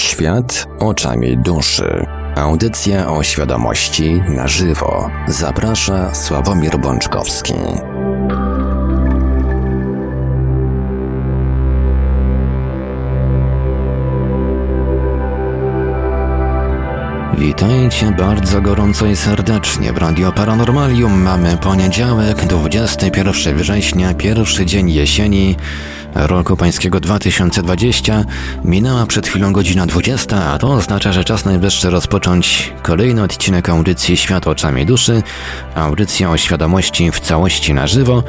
Świat oczami duszy. Audycja o świadomości na żywo. Zaprasza Sławomir Bączkowski. Witajcie bardzo gorąco i serdecznie w Radio Paranormalium. Mamy poniedziałek, 21 września, pierwszy dzień jesieni roku pańskiego 2020. Minęła przed chwilą godzina 20, a to oznacza, że czas najwyższy rozpocząć kolejny odcinek audycji Świat oczami duszy, audycja o świadomości w całości na żywo.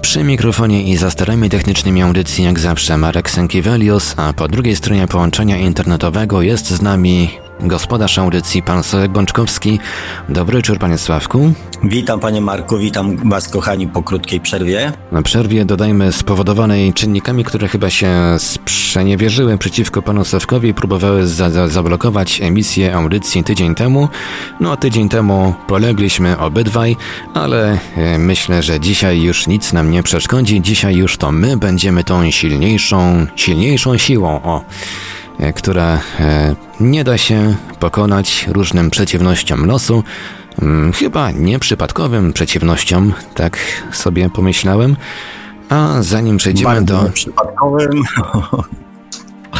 Przy mikrofonie i za starami technicznymi audycji jak zawsze Marek Sękiewelios, a po drugiej stronie połączenia internetowego jest z nami gospodarz audycji, pan Sławek Bączkowski. Dobry wieczór, panie Sławku. Witam, panie Marku, witam was, kochani, po krótkiej przerwie. Na przerwie dodajmy spowodowanej czynnikami, które chyba się sprzeniewierzyły przeciwko panu Sławkowi i próbowały za za zablokować emisję audycji tydzień temu. No, tydzień temu polegliśmy obydwaj, ale e, myślę, że dzisiaj już nic nam nie przeszkodzi. Dzisiaj już to my będziemy tą silniejszą, silniejszą siłą. O która e, nie da się pokonać różnym przeciwnościom losu, mm, chyba nieprzypadkowym przeciwnościom, tak sobie pomyślałem. A zanim przejdziemy Bardzo do. Przypadkowym.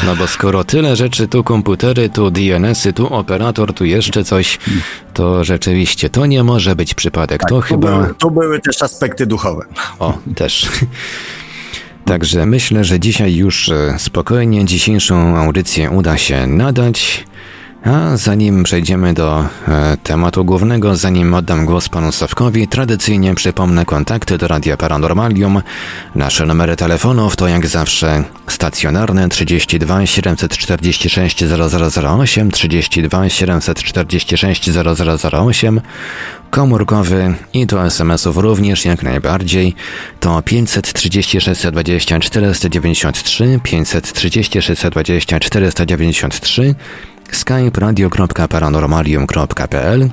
No bo skoro tyle rzeczy, tu komputery, tu DNS-y, tu operator, tu jeszcze coś, to rzeczywiście to nie może być przypadek. to Tu chyba. były, tu były też aspekty duchowe. O, też. Także myślę, że dzisiaj już e, spokojnie dzisiejszą audycję uda się nadać. A zanim przejdziemy do e, tematu głównego, zanim oddam głos panu Sawkowi, tradycyjnie przypomnę kontakty do Radia Paranormalium. Nasze numery telefonów to jak zawsze stacjonarne 32 746 0008, 32 746 0008, komórkowy i do SMS-ów również jak najbardziej. To 536 20 493, 536 20 493, skype radio.paranormalium.pl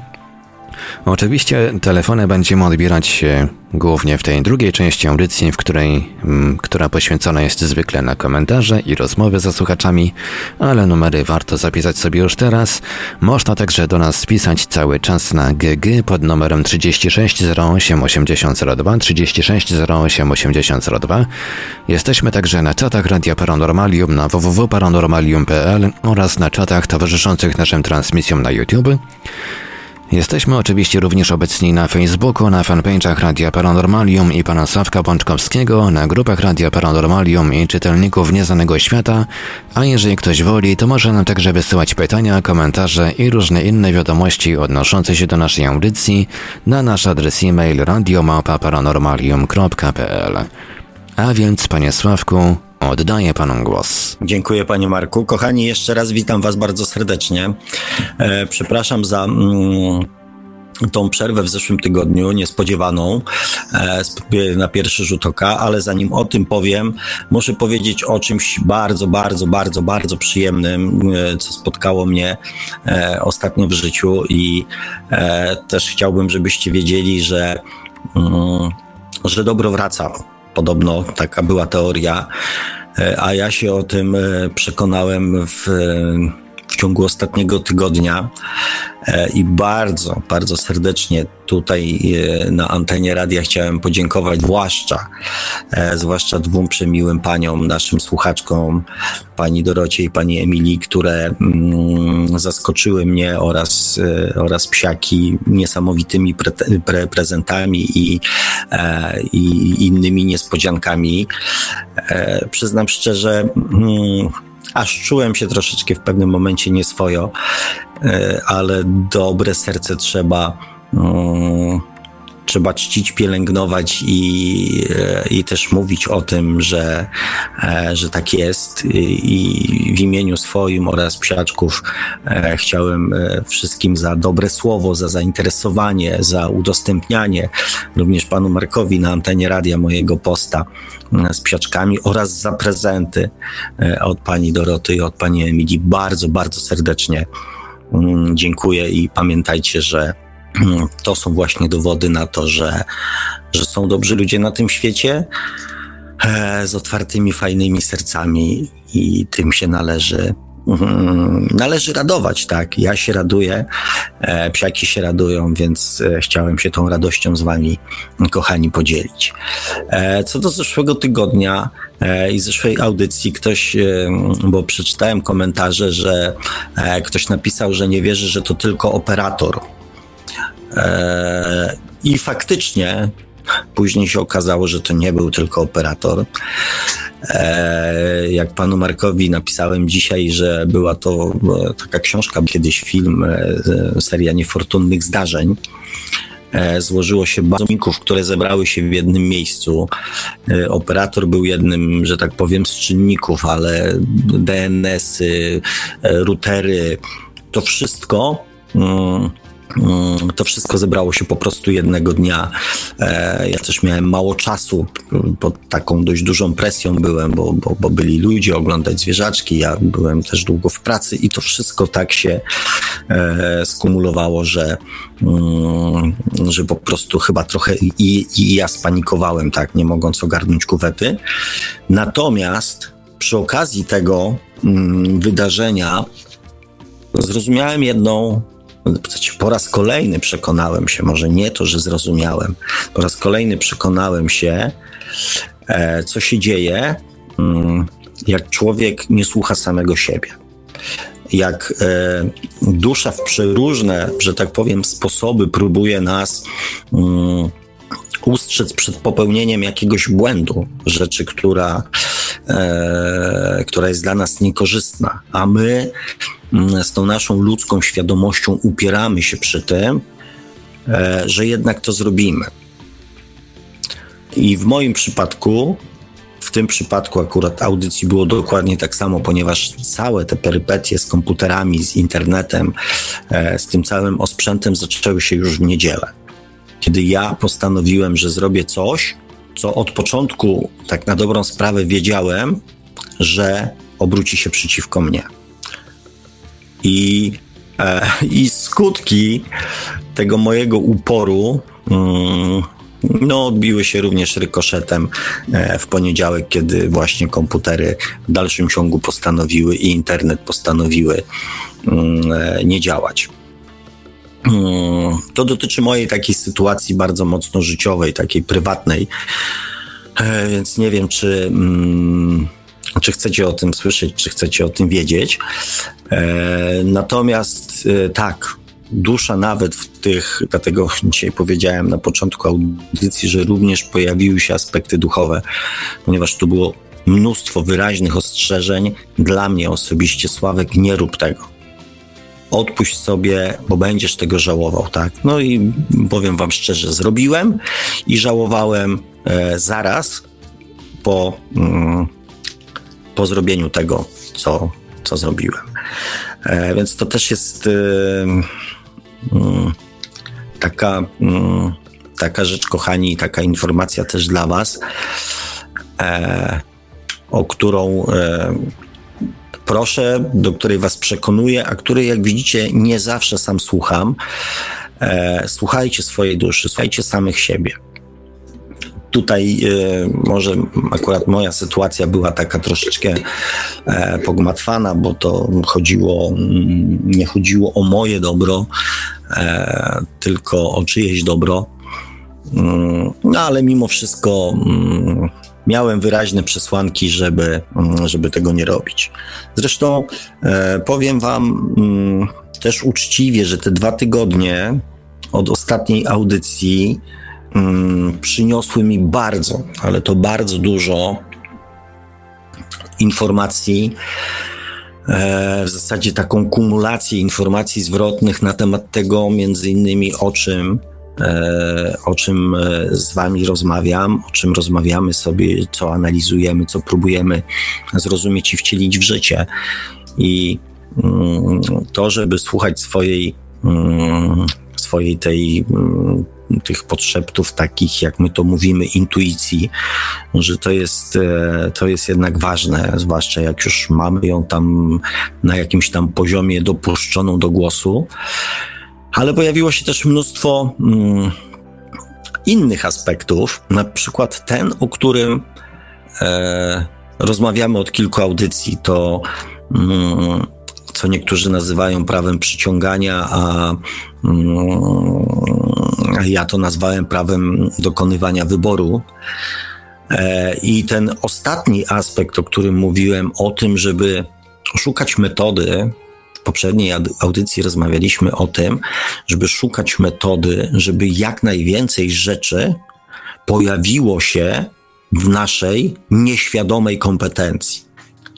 Oczywiście telefony będziemy odbierać e, głównie w tej drugiej części audycji, w której, m, która poświęcona jest zwykle na komentarze i rozmowy ze słuchaczami, ale numery warto zapisać sobie już teraz. Można także do nas pisać cały czas na GG pod numerem 36 08 8002, 36 08 8002. Jesteśmy także na czatach Radia Paranormalium na www.paranormalium.pl oraz na czatach towarzyszących naszym transmisjom na YouTube. Jesteśmy oczywiście również obecni na Facebooku, na fanpage'ach Radia Paranormalium i pana Sławka Bączkowskiego, na grupach Radia Paranormalium i czytelników Nieznanego Świata, a jeżeli ktoś woli, to może nam także wysyłać pytania, komentarze i różne inne wiadomości odnoszące się do naszej audycji na nasz adres e-mail radiomapa.paranormalium.pl A więc, panie Sławku, oddaję panu głos. Dziękuję, panie Marku. Kochani, jeszcze raz witam was bardzo serdecznie. E, przepraszam za. Mm, tą przerwę w zeszłym tygodniu, niespodziewaną e, sp- na pierwszy rzut oka, ale zanim o tym powiem, muszę powiedzieć o czymś bardzo, bardzo, bardzo, bardzo przyjemnym, e, co spotkało mnie e, ostatnio w życiu i e, też chciałbym, żebyście wiedzieli, że, mm, że dobro wraca. Podobno taka była teoria, e, a ja się o tym e, przekonałem w ciągu ostatniego tygodnia e, i bardzo, bardzo serdecznie tutaj e, na antenie radia chciałem podziękować zwłaszcza, e, zwłaszcza dwóm przemiłym paniom, naszym słuchaczkom, pani Dorocie i pani Emilii, które mm, zaskoczyły mnie oraz, oraz psiaki niesamowitymi pre, pre, prezentami i, i innymi niespodziankami. Przyznam szczerze, mm, aż czułem się troszeczkę w pewnym momencie nieswojo, e, ale dobre serce trzeba, mm, trzeba czcić, pielęgnować i, e, i też mówić o tym, że, e, że tak jest. I w imieniu swoim oraz psiaczków e, chciałem wszystkim za dobre słowo, za zainteresowanie, za udostępnianie, również panu Markowi na antenie radia mojego posta z psiaczkami oraz za prezenty od pani Doroty i od pani Emilii. Bardzo, bardzo serdecznie mm, dziękuję i pamiętajcie, że to są właśnie dowody na to, że, że są dobrzy ludzie na tym świecie e, z otwartymi, fajnymi sercami i tym się należy mm, należy radować, tak? Ja się raduję, e, psiaki się radują, więc e, chciałem się tą radością z wami, kochani, podzielić. Co do zeszłego tygodnia i zeszłej audycji, ktoś, bo przeczytałem komentarze, że ktoś napisał, że nie wierzy, że to tylko operator. I faktycznie Później się okazało, że to nie był tylko operator. E, jak panu Markowi napisałem dzisiaj, że była to e, taka książka, kiedyś film, e, seria niefortunnych zdarzeń. Złożyło się bardzo czynników, które zebrały się w jednym miejscu. Operator był jednym, że tak powiem, z czynników, ale DNS-y, routery, to wszystko Mm, to wszystko zebrało się po prostu jednego dnia. E, ja też miałem mało czasu, pod taką dość dużą presją byłem, bo, bo, bo byli ludzie oglądać zwierzaczki. Ja byłem też długo w pracy i to wszystko tak się e, skumulowało, że, mm, że po prostu chyba trochę i, i ja spanikowałem, tak, nie mogąc ogarnąć kuwety. Natomiast przy okazji tego mm, wydarzenia zrozumiałem jedną po raz kolejny przekonałem się, może nie to, że zrozumiałem, po raz kolejny przekonałem się, e, co się dzieje, mm, jak człowiek nie słucha samego siebie. Jak e, dusza w przeróżne, że tak powiem, sposoby próbuje nas mm, ustrzec przed popełnieniem jakiegoś błędu, rzeczy, która, e, która jest dla nas niekorzystna, a my Mm, z tą naszą ludzką świadomością upieramy się przy tym, e, że jednak to zrobimy. I w moim przypadku, w tym przypadku akurat audycji było dokładnie tak samo, ponieważ całe te perypetie z komputerami, z internetem, e, z tym całym osprzętem zaczęły się już w niedzielę. Kiedy ja postanowiłem, że zrobię coś, co od początku, tak na dobrą sprawę, wiedziałem, że obróci się przeciwko mnie. I, e, i skutki tego mojego uporu mm, no, odbiły się również rykoszetem e, w poniedziałek, kiedy właśnie komputery w dalszym ciągu postanowiły i internet postanowiły mm, e, nie działać. Mm, to dotyczy mojej takiej sytuacji bardzo mocno życiowej, takiej prywatnej, e, więc nie wiem, czy. Mm, czy chcecie o tym słyszeć, czy chcecie o tym wiedzieć. E, natomiast e, tak, dusza nawet w tych, dlatego dzisiaj powiedziałem na początku audycji, że również pojawiły się aspekty duchowe, ponieważ tu było mnóstwo wyraźnych ostrzeżeń. Dla mnie osobiście, Sławek, nie rób tego. Odpuść sobie, bo będziesz tego żałował, tak? No i powiem Wam szczerze, zrobiłem i żałowałem e, zaraz po. Mm, po zrobieniu tego, co, co zrobiłem. E, więc to też jest y, y, taka, y, taka rzecz, kochani, taka informacja też dla Was, e, o którą e, proszę, do której Was przekonuję, a której, jak widzicie, nie zawsze sam słucham. Słuchajcie swojej duszy, słuchajcie samych siebie tutaj y, może akurat moja sytuacja była taka troszeczkę e, pogmatwana, bo to chodziło, mm, nie chodziło o moje dobro, e, tylko o czyjeś dobro. Mm, no ale mimo wszystko mm, miałem wyraźne przesłanki, żeby, żeby tego nie robić. Zresztą e, powiem Wam też uczciwie, że te dwa tygodnie od ostatniej audycji mm, przyniosły mi bardzo, ale to bardzo dużo informacji, e, w zasadzie taką kumulację informacji zwrotnych na temat tego, między innymi o czym, o czym e, z Wami rozmawiam, o czym rozmawiamy sobie, co analizujemy, co próbujemy zrozumieć i wcielić w życie. I mm, to, żeby słuchać swojej, mm, swojej tej mm, tych podszeptów takich, jak my to mówimy, intuicji, że to jest, e, to jest jednak ważne, zwłaszcza jak już mamy ją tam na jakimś tam poziomie dopuszczoną do głosu. Ale pojawiło się też mnóstwo mm, innych aspektów, na przykład ten, o którym e, rozmawiamy od kilku audycji, to mm, co niektórzy nazywają prawem przyciągania, a mm, ja to nazwałem prawem dokonywania wyboru. E, I ten ostatni aspekt, o którym mówiłem, o tym, żeby szukać metody, w poprzedniej audycji rozmawialiśmy o tym, żeby szukać metody, żeby jak najwięcej rzeczy pojawiło się w naszej nieświadomej kompetencji.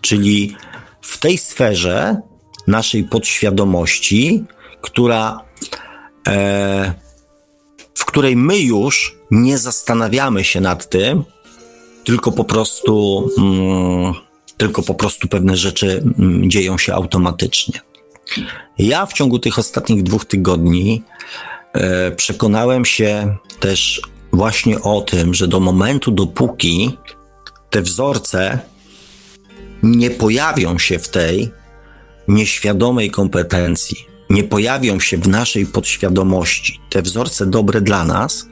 Czyli w tej sferze naszej podświadomości, która, e, w której my już nie zastanawiamy się nad tym, tylko po prostu, mm, tylko po prostu pewne rzeczy mm, dzieją się automatycznie. Ja w ciągu tych ostatnich dwóch tygodni e, przekonałem się też właśnie o tym, że do momentu, dopóki te wzorce nie pojawią się w tej nieświadomej kompetencji, nie pojawią się w naszej podświadomości, te wzorce dobre dla nas,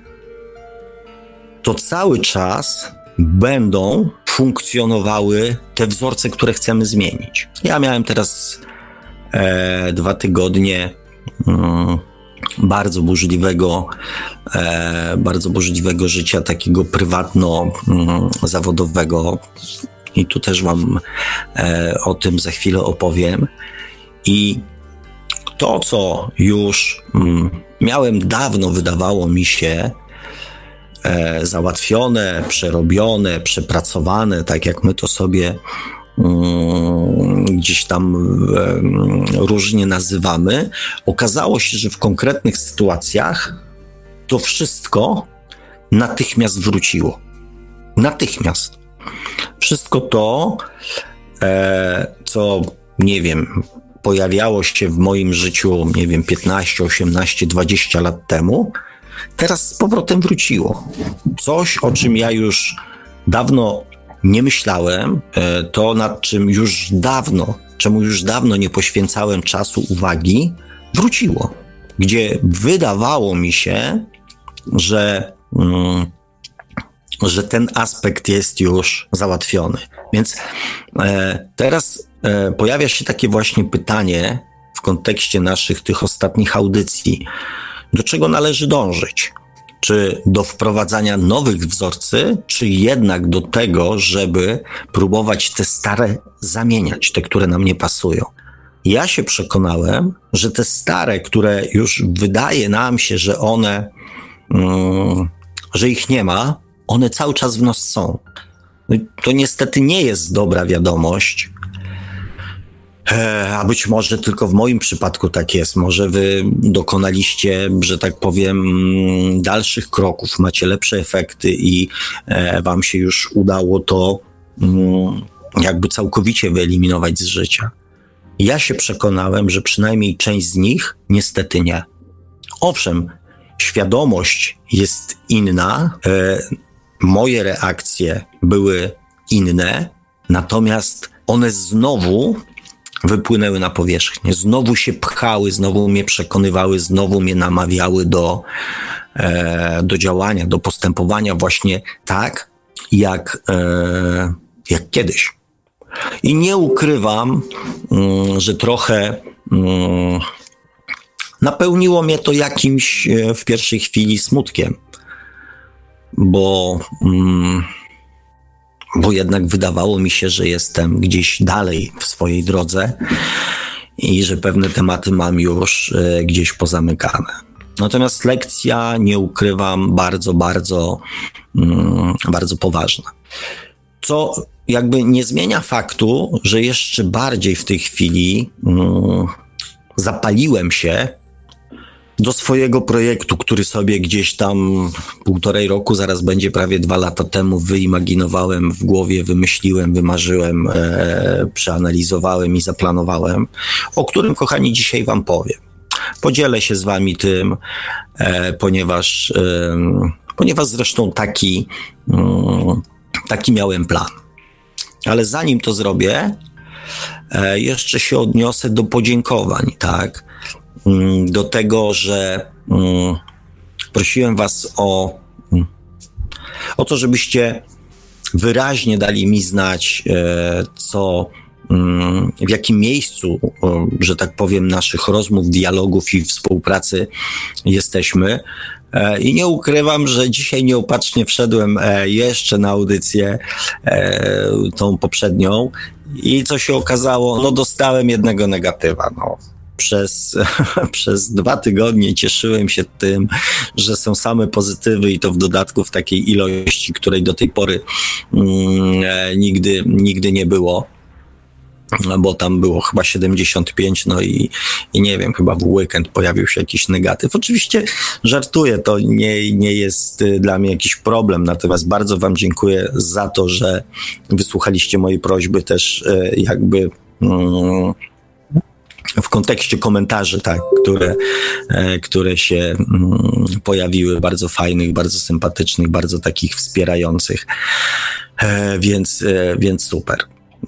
to cały czas będą funkcjonowały te wzorce, które chcemy zmienić. Ja miałem teraz e, dwa tygodnie mm, bardzo burzliwego, e, bardzo burzliwego życia, takiego prywatno-zawodowego. Mm, I tu też Wam e, o tym za chwilę opowiem. I to, co już mm, miałem dawno, wydawało mi się, e, załatwione, przerobione, przepracowane, tak jak my to sobie gdzieś tam różnie nazywamy, okazało się, że w konkretnych sytuacjach to wszystko natychmiast wróciło. Natychmiast. Wszystko to, e, co nie wiem, pojawiało się w moim życiu, nie wiem, 15, 18, 20 lat temu, teraz z powrotem wróciło. Coś, o czym ja już dawno nie myślałem, e, to nad czym już dawno, czemu już dawno nie poświęcałem czasu, uwagi, wróciło. Gdzie wydawało mi się, że, mm, że ten aspekt jest już załatwiony. Więc e, teraz e, pojawia się takie właśnie pytanie w kontekście naszych tych ostatnich audycji do czego należy dążyć? Czy do wprowadzania nowych wzorcy, czy jednak do tego, żeby próbować te stare zamieniać, te, które nam nie pasują? Ja się przekonałem, że te stare, które już wydaje nam się, że one, mm, że ich nie ma, one cały czas w nas są. No to niestety nie jest dobra wiadomość, a być może tylko w moim przypadku tak jest. Może wy dokonaliście, że tak powiem, dalszych kroków, macie lepsze efekty i e, wam się już udało to mm, jakby całkowicie wyeliminować z życia. Ja się przekonałem, że przynajmniej część z nich niestety nie. Owszem, świadomość jest inna, e, moje reakcje były inne, natomiast one znowu wypłynęły na powierzchnię. Znowu się pchały, znowu mnie przekonywały, znowu mnie namawiały do, e, do działania, do postępowania właśnie tak, jak, e, jak kiedyś. I nie ukrywam, mm, że trochę mm, napełniło mnie to jakimś e, w pierwszej chwili smutkiem, bo. Mm, bo jednak wydawało mi się, że jestem gdzieś dalej w swojej drodze i że pewne tematy mam już e, gdzieś pozamykane. Natomiast lekcja, nie ukrywam, bardzo, bardzo, mm, bardzo poważna. Co jakby nie zmienia faktu, że jeszcze bardziej w tej chwili mm, zapaliłem się do swojego projektu, który sobie gdzieś tam półtorej roku, zaraz będzie prawie dwa lata temu wyimaginowałem w głowie, wymyśliłem, wymarzyłem, e, przeanalizowałem i zaplanowałem, o którym, kochani, dzisiaj Wam powiem. Podzielę się z Wami tym, e, ponieważ, e, ponieważ zresztą taki, mm, taki miałem plan. Ale zanim to zrobię, e, jeszcze się odniosę do podziękowań, tak? Mm, do tego, że mm, prosiłem Was o, mm, o to, żebyście wyraźnie dali mi znać, e, co, w jakim miejscu, że tak powiem, naszych rozmów, dialogów i współpracy jesteśmy. E, I nie ukrywam, że dzisiaj nieopatrznie wszedłem e, jeszcze na audycję, tą poprzednią, i co się okazało, no dostałem jednego negatywa. No przez, przez dwa tygodnie cieszyłem się tym, że są same pozytywy i to w dodatku w takiej ilości, której do tej pory mm, e, nigdy, nigdy nie było bo tam było chyba 75, no i, i nie wiem, chyba w weekend pojawił się jakiś negatyw. Oczywiście żartuję, to nie, nie jest y, dla mnie jakiś problem, natomiast bardzo Wam dziękuję za to, że wysłuchaliście mojej prośby też y, jakby. Mm, w kontekście komentarzy, tak, które, e, które się mm, pojawiły, bardzo fajnych, bardzo sympatycznych, bardzo takich wspierających, e, więc, e, więc super.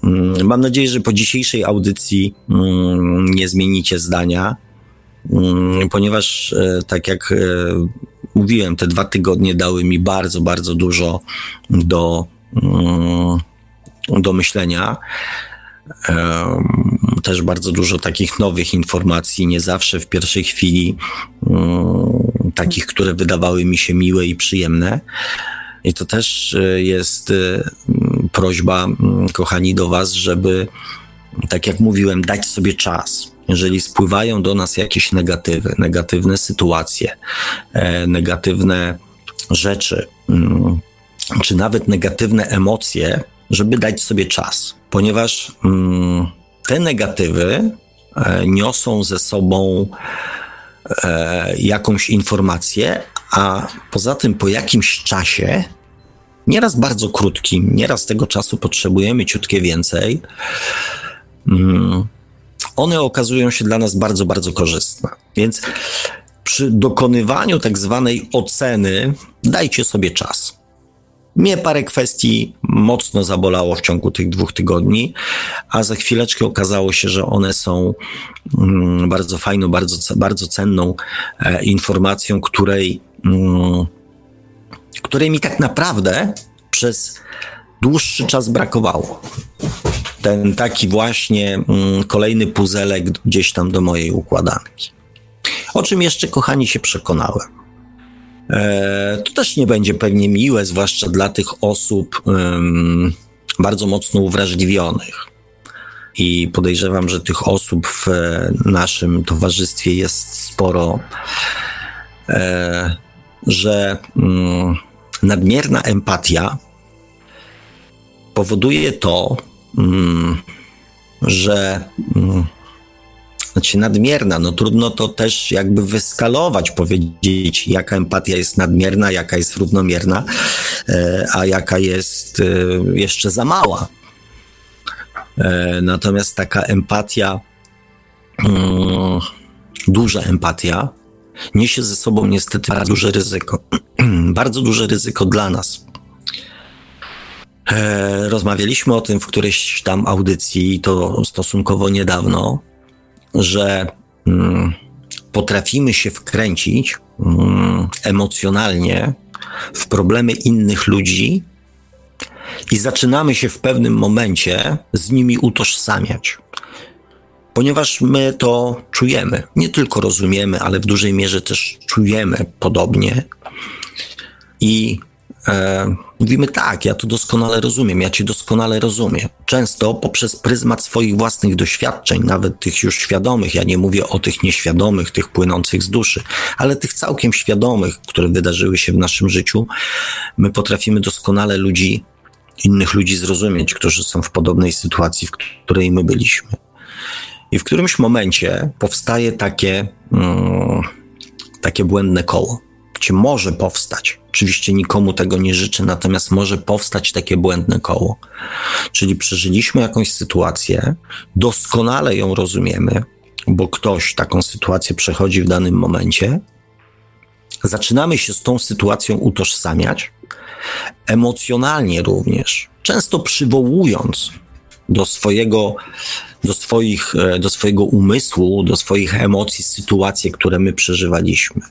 Mm, mam nadzieję, że po dzisiejszej audycji mm, nie zmienicie zdania, ponieważ tak jak mówiłem, te dwa tygodnie dały mi bardzo, bardzo dużo do, do myślenia też bardzo dużo takich nowych informacji, nie zawsze w pierwszej chwili takich, które wydawały mi się miłe i przyjemne. I to też e, jest e, prośba, kochani, do Was, żeby, tak jak mówiłem, dać sobie czas. Jeżeli spływają do nas jakieś negatywy, negatywne sytuacje, e, negatywne rzeczy, czy nawet negatywne emocje, żeby dać sobie czas ponieważ mm, te negatywy e, niosą ze sobą e, jakąś informację, a poza tym po jakimś czasie, nieraz bardzo krótkim, nieraz tego czasu potrzebujemy ciutkie więcej, mm, one okazują się dla nas bardzo, bardzo korzystne. Więc przy dokonywaniu tak zwanej oceny dajcie sobie czas. Mnie parę kwestii mocno zabolało w ciągu tych dwóch tygodni, a za chwileczkę okazało się, że one są mm, bardzo fajną, bardzo, bardzo cenną e, informacją, której, mm, której mi tak naprawdę przez dłuższy czas brakowało. Ten taki właśnie mm, kolejny puzelek gdzieś tam do mojej układanki. O czym jeszcze, kochani, się przekonałem. E, to też nie będzie pewnie miłe, zwłaszcza dla tych osób bardzo mocno uwrażliwionych. I podejrzewam, że tych osób w naszym towarzystwie jest sporo, e, że um, nadmierna empatia powoduje to, um, że znaczy nadmierna, no trudno to też jakby wyskalować, powiedzieć, jaka empatia jest nadmierna, jaka jest równomierna, e, a jaka jest e, jeszcze za mała. E, natomiast taka empatia, mm, duża empatia, niesie ze sobą niestety bardzo duże ryzyko. bardzo duże ryzyko dla nas. Rozmawialiśmy o tym w którejś tam audycji, to stosunkowo niedawno, że mm, potrafimy się wkręcić mm, emocjonalnie w problemy innych ludzi i zaczynamy się w pewnym momencie z nimi utożsamiać. Ponieważ my to czujemy, nie tylko rozumiemy, ale w dużej mierze też czujemy podobnie. I e, mówimy tak, ja to doskonale rozumiem, ja cię doskonale rozumiem. Często poprzez pryzmat swoich własnych doświadczeń, nawet tych już świadomych, ja nie mówię o tych nieświadomych, tych płynących z duszy, ale tych całkiem świadomych, które wydarzyły się w naszym życiu, my potrafimy doskonale ludzi, innych ludzi zrozumieć, którzy są w podobnej sytuacji, w której my byliśmy. I w którymś momencie powstaje takie, mm, takie błędne koło gdzie może powstać. Oczywiście nikomu tego nie życzę, natomiast może powstać takie błędne koło. Czyli przeżyliśmy jakąś sytuację, doskonale ją rozumiemy, bo ktoś taką sytuację przechodzi w danym momencie. Zaczynamy się z tą sytuacją utożsamiać, emocjonalnie również, często przywołując do swojego, do swoich, e, do swojego umysłu, do swoich emocji sytuacje, które my przeżywaliśmy.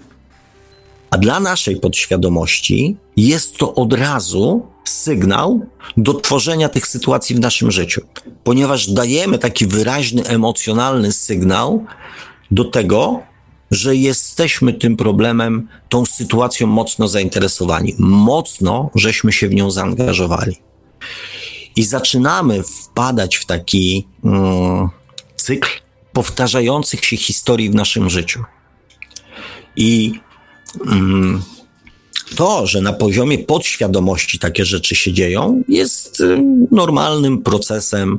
A dla naszej podświadomości jest to od razu sygnał do tworzenia tych sytuacji w naszym życiu, ponieważ dajemy taki wyraźny, emocjonalny sygnał do tego, że jesteśmy tym problemem, tą sytuacją mocno zainteresowani. Mocno żeśmy się w nią zaangażowali. I zaczynamy wpadać w taki mm, cykl powtarzających się historii w naszym życiu. I to, że na poziomie podświadomości takie rzeczy się dzieją, jest y, normalnym procesem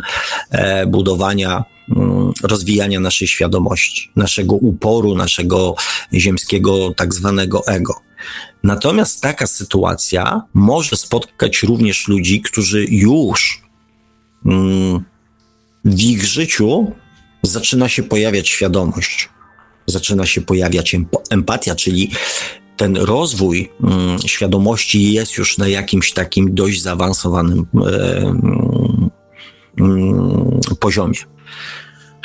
e, budowania, mm, rozwijania naszej świadomości, naszego uporu, naszego ziemskiego tak zwanego ego. Natomiast taka sytuacja może spotkać również ludzi, którzy już mm, w ich życiu zaczyna się pojawiać świadomość, zaczyna się pojawiać empatia, czyli ten rozwój mm, świadomości jest już na jakimś takim dość zaawansowanym e, mm, poziomie.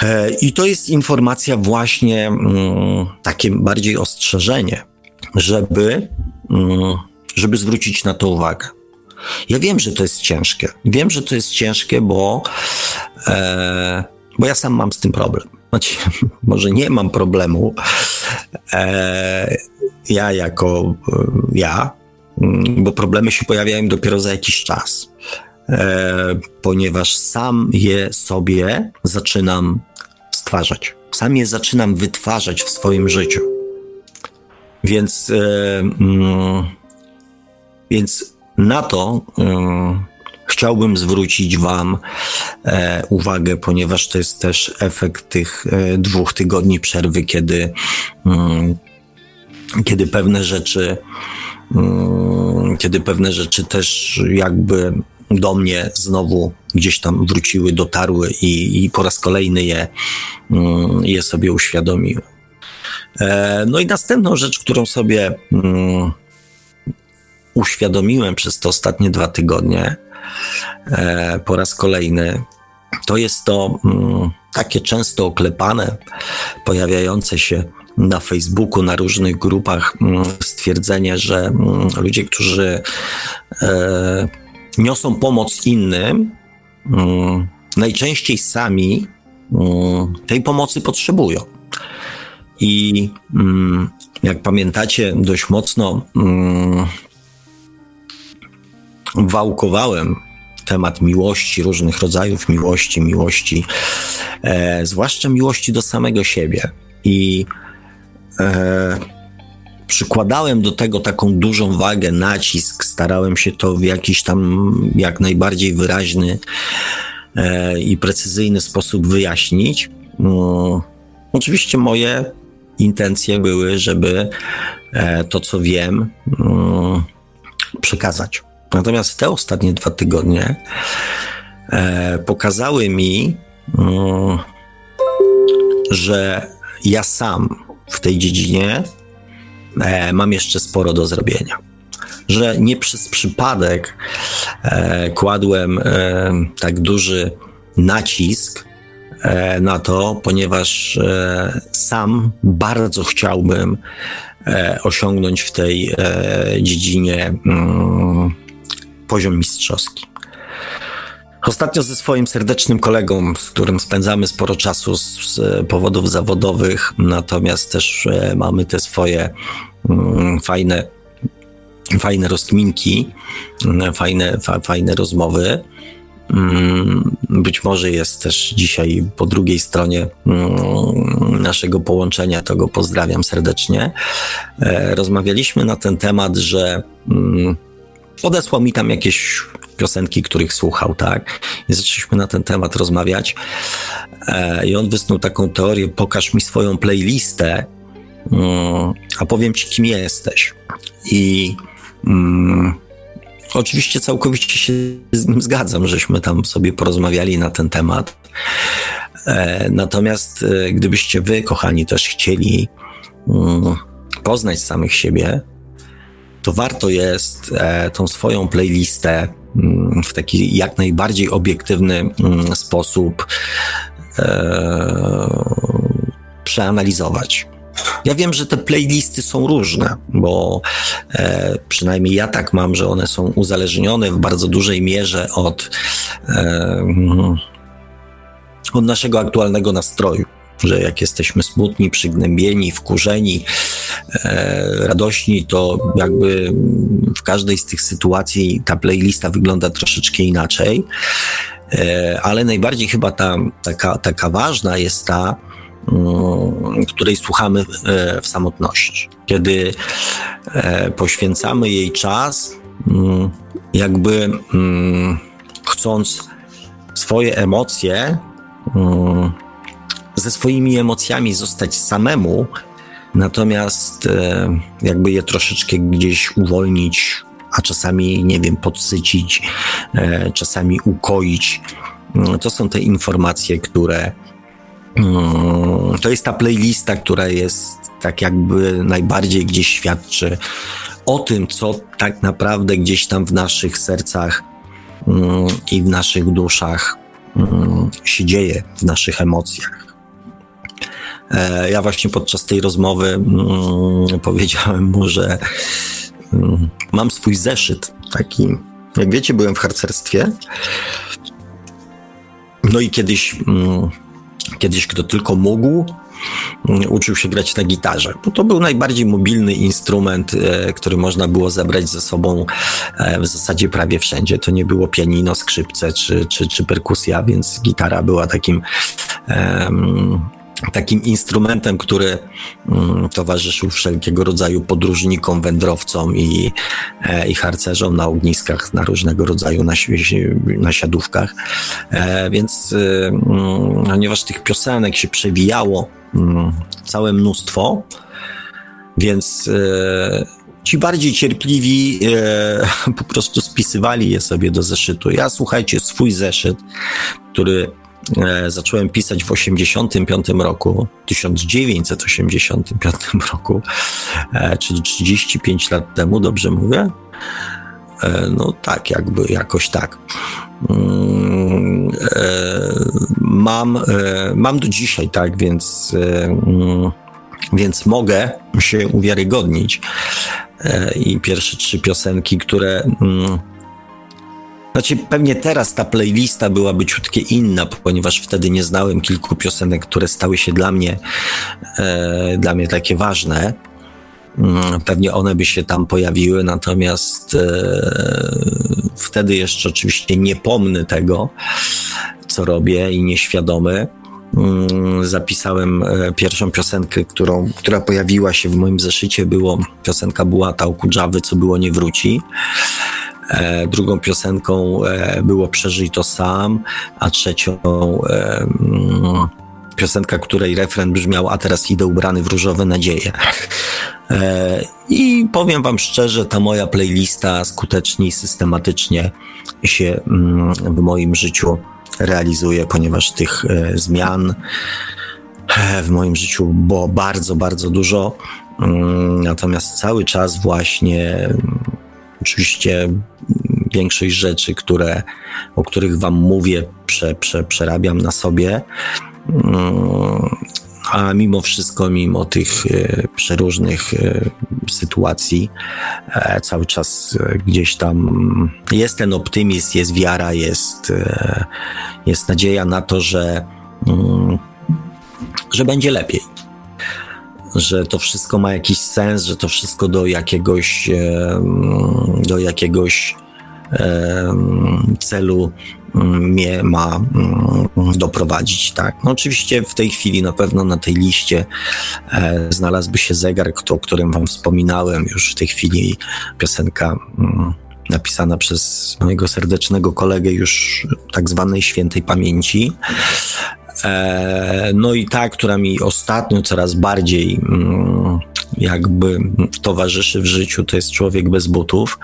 E, I to jest informacja właśnie mm, takie bardziej ostrzeżenie, żeby, żeby zwrócić na to uwagę. Ja wiem, że to jest ciężkie. Wiem, że to jest ciężkie, bo, e, bo ja sam mam z tym problem. Znaczy, może nie mam problemu, e, ja jako e, ja, mm, bo problemy się pojawiają dopiero za jakiś czas, e, ponieważ sam je sobie zaczynam stwarzać. Sam je zaczynam wytwarzać w swoim życiu. Więc, e, mm, więc na to e, chciałbym zwrócić Wam e, uwagę, ponieważ to jest też efekt tych e, dwóch tygodni przerwy, kiedy, mm, kiedy pewne rzeczy, mm, kiedy pewne rzeczy też jakby do mnie znowu gdzieś tam wróciły, dotarły i, i po raz kolejny je, mm, je sobie uświadomiłem. E, no i następną rzecz, którą sobie uświadomiłem przez te ostatnie dwa tygodnie, po raz kolejny. To jest to mm, takie często oklepane, pojawiające się na Facebooku, na różnych grupach mm, stwierdzenie, że mm, ludzie, którzy e, niosą pomoc innym, najczęściej sami tej pomocy potrzebują. I jak pamiętacie, dość mocno wałkowałem temat miłości, różnych rodzajów miłości, miłości, e, zwłaszcza miłości do samego siebie. I e, przykładałem do tego taką dużą wagę, nacisk, starałem się to w jakiś tam jak najbardziej wyraźny e, i precyzyjny sposób wyjaśnić. No, oczywiście moje intencje były, żeby e, to, co wiem, no, przekazać. Natomiast te ostatnie dwa tygodnie e, pokazały mi, mm, że ja sam w tej dziedzinie e, mam jeszcze sporo do zrobienia. Że nie przez przypadek e, kładłem tak duży nacisk na to, ponieważ sam bardzo chciałbym osiągnąć w tej dziedzinie mm, poziom mistrzowski. Ostatnio ze swoim serdecznym kolegą, z którym spędzamy sporo czasu z, powodów zawodowych, natomiast też e, mamy te swoje mm, fajne, fajne rozkminki, mm, fajne, fa, fajne rozmowy. Mm, być może jest też dzisiaj po drugiej stronie naszego połączenia, to go pozdrawiam serdecznie. E, rozmawialiśmy na ten temat, że mm, odesłał mi tam jakieś piosenki, których słuchał, tak? I zaczęliśmy na ten temat rozmawiać. E, I on wysnuł taką teorię: pokaż mi swoją playlistę, mm, a powiem ci, kim jesteś. I mm, oczywiście całkowicie się z nim zgadzam, żeśmy tam sobie porozmawiali na ten temat. E, natomiast e, gdybyście wy, kochani, też chcieli mm, poznać samych siebie, to warto jest e, tą swoją playlistę mm, w taki jak najbardziej obiektywny mm, sposób e, przeanalizować. Ja wiem, że te playlisty są różne, bo e, przynajmniej ja tak mam, że one są uzależnione w bardzo dużej mierze od, e, od naszego aktualnego nastroju. Że jak jesteśmy smutni, przygnębieni, wkurzeni, e, radośni, to jakby w każdej z tych sytuacji ta playlista wygląda troszeczkę inaczej. E, ale najbardziej chyba ta, taka, taka ważna jest ta, mm, której słuchamy e, w samotności. Kiedy e, poświęcamy jej czas, mm, jakby mm, chcąc swoje emocje, ze swoimi emocjami zostać samemu, natomiast jakby je troszeczkę gdzieś uwolnić a czasami, nie wiem, podsycić, e, czasami ukoić. Mm, to są te informacje, które. Mm, to jest ta playlista, która jest tak jakby najbardziej gdzieś świadczy o tym, co tak naprawdę gdzieś tam w naszych sercach mm, i w naszych duszach się dzieje, w naszych emocjach. E, ja właśnie podczas tej rozmowy powiedziałem mu, że mam swój zeszyt taki. Jak wiecie, byłem w harcerstwie. No i kiedyś, mm, kiedyś kto tylko mógł, mm, uczył się grać na gitarze, bo to był najbardziej mobilny instrument, e, który można było zabrać ze sobą e, w zasadzie prawie wszędzie. To nie było pianino, skrzypce czy, czy, czy perkusja, więc gitara była takim takim instrumentem, który mm, towarzyszył wszelkiego rodzaju podróżnikom, wędrowcom i, e, i harcerzom na ogniskach, na różnego rodzaju nasiadówkach. E, więc y, mm, ponieważ tych piosenek się przewijało mm, całe mnóstwo, więc e, ci bardziej cierpliwi po prostu spisywali je sobie do zeszytu. Ja słuchajcie, swój zeszyt, który zacząłem pisać w 85 roku, 1985 roku, e, czyli 35 lat temu, dobrze mówię? E, no tak, jakby jakoś tak. Mm, mam, mam do dzisiaj, tak, więc, mm, więc mogę się uwiarygodnić. I pierwsze trzy piosenki, które mm, znaczy, pewnie teraz ta playlista byłaby ciutkie inna, ponieważ wtedy nie znałem kilku piosenek, które stały się dla mnie, e, dla mnie takie ważne. Mm, pewnie one by się tam pojawiły, natomiast e, wtedy jeszcze oczywiście nie pomnę tego, co robię i nieświadomy. Mm, zapisałem e, pierwszą piosenkę, którą, która pojawiła się w moim zeszycie, było piosenka była Tałku Dżawy, co było nie wróci. E, drugą piosenką e, było Przeżyj to sam, a trzecią e, mm, piosenka, której refren brzmiał A teraz idę ubrany w różowe nadzieje. I powiem wam szczerze, ta moja playlista skutecznie i systematycznie się mm, w moim życiu realizuje, ponieważ tych zmian w moim życiu było bardzo, bardzo dużo. Mm, natomiast cały czas właśnie Oczywiście większość rzeczy, które, o których Wam mówię, prze, prze, przerabiam na sobie. Mm, a mimo wszystko, mimo tych e, przeróżnych e, sytuacji, e, cały czas gdzieś tam jest ten optymizm, jest wiara, jest, jest nadzieja na to, że, mm, że będzie lepiej że to wszystko ma jakiś sens, że to wszystko do jakiegoś, do jakiegoś celu mnie ma doprowadzić, tak. No oczywiście w tej chwili na pewno na tej liście e, znalazłby się zegar, o którym wam wspominałem, już w tej chwili piosenka napisana przez mojego serdecznego kolegę już tak zwanej świętej pamięci. E, no i ta, która mi ostatnio coraz bardziej mm, jakby towarzyszy w życiu, to jest Człowiek bez butów.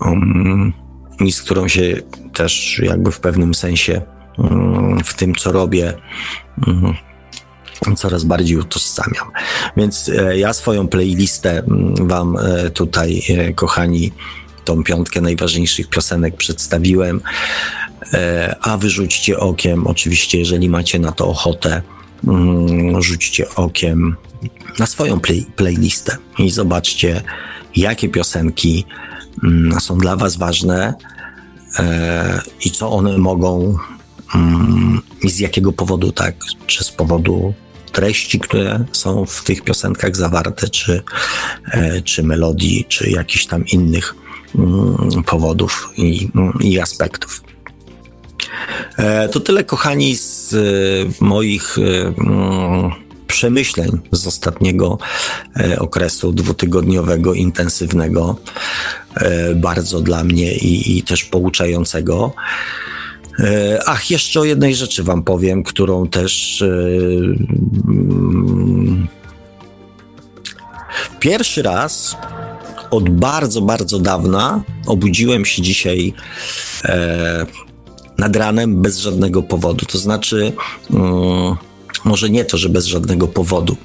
Um, I z którą się też jakby w pewnym sensie um, w tym, co robię, um, coraz bardziej utożsamiam. Więc e, ja swoją playlistę Wam e, tutaj, kochani, tą piątkę najważniejszych piosenek przedstawiłem. E, a wyrzućcie okiem, oczywiście, jeżeli macie na to ochotę, mm, rzućcie okiem na swoją play, playlistę i zobaczcie, jakie piosenki mm, są dla Was ważne e, i co one mogą mm, i z jakiego powodu, tak? Czy z powodu treści, które są w tych piosenkach zawarte, czy, e, czy melodii, czy jakichś tam innych powodów i, i aspektów. E, to tyle, kochani, z e, moich mm, przemyśleń z ostatniego okresu dwutygodniowego, intensywnego, bardzo dla mnie i, i też pouczającego. E, ach, jeszcze o jednej rzeczy Wam powiem, którą też. Yy, pierwszy raz od bardzo, bardzo dawna obudziłem się dzisiaj e, nad ranem bez żadnego powodu. To znaczy, yy, może nie to, że bez żadnego powodu.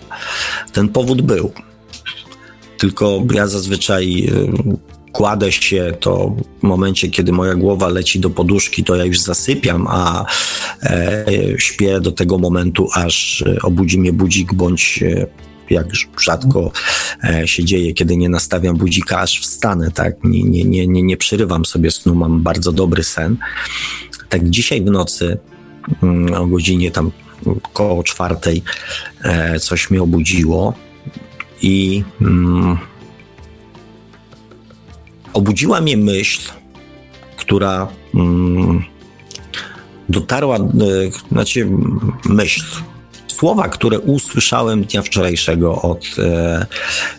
Ten powód był. Tylko ja zazwyczaj. Yy, kładę się, to w momencie, kiedy moja głowa leci do poduszki, to ja już zasypiam, a e, śpię do tego momentu, aż obudzi mnie budzik, bądź e, jak rzadko e, się dzieje, kiedy nie nastawiam budzika, aż wstanę, tak? Nie, nie, nie, nie przerywam sobie snu, mam bardzo dobry sen. Tak dzisiaj w nocy mm, o godzinie tam koło czwartej e, coś mnie obudziło i mm, obudziła mnie myśl, która mm, dotarła, e, znaczy myśl, słowa, które usłyszałem dnia wczorajszego od e,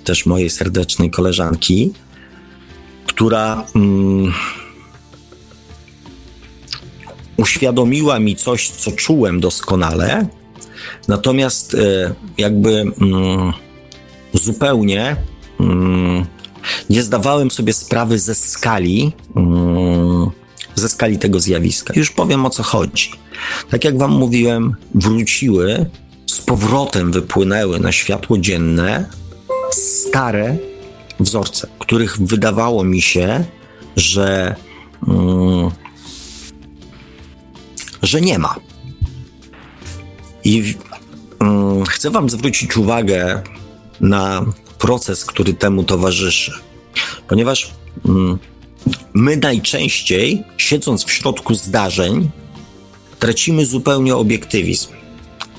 też mojej serdecznej koleżanki, która mm, uświadomiła mi coś, co czułem doskonale, natomiast e, jakby mm, zupełnie mm, nie zdawałem sobie sprawy ze skali, mm, ze skali tego zjawiska. Już powiem o co chodzi. Tak jak Wam mówiłem, wróciły, z powrotem wypłynęły na światło dzienne stare wzorce, których wydawało mi się, że, że nie ma. I mm, chcę Wam zwrócić uwagę na proces, który temu towarzyszy. Ponieważ mm, my najczęściej, siedząc w środku zdarzeń, tracimy zupełnie obiektywizm.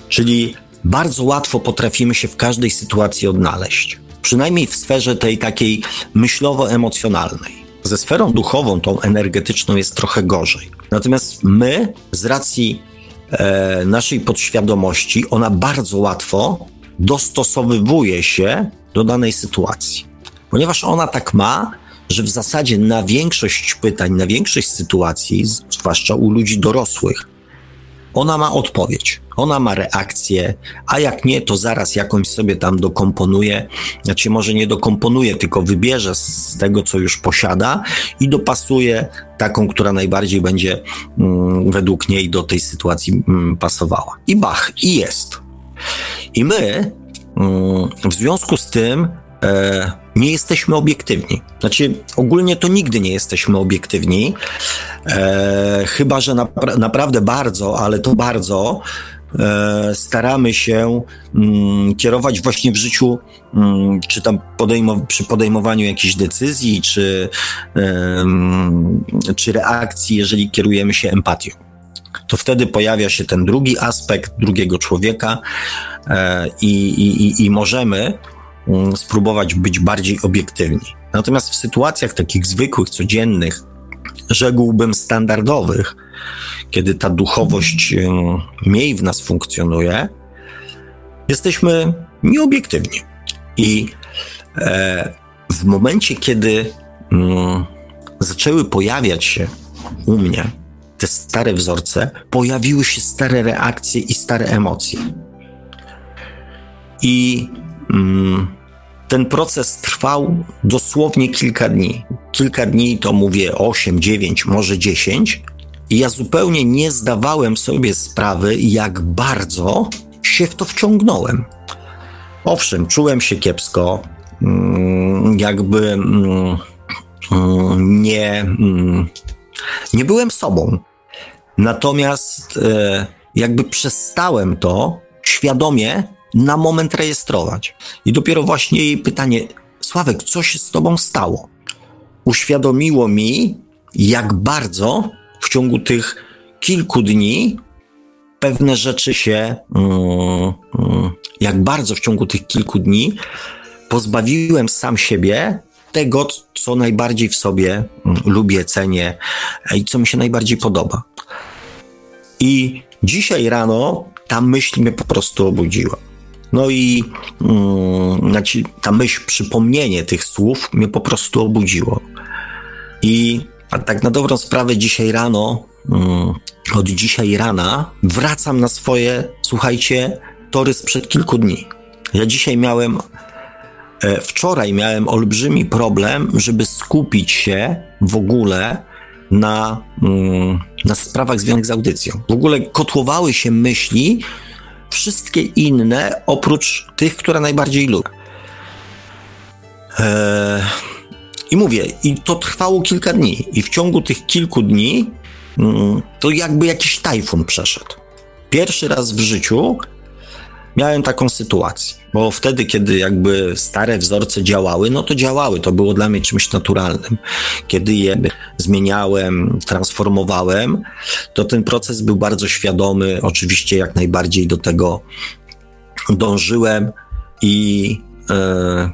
Czyli bardzo łatwo potrafimy się w każdej sytuacji odnaleźć. Przynajmniej w sferze tej takiej myślowo-emocjonalnej. Ze sferą duchową, tą energetyczną, jest trochę gorzej. Natomiast my, z racji e, naszej podświadomości, ona bardzo łatwo dostosowywuje się do danej sytuacji. Ponieważ ona tak ma, że w zasadzie na większość pytań, na większość sytuacji, zwłaszcza u ludzi dorosłych, ona ma odpowiedź, ona ma reakcję, a jak nie, to zaraz jakąś sobie tam dokomponuje, znaczy może nie dokomponuje, tylko wybierze z tego, co już posiada i dopasuje taką, która najbardziej będzie mm, według niej do tej sytuacji mm, pasowała. I bach, i jest. I my mm, w związku z tym e, nie jesteśmy obiektywni. Znaczy, ogólnie to nigdy nie jesteśmy obiektywni, e, chyba że napra naprawdę bardzo, ale to bardzo e, staramy się mm, kierować właśnie w życiu, mm, czy tam podejmow przy podejmowaniu jakichś decyzji, czy, czy reakcji, jeżeli kierujemy się empatią. To wtedy pojawia się ten drugi aspekt drugiego człowieka e, i, i, i możemy spróbować być bardziej obiektywni. Natomiast w sytuacjach takich zwykłych, codziennych, rzekłbym standardowych, kiedy ta duchowość mm, mniej w nas funkcjonuje, jesteśmy nieobiektywni. I e, w momencie, kiedy mm, zaczęły pojawiać się u mnie te stare wzorce, pojawiły się stare reakcje i stare emocje. I Mm, ten proces trwał dosłownie kilka dni. Kilka dni to mówię 8, 9, może 10. I ja zupełnie nie zdawałem sobie sprawy, jak bardzo się w to wciągnąłem. Owszem, czułem się kiepsko, mm, jakby mm, nie, nie byłem sobą. Natomiast e, jakby przestałem to świadomie na moment rejestrować. I dopiero właśnie jej pytanie, Sławek, co się z tobą stało? Uświadomiło mi, jak bardzo w ciągu tych kilku dni pewne rzeczy się, mm, mm, jak bardzo w ciągu tych kilku dni pozbawiłem sam siebie tego, co najbardziej w sobie mm, lubię, cenię i co mi się najbardziej podoba. I dzisiaj rano ta myśl mnie po prostu obudziła. No i mm, znaczy, ta myśl, przypomnienie tych słów mnie po prostu obudziło. I tak na dobrą sprawę dzisiaj rano, mm, od dzisiaj rana, wracam na swoje, słuchajcie, tory sprzed kilku dni. Ja dzisiaj miałem, e, wczoraj miałem olbrzymi problem, żeby skupić się w ogóle na, mm, na sprawach związanych z audycją. W ogóle kotłowały się myśli, wszystkie inne, oprócz tych, które najbardziej lubię. Eee, I mówię, i to trwało kilka dni. I w ciągu tych kilku dni mm, to jakby jakiś tajfun przeszedł. Pierwszy raz w życiu miałem taką sytuację, bo wtedy, kiedy jakby stare wzorce działały, no to działały, to było dla mnie czymś naturalnym. Kiedy je zmieniałem, transformowałem, to ten proces był bardzo świadomy, oczywiście jak najbardziej do tego dążyłem i, yy,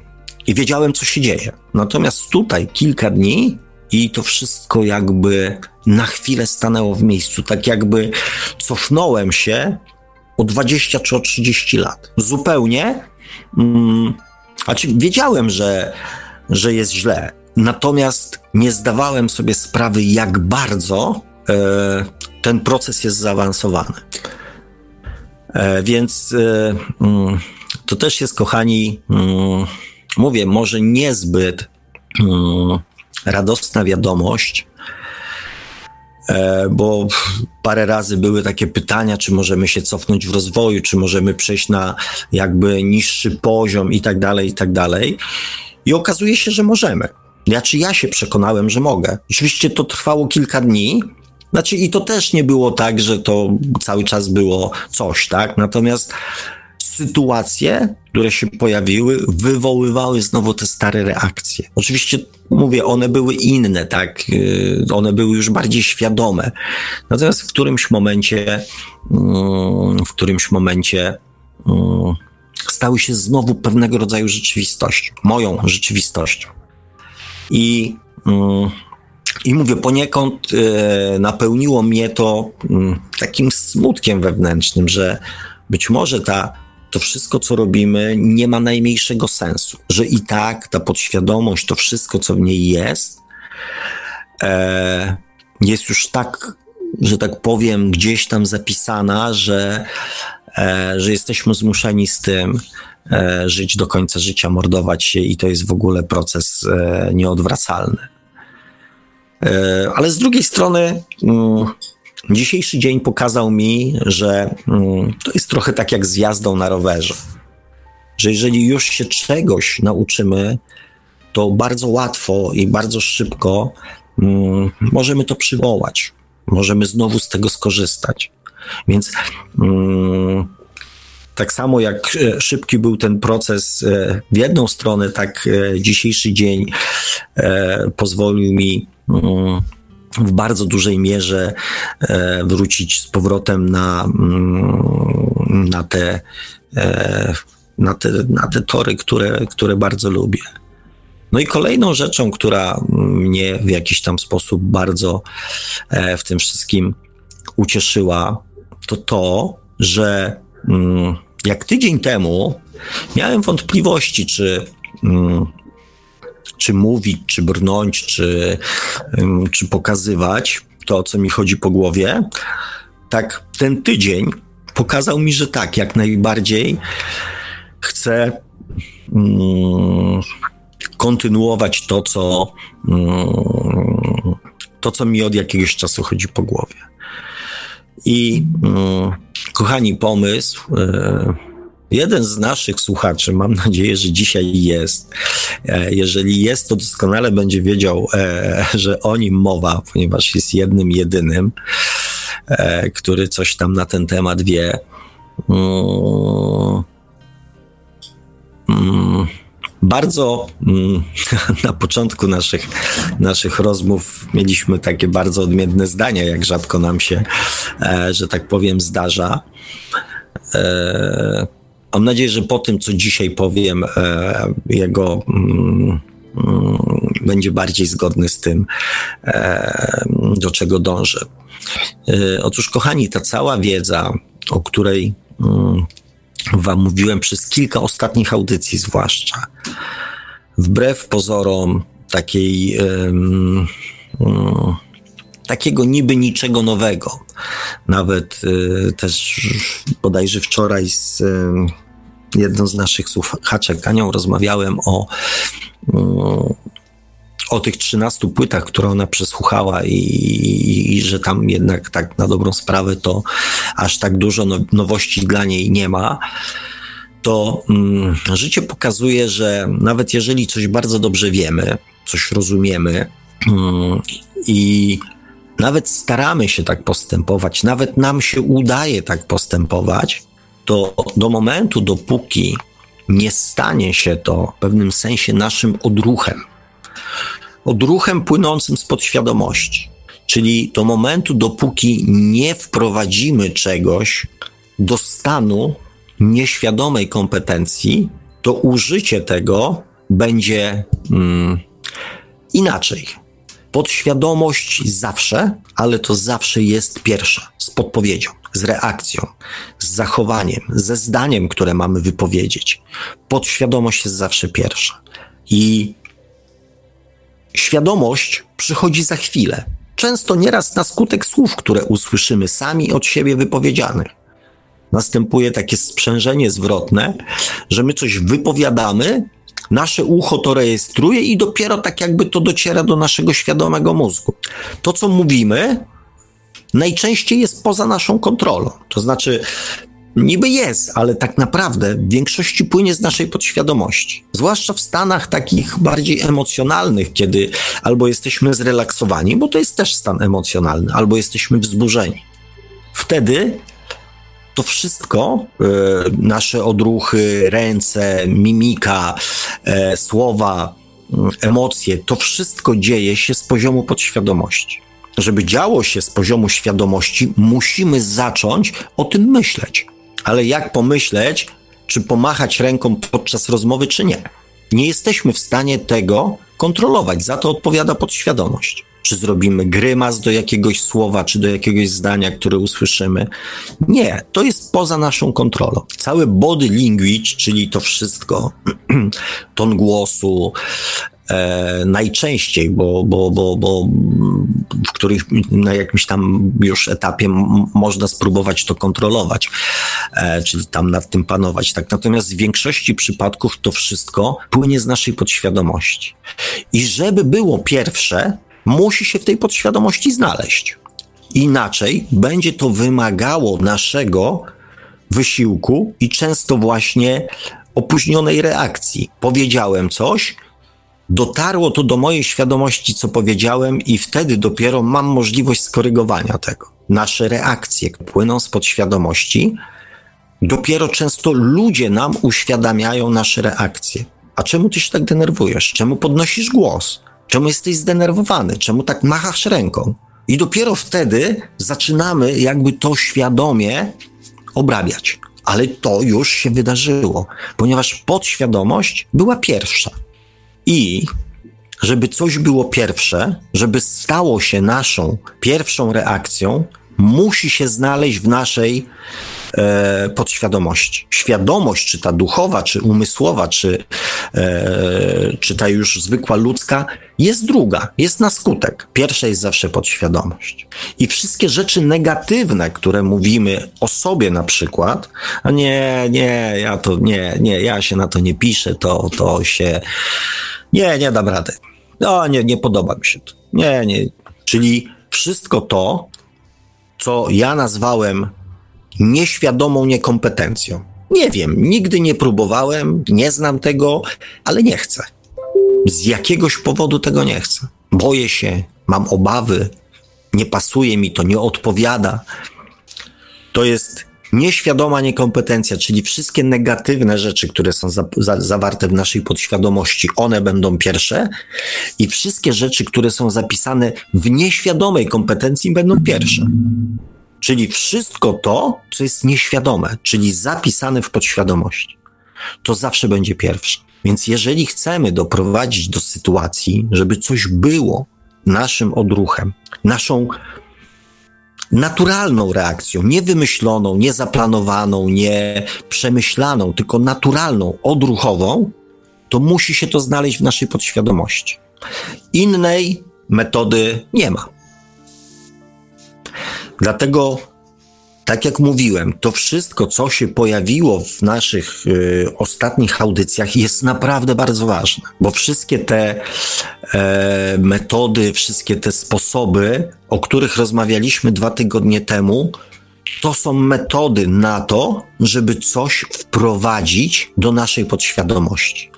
i wiedziałem, co się dzieje. Natomiast tutaj kilka dni i to wszystko jakby na chwilę stanęło w miejscu, tak jakby cofnąłem się o 20 czy o 30 lat. Zupełnie. Mm, znaczy, wiedziałem, że, że jest źle, natomiast nie zdawałem sobie sprawy, jak bardzo e, ten proces jest zaawansowany. E, więc e, mm, to też jest, kochani, mm, mówię, może niezbyt mm, radosna wiadomość, bo parę razy były takie pytania, czy możemy się cofnąć w rozwoju, czy możemy przejść na jakby niższy poziom i tak dalej, i tak dalej. I okazuje się, że możemy. Ja czy ja się przekonałem, że mogę. Oczywiście to trwało kilka dni. Znaczy, i to też nie było tak, że to cały czas było coś, tak? Natomiast sytuacje, które się pojawiły, wywoływały znowu te stare reakcje. Oczywiście mówię, one były inne, tak? Y, one były już bardziej świadome. Natomiast w którymś momencie, mm, w którymś momencie mm, stały się znowu pewnego rodzaju rzeczywistością, moją rzeczywistością. I, mm, i mówię, poniekąd y, napełniło mnie to takim smutkiem wewnętrznym, że być może ta to wszystko, co robimy, nie ma najmniejszego sensu. Że i tak ta podświadomość, to wszystko, co w niej jest, e, jest już tak, że tak powiem, gdzieś tam zapisana, że, e, że jesteśmy zmuszeni z tym e, żyć do końca życia, mordować się i to jest w ogóle proces e, nieodwracalny. E, ale z drugiej strony, mm, Dzisiejszy dzień pokazał mi, że mm, to jest trochę tak jak z jazdą na rowerze. Że jeżeli już się czegoś nauczymy, to bardzo łatwo i bardzo szybko mm, możemy to przywołać. Możemy znowu z tego skorzystać. Więc mm, tak samo jak e, szybki był ten proces e, w jedną stronę, tak e, dzisiejszy dzień pozwolił mi w bardzo dużej mierze e, wrócić z powrotem na, mm, na, te, e, na, te, na te tory, które, które bardzo lubię. No i kolejną rzeczą, która mnie w jakiś tam sposób bardzo e, w tym wszystkim ucieszyła, to to, że mm, jak tydzień temu miałem wątpliwości, czy mm, czy mówić, czy brnąć, czy, czy pokazywać to, co mi chodzi po głowie, tak ten tydzień pokazał mi, że tak, jak najbardziej chcę mm, kontynuować to, co, mm, to, co mi od jakiegoś czasu chodzi po głowie. I mm, kochani, pomysł. Y, Jeden z naszych słuchaczy, mam nadzieję, że dzisiaj jest. E, jeżeli jest, to doskonale będzie wiedział, e, że o nim mowa, ponieważ jest jednym, jedynym, e, który coś tam na ten temat wie. mm, mm, bardzo mm, na początku naszych, naszych rozmów mieliśmy takie bardzo odmienne zdania, jak rzadko nam się, że tak powiem, zdarza. Mam nadzieję, że po tym, co dzisiaj powiem, e, jego mm, mm, będzie bardziej zgodny z tym, do czego dążę. Otóż, kochani, ta cała wiedza, o której Wam mówiłem przez kilka ostatnich audycji, zwłaszcza. Wbrew pozorom takiej. Um, takiego niby niczego nowego. Nawet y, też bodajże wczoraj z y, jedną z naszych słuchaczek, Anią, rozmawiałem o y, o tych 13 płytach, które ona przesłuchała i, i, i, że tam jednak tak na dobrą sprawę to aż tak dużo no, nowości dla niej nie ma, to mm, życie pokazuje, że nawet jeżeli coś bardzo dobrze wiemy, coś rozumiemy mm, i nawet staramy się tak postępować, nawet nam się udaje tak postępować, to do momentu, dopóki nie stanie się to w pewnym sensie naszym odruchem, odruchem płynącym z podświadomości. Czyli do momentu, dopóki nie wprowadzimy czegoś do stanu nieświadomej kompetencji, to użycie tego będzie mm, inaczej. Podświadomość zawsze, ale to zawsze jest pierwsza, z podpowiedzią, z reakcją, z zachowaniem, ze zdaniem, które mamy wypowiedzieć. Podświadomość jest zawsze pierwsza. I Świadomość przychodzi za chwilę, często nieraz na skutek słów, które usłyszymy sami od siebie wypowiedzianych. Następuje takie sprzężenie zwrotne, że my coś wypowiadamy, nasze ucho to rejestruje i dopiero tak jakby to dociera do naszego świadomego mózgu. To, co mówimy, najczęściej jest poza naszą kontrolą. To znaczy, Niby jest, ale tak naprawdę w większości płynie z naszej podświadomości. Zwłaszcza w stanach takich bardziej emocjonalnych, kiedy albo jesteśmy zrelaksowani, bo to jest też stan emocjonalny, albo jesteśmy wzburzeni. Wtedy to wszystko, e, nasze odruchy, ręce, mimika, e, słowa, mm, emocje, to wszystko dzieje się z poziomu podświadomości. Żeby działo się z poziomu świadomości, musimy zacząć o tym myśleć ale jak pomyśleć, czy pomachać ręką podczas rozmowy, czy nie. Nie jesteśmy w stanie tego kontrolować, za to odpowiada podświadomość. Czy zrobimy grymas do jakiegoś słowa, czy do jakiegoś zdania, które usłyszymy? Nie, to jest poza naszą kontrolą. Cały body language, czyli to wszystko, ton głosu, e, najczęściej, bo, bo, bo, bo w których na jakimś tam już etapie można spróbować to kontrolować, e, czyli tam nad tym panować. Tak, natomiast w większości przypadków to wszystko płynie z naszej podświadomości. I żeby było pierwsze, musi się w tej podświadomości znaleźć. Inaczej będzie to wymagało naszego wysiłku i często właśnie opóźnionej reakcji. Powiedziałem coś, dotarło to do mojej świadomości, co powiedziałem, i wtedy dopiero mam możliwość skorygowania tego. Nasze reakcje płyną z podświadomości, dopiero często ludzie nam uświadamiają nasze reakcje. A czemu ty się tak denerwujesz? Czemu podnosisz głos? Czemu jesteś zdenerwowany? Czemu tak machasz ręką? I dopiero wtedy zaczynamy jakby to świadomie obrabiać. Ale to już się wydarzyło, ponieważ podświadomość była pierwsza. I żeby coś było pierwsze, żeby stało się naszą pierwszą reakcją, musi się znaleźć w naszej e, podświadomości. Świadomość, czy ta duchowa, czy umysłowa, czy, e, czy ta już zwykła ludzka, jest druga, jest na skutek. Pierwsza jest zawsze podświadomość. I wszystkie rzeczy negatywne, które mówimy o sobie na przykład, a nie, nie, ja to nie, nie, ja się na to nie piszę, to, to się nie, nie dam rady. No, nie, nie podoba mi się to. Nie, nie. Czyli wszystko to, co ja nazwałem nieświadomą niekompetencją. Nie wiem, nigdy nie próbowałem, nie znam tego, ale nie chcę. Z jakiegoś powodu tego nie chcę. Boję się, mam obawy, nie pasuje mi to, nie odpowiada. To jest Nieświadoma niekompetencja, czyli wszystkie negatywne rzeczy, które są za, za, zawarte w naszej podświadomości, one będą pierwsze i wszystkie rzeczy, które są zapisane w nieświadomej kompetencji będą pierwsze. Czyli wszystko to, co jest nieświadome, czyli zapisane w podświadomości, to zawsze będzie pierwsze. Więc jeżeli chcemy doprowadzić do sytuacji, żeby coś było naszym odruchem, naszą naturalną reakcją, nie wymyśloną, nie zaplanowaną, nie przemyślaną, tylko naturalną, odruchową, to musi się to znaleźć w naszej podświadomości. Innej metody nie ma. Dlatego, tak jak mówiłem, to wszystko, co się pojawiło w naszych y, ostatnich audycjach, jest naprawdę bardzo ważne, bo wszystkie te e, metody, wszystkie te sposoby, o których rozmawialiśmy dwa tygodnie temu, to są metody na to, żeby coś wprowadzić do naszej podświadomości,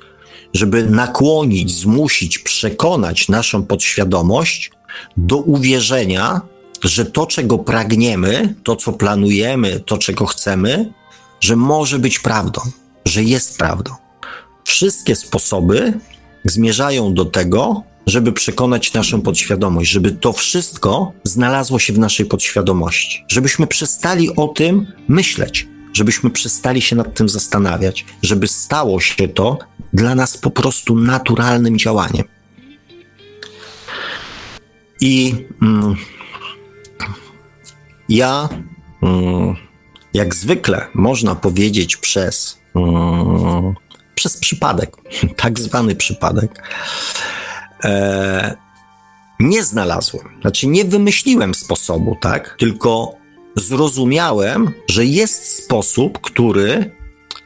żeby nakłonić, zmusić, przekonać naszą podświadomość do uwierzenia, że to, czego pragniemy, to, co planujemy, to, czego chcemy, że może być prawdą, że jest prawdą. Wszystkie sposoby zmierzają do tego, żeby przekonać naszą podświadomość, żeby to wszystko znalazło się w naszej podświadomości, żebyśmy przestali o tym myśleć, żebyśmy przestali się nad tym zastanawiać, żeby stało się to dla nas po prostu naturalnym działaniem. I mm, ja, mm, jak zwykle, można powiedzieć przez, mm, przez przypadek, tak zwany przypadek, e, nie znalazłem, znaczy nie wymyśliłem sposobu, tak? Tylko zrozumiałem, że jest sposób, który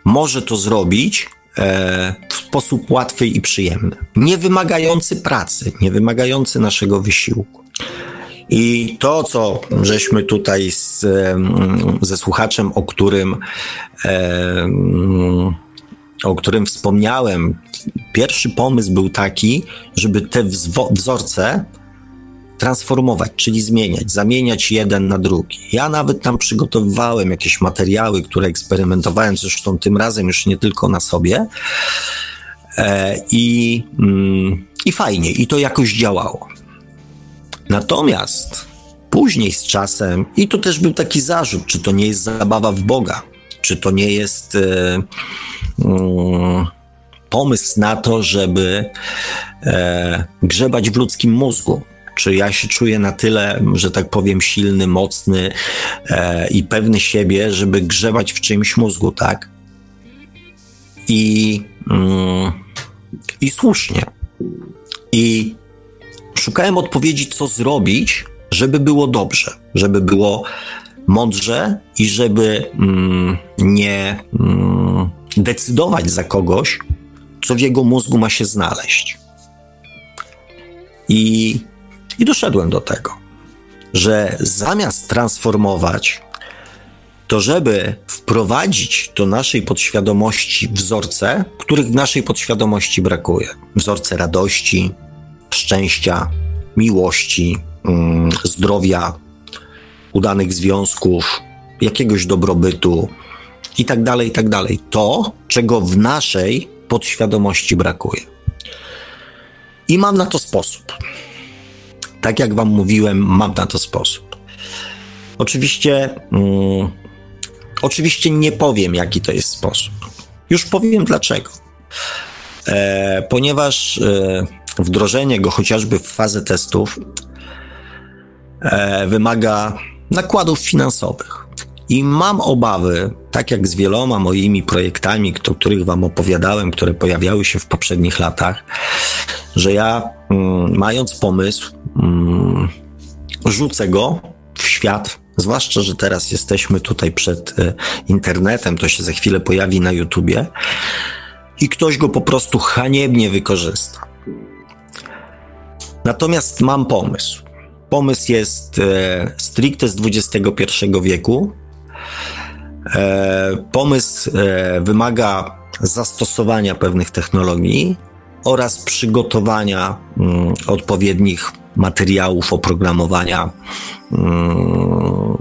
może to zrobić e, w sposób łatwy i przyjemny, nie wymagający pracy, nie wymagający naszego wysiłku. I to, co żeśmy tutaj z, ze słuchaczem, o którym, o którym wspomniałem, pierwszy pomysł był taki, żeby te wzorce transformować, czyli zmieniać, zamieniać jeden na drugi. Ja nawet tam przygotowywałem jakieś materiały, które eksperymentowałem, zresztą tym razem już nie tylko na sobie. E, I, mm, i fajnie, i to jakoś działało. Natomiast później z czasem, i to też był taki zarzut, czy to nie jest zabawa w Boga, czy to nie jest e, mm, pomysł na to, żeby e, grzebać w ludzkim mózgu. Czy ja się czuję na tyle, że tak powiem, silny, mocny e, i pewny siebie, żeby grzebać w czyimś mózgu, tak? I, mm, i słusznie. I szukałem odpowiedzi, co zrobić, żeby było dobrze, żeby było mądrze i żeby mm, nie mm, decydować za kogoś, co w jego mózgu ma się znaleźć. I, I doszedłem do tego, że zamiast transformować, to żeby wprowadzić do naszej podświadomości wzorce, których w naszej podświadomości brakuje. Wzorce radości, szczęścia, miłości, mm, zdrowia, udanych związków, jakiegoś dobrobytu i tak dalej, tak dalej. To, czego w naszej podświadomości brakuje. I mam na to sposób. Tak jak Wam mówiłem, mam na to sposób. Oczywiście, mm, oczywiście nie powiem, jaki to jest sposób. Już powiem dlaczego. E, ponieważ e, wdrożenie go chociażby w fazę testów e, wymaga nakładów finansowych. I mam obawy, tak jak z wieloma moimi projektami, o których Wam opowiadałem, które pojawiały się w poprzednich latach, że ja, mm, mając pomysł, mm, rzucę go w świat. Zwłaszcza, że teraz jesteśmy tutaj przed e, internetem, to się za chwilę pojawi na YouTubie i ktoś go po prostu haniebnie wykorzysta. Natomiast mam pomysł. Pomysł jest e, stricte z XXI wieku. E, pomysł e, wymaga zastosowania pewnych technologii oraz przygotowania mm, odpowiednich materiałów oprogramowania mm,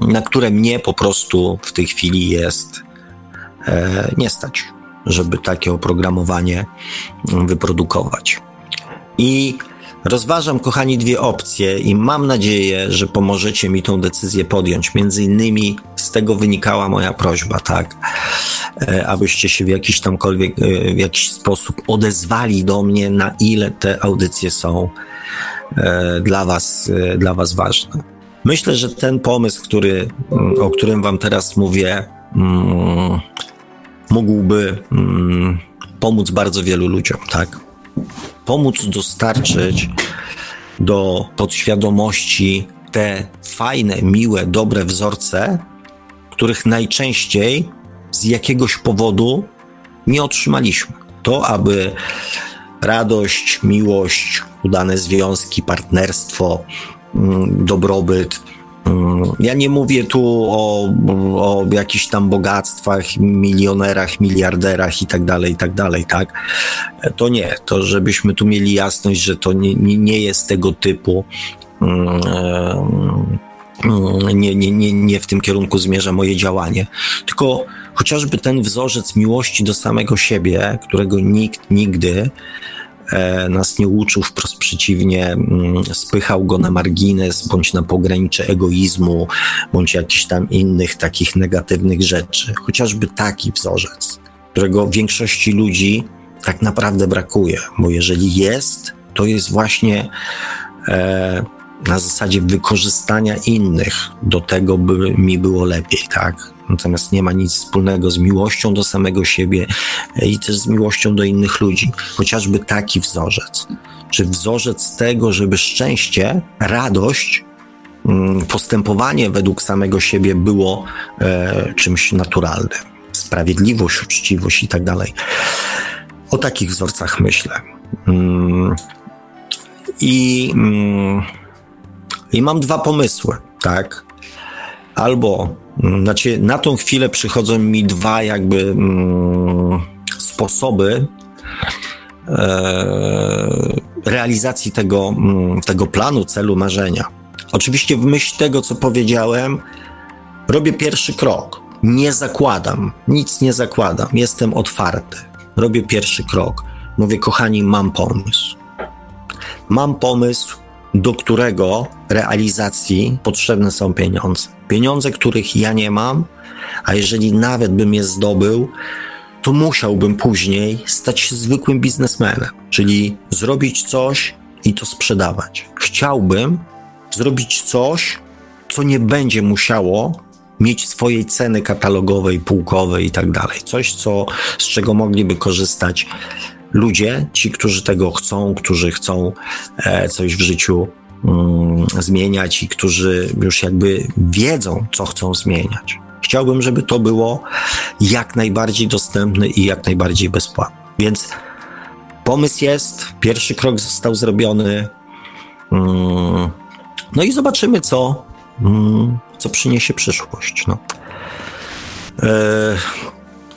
na które mnie po prostu w tej chwili jest e, nie stać, żeby takie oprogramowanie wyprodukować. I rozważam, kochani, dwie opcje i mam nadzieję, że pomożecie mi tą decyzję podjąć. Między innymi z tego wynikała moja prośba, tak, e, abyście się w jakiś tamkolwiek, e, w jakiś sposób odezwali do mnie, na ile te audycje są e, dla was, dla was ważne. Myślę, że ten pomysł, który, mm, o którym wam teraz mówię, mm, mógłby mm, pomóc bardzo wielu ludziom, tak? Pomóc dostarczyć do podświadomości te fajne, miłe, dobre wzorce, których najczęściej z jakiegoś powodu nie otrzymaliśmy. To, aby radość, miłość, udane związki, partnerstwo, mm, dobrobyt, ja nie mówię tu o, o jakichś tam bogactwach, milionerach, miliarderach i tak dalej, i tak dalej, tak? To nie, to żebyśmy tu mieli jasność, że to nie, nie, jest tego typu. Mm, mm, nie, nie, nie, nie w tym kierunku zmierza moje działanie, tylko chociażby ten wzorzec miłości do samego siebie, którego nikt nigdy nas nie uczył, wprost przeciwnie, mm, spychał go na margines bądź na pogranicze egoizmu, bądź jakichś tam innych takich negatywnych rzeczy. Chociażby taki wzorzec, którego większości ludzi tak naprawdę brakuje, bo jeżeli jest, to jest właśnie e, na zasadzie wykorzystania innych do tego, by mi było lepiej, tak? Natomiast nie ma nic wspólnego z miłością do samego siebie i też z miłością do innych ludzi. Chociażby taki wzorzec. Czy wzorzec tego, żeby szczęście, radość, mm, postępowanie według samego siebie było e, czymś naturalnym. Sprawiedliwość, uczciwość i tak dalej. O takich wzorcach myślę. Mm, I, mm, I mam dwa pomysły, tak? Albo znaczy, na tą chwilę przychodzą mi dwa jakby mm, sposoby e, realizacji tego, mm, tego planu, celu, marzenia. Oczywiście w myśl tego, co powiedziałem, robię pierwszy krok. Nie zakładam, nic nie zakładam, jestem otwarty. Robię pierwszy krok. Mówię, kochani, mam pomysł. Mam pomysł, do którego realizacji potrzebne są pieniądze. Pieniądze, których ja nie mam, a jeżeli nawet bym je zdobył, to musiałbym później stać się zwykłym biznesmenem, czyli zrobić coś i to sprzedawać. Chciałbym zrobić coś, co nie będzie musiało mieć swojej ceny katalogowej, półkowej i tak dalej. Coś, co, z czego mogliby korzystać ludzie, ci, którzy tego chcą, którzy chcą e, coś w życiu mm, zmieniać i którzy już jakby wiedzą, co chcą zmieniać. Chciałbym, żeby to było jak najbardziej dostępne i jak najbardziej bezpłatne. Więc pomysł jest, pierwszy krok został zrobiony. Mm, no i zobaczymy, co, mm, co przyniesie przyszłość. No. E,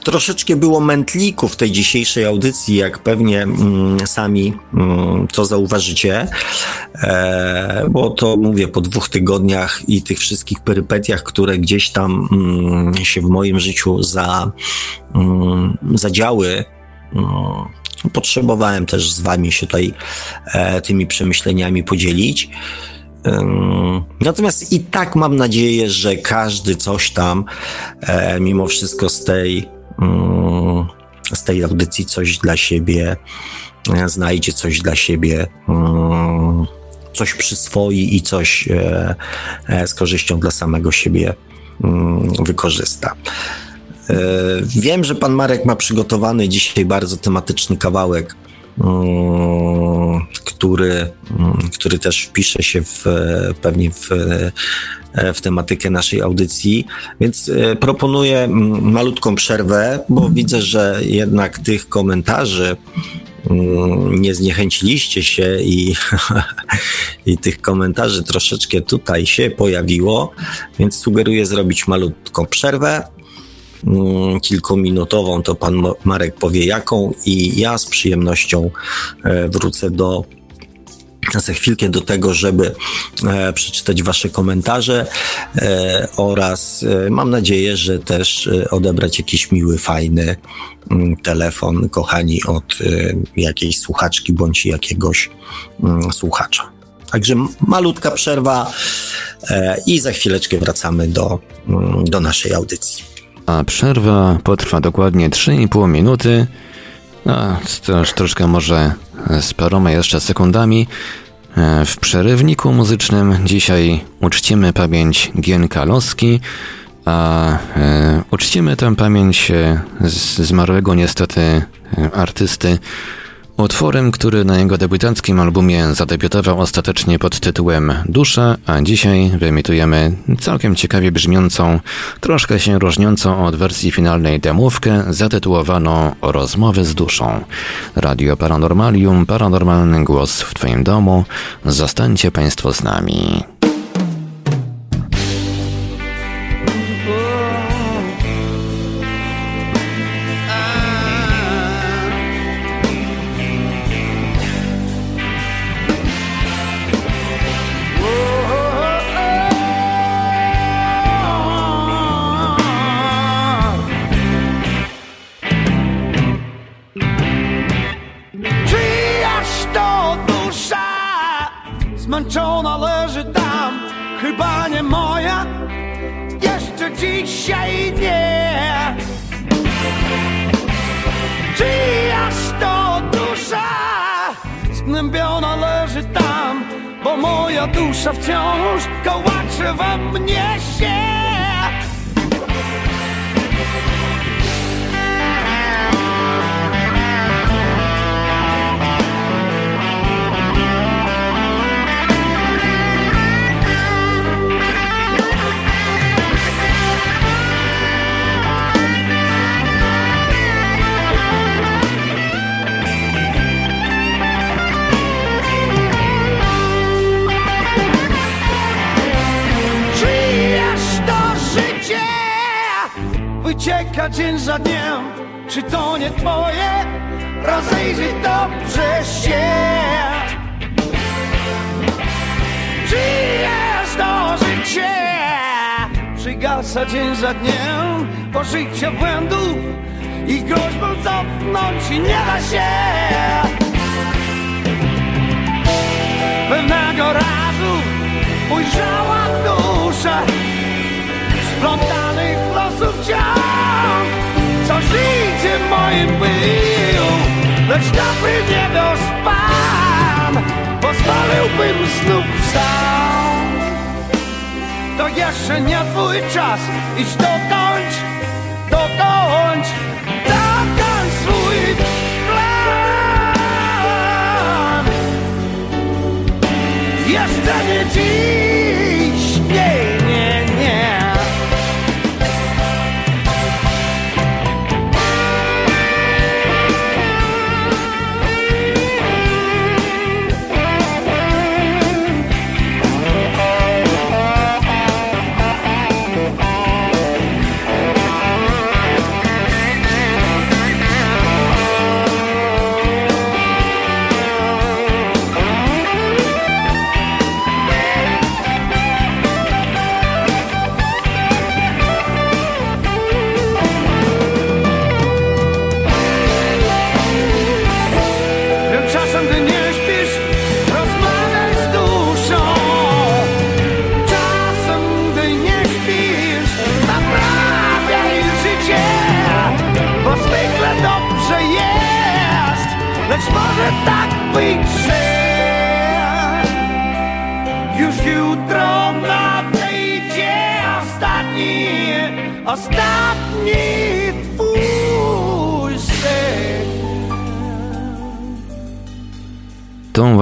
Troszeczkę było mętlików w tej dzisiejszej audycji, jak pewnie mm, sami mm, to zauważycie, e, bo to mówię po dwóch tygodniach i tych wszystkich perypetiach, które gdzieś tam mm, się w moim życiu za, mm, zadziały. Mm, potrzebowałem też z wami się tutaj e, tymi przemyśleniami podzielić. Natomiast i tak mam nadzieję, że każdy coś tam, e, mimo wszystko z tej z tej audycji coś dla siebie, e, znajdzie coś dla siebie, mm, coś przyswoi i coś e, e, z korzyścią dla samego siebie mm, wykorzysta. Wiem, że pan Marek ma przygotowany dzisiaj bardzo tematyczny kawałek, który, który też wpisze się w, pewnie w E, w tematykę naszej audycji, więc e, proponuję malutką przerwę, bo widzę, że jednak tych komentarzy nie zniechęciliście się i, i tych komentarzy troszeczkę tutaj się pojawiło, więc sugeruję zrobić malutką przerwę kilkuminutową, to pan Marek powie jaką i ja z przyjemnością e, wrócę do za chwilkę do tego, żeby e, przeczytać Wasze komentarze e, oraz e, mam nadzieję, że też e, odebrać jakiś miły, fajny m, mm, telefon, kochani, od e, jakiejś słuchaczki bądź jakiegoś m, mm, słuchacza. Także malutka przerwa e, i za chwileczkę wracamy do, m, mm, do naszej audycji. A przerwa potrwa dokładnie 3,5 minuty. No, już troszkę może z paroma jeszcze sekundami. E, w przerywniku muzycznym dzisiaj uczcimy pamięć Gienka Loski, a e, uczcimy tę pamięć e, zmarłego niestety artysty Utworem, który na jego debiutanckim albumie zadebiutował ostatecznie pod tytułem Dusza, a dzisiaj wyemitujemy całkiem ciekawie brzmiącą, troszkę się różniącą od wersji finalnej demówkę zatytułowaną Rozmowy z duszą. Radio Paranormalium, paranormalny głos w Twoim domu. Zostańcie Państwo z nami.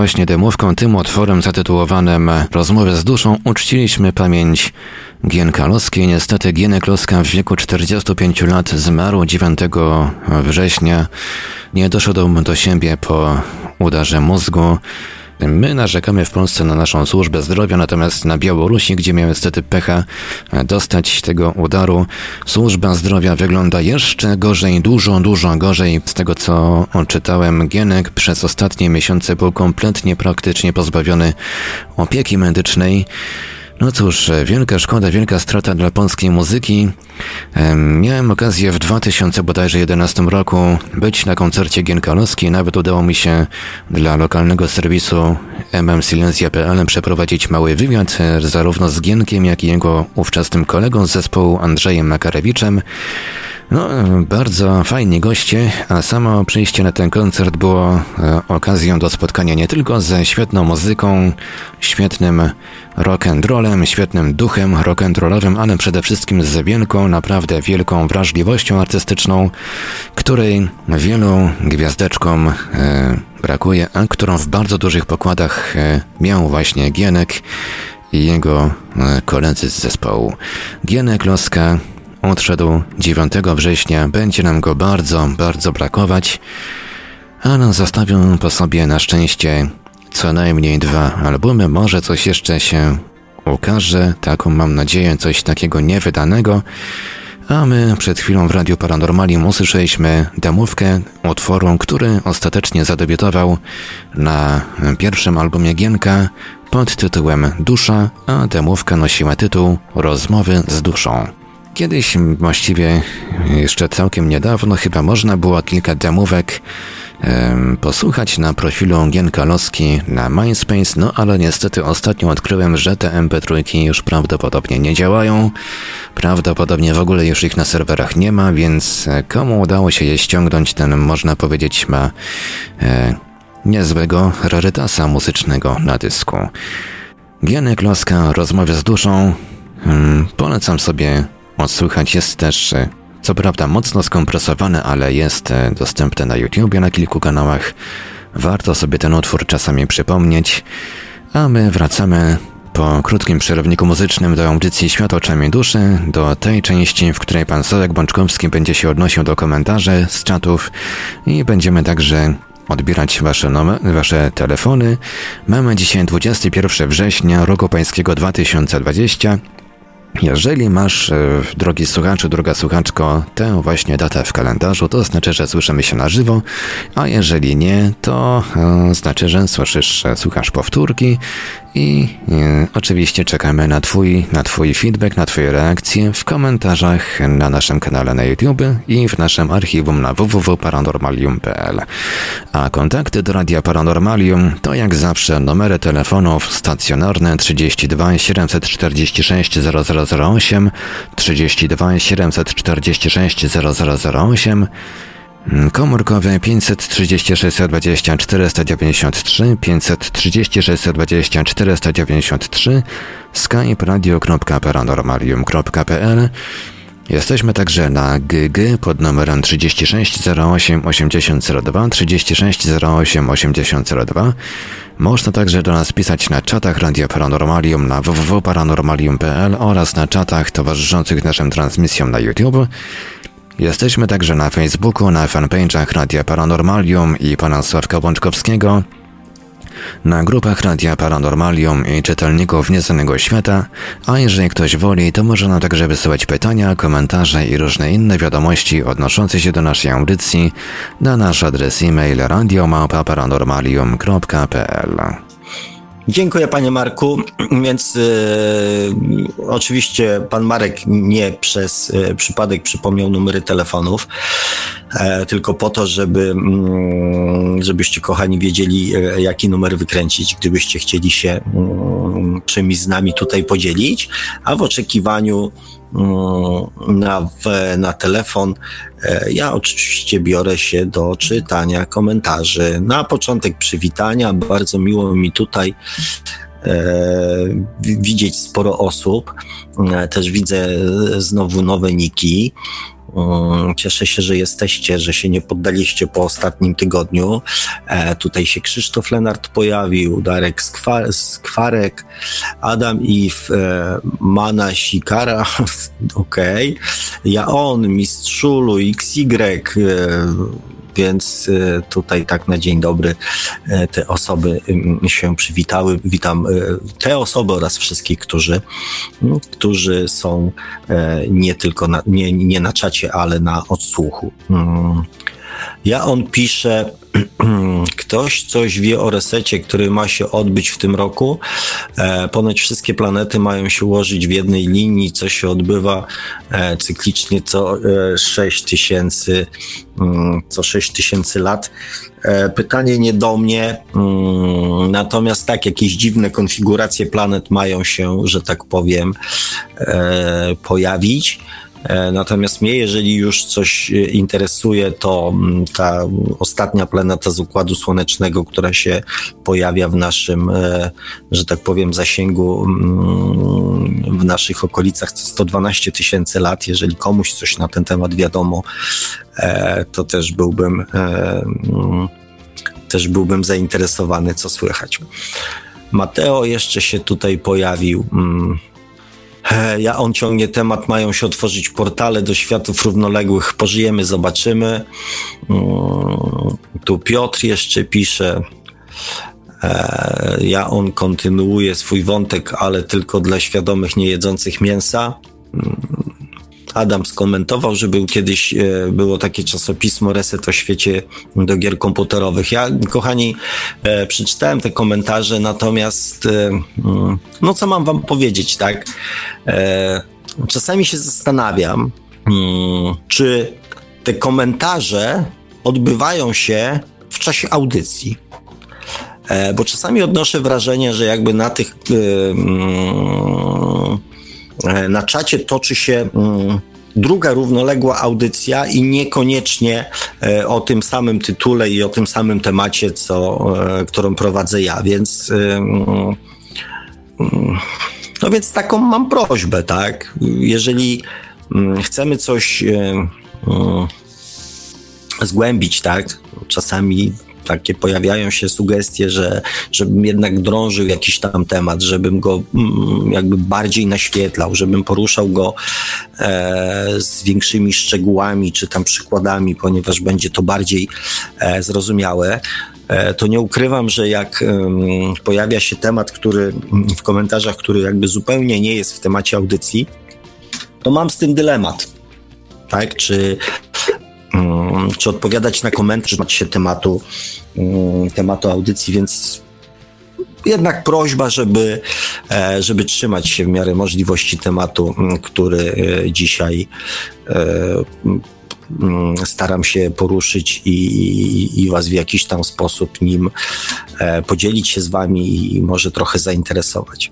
Właśnie demówką, tym otworem zatytułowanym Rozmowy z duszą uczciliśmy pamięć Gienka Loskiej. Niestety Gienek Loska w wieku 45 lat zmarł 9 września. Nie doszedł do siebie po udarze mózgu. My narzekamy w Polsce na naszą służbę zdrowia, natomiast na Białorusi, gdzie miałem niestety pecha e, dostać tego udaru, służba zdrowia wygląda jeszcze gorzej, dużo, dużo gorzej. Z tego co czytałem, Gienek przez ostatnie miesiące był kompletnie praktycznie pozbawiony opieki medycznej. No cóż, wielka szkoda, wielka strata dla polskiej muzyki. Miałem okazję w 2011 roku być na koncercie Gienkalowski. Nawet udało mi się dla lokalnego serwisu mmsilencia.pl przeprowadzić mały wywiad e, zarówno z Gienkiem, jak i jego ówczesnym kolegą z zespołu Andrzejem Makarewiczem. No, bardzo fajni goście, a samo przyjście na ten koncert było e, okazją do spotkania nie tylko ze świetną muzyką, świetnym rock'n'rollem, świetnym duchem rock'n'rollowym, ale przede wszystkim z wielką, naprawdę wielką wrażliwością artystyczną, której wielu gwiazdeczkom e, brakuje, a którą w bardzo dużych pokładach e, miał właśnie Gienek i jego e, koledzy z zespołu. Gienek Loska odszedł 9 września, będzie nam go bardzo, bardzo brakować, ale zostawił po sobie na szczęście co najmniej dwa albumy, może coś jeszcze się ukaże, taką mam nadzieję, coś takiego niewydanego. A my przed chwilą w Radiu Paranormalium usłyszeliśmy demówkę utworu, który ostatecznie zadebiutował na pierwszym albumie Gienka pod tytułem Dusza, a demówka nosiła tytuł Rozmowy z duszą. Kiedyś, właściwie jeszcze całkiem niedawno, chyba można było kilka demówek posłuchać na profilu Gienka Loski na MySpace, no ale niestety ostatnio odkryłem, że te MP3 już prawdopodobnie nie działają. Prawdopodobnie w ogóle już ich na serwerach nie ma, więc e, komu udało się je ściągnąć, ten można powiedzieć ma e, niezłego rarytasa muzycznego na dysku. Gienek Loska, rozmowy z duszą. Hmm, polecam sobie odsłuchać. Jest też e, co prawda mocno skompresowane, ale jest e, dostępne na YouTubie na kilku kanałach. Warto sobie ten utwór czasami przypomnieć. A my wracamy po krótkim przerwniku muzycznym do audycji Świat oczami duszy, do tej części, w której pan Sławek Bączkowski będzie się odnosił do komentarzy z czatów i będziemy także odbierać wasze, wasze telefony. Mamy dzisiaj 21 września roku pańskiego 2020. Jeżeli masz, e, drogi słuchaczu, droga słuchaczko, tę właśnie datę w kalendarzu, to znaczy, że słyszymy się na żywo, a jeżeli nie, to e, znaczy, że słyszysz, słuchasz powtórki i e, oczywiście czekamy na twój, na twój feedback, na twoje reakcje w komentarzach na naszym kanale na YouTube i w naszym archiwum na www.paranormalium.pl. A kontakty do Radia Paranormalium to jak zawsze numery telefonów stacjonarne 32 746 0008, 32 746 0008, Komórkowe 536 20 493 536 20 493 skype radio.paranormalium.pl Jesteśmy także na GG pod numerem 36 08 8002 36 08 8002 Można także do nas pisać na czatach Radia Paranormalium na www.paranormalium.pl oraz na czatach towarzyszących naszym transmisjom na YouTube. Jesteśmy także na Facebooku, na fanpage'ach Radia Paranormalium i pana Sławka Bączkowskiego, na grupach Radia Paranormalium i czytelników Nieznanego Świata, a jeżeli ktoś woli, to może nam także wysyłać pytania, komentarze i różne inne wiadomości odnoszące się do naszej audycji na nasz adres e-mail radiomałpa-paranormalium.pl. Dziękuję panie Marku. Więc e, oczywiście pan Marek nie przez e, przypadek przypomniał numery telefonów, e, tylko po to, żeby, mm, żebyście kochani wiedzieli, jaki numer wykręcić, gdybyście chcieli się mm, czymś z nami tutaj podzielić, a w oczekiwaniu na, na telefon. E, ja oczywiście biorę się do czytania komentarzy. Na początek przywitania. Bardzo miło mi tutaj e, widzieć sporo osób. E, też widzę znowu nowe niki. Cieszę się, że jesteście, że się nie poddaliście po ostatnim tygodniu. E, tutaj się Krzysztof Lenart pojawił, Darek Skwar Skwarek, Adam Iw, e, Mana Sikara, okej, okay. ja on, Mistrzulu, XY, e, więc y, tutaj tak na dzień dobry y, te osoby się przywitały. Witam te osoby oraz wszystkich, którzy, którzy są nie tylko na, nie, nie na czacie, ale na odsłuchu. Ja on pisze, ktoś coś wie o resecie, który ma się odbyć w tym roku. E, ponoć wszystkie planety mają się ułożyć w jednej linii, co się odbywa e, cyklicznie co e, 6 tysięcy, mm, co 6 tysięcy lat. E, pytanie nie do mnie, mm, natomiast tak, jakieś dziwne konfiguracje planet mają się, że tak powiem, e, pojawić. E, natomiast mnie, jeżeli już coś e, interesuje, to mm, ta ostatnia planeta z Układu Słonecznego, która się pojawia w naszym, e, że tak powiem, zasięgu mm, w naszych okolicach 112 tysięcy lat. Jeżeli komuś coś na ten temat wiadomo, to też byłbym, mm, też byłbym zainteresowany, co słychać. Mateo jeszcze się tutaj pojawił. Ja on ciągnie temat, mają się otworzyć portale do światów równoległych. Pożyjemy, zobaczymy. Mm, tu Piotr jeszcze pisze. Ja on kontynuuje swój wątek, ale tylko dla świadomych, niejedzących mięsa. Adam skomentował, że był kiedyś, e, było takie czasopismo Reset o świecie do gier komputerowych. Ja, kochani, e, przeczytałem te komentarze, natomiast e, mm, no co mam wam powiedzieć, tak? Czasami się zastanawiam, mm, czy te komentarze odbywają się w czasie audycji. Bo czasami odnoszę wrażenie, że jakby na tych mm, na czacie toczy się mm, druga równoległa audycja i niekoniecznie e, o tym samym tytule i o tym samym temacie, co, e, którą prowadzę ja, więc mm, mm, no więc taką mam prośbę, tak? Jeżeli chcemy coś zgłębić, tak? Czasami takie pojawiają się sugestie, że żebym jednak drążył jakiś tam temat, żebym go mm, jakby bardziej naświetlał, żebym poruszał go e, z większymi szczegółami czy tam przykładami, ponieważ będzie to bardziej e, zrozumiałe e, to nie ukrywam, że jak pojawia się temat, który w komentarzach, który jakby zupełnie nie jest w temacie audycji, to mam z tym dylemat. Tak? Czy czy odpowiadać na komentarz się tematu, mm, tematu audycji, więc jednak prośba, żeby, e, żeby trzymać się w miarę możliwości tematu, mm, który e, dzisiaj e, staram się poruszyć i, i Was w jakiś tam sposób nim podzielić się z Wami i może trochę zainteresować.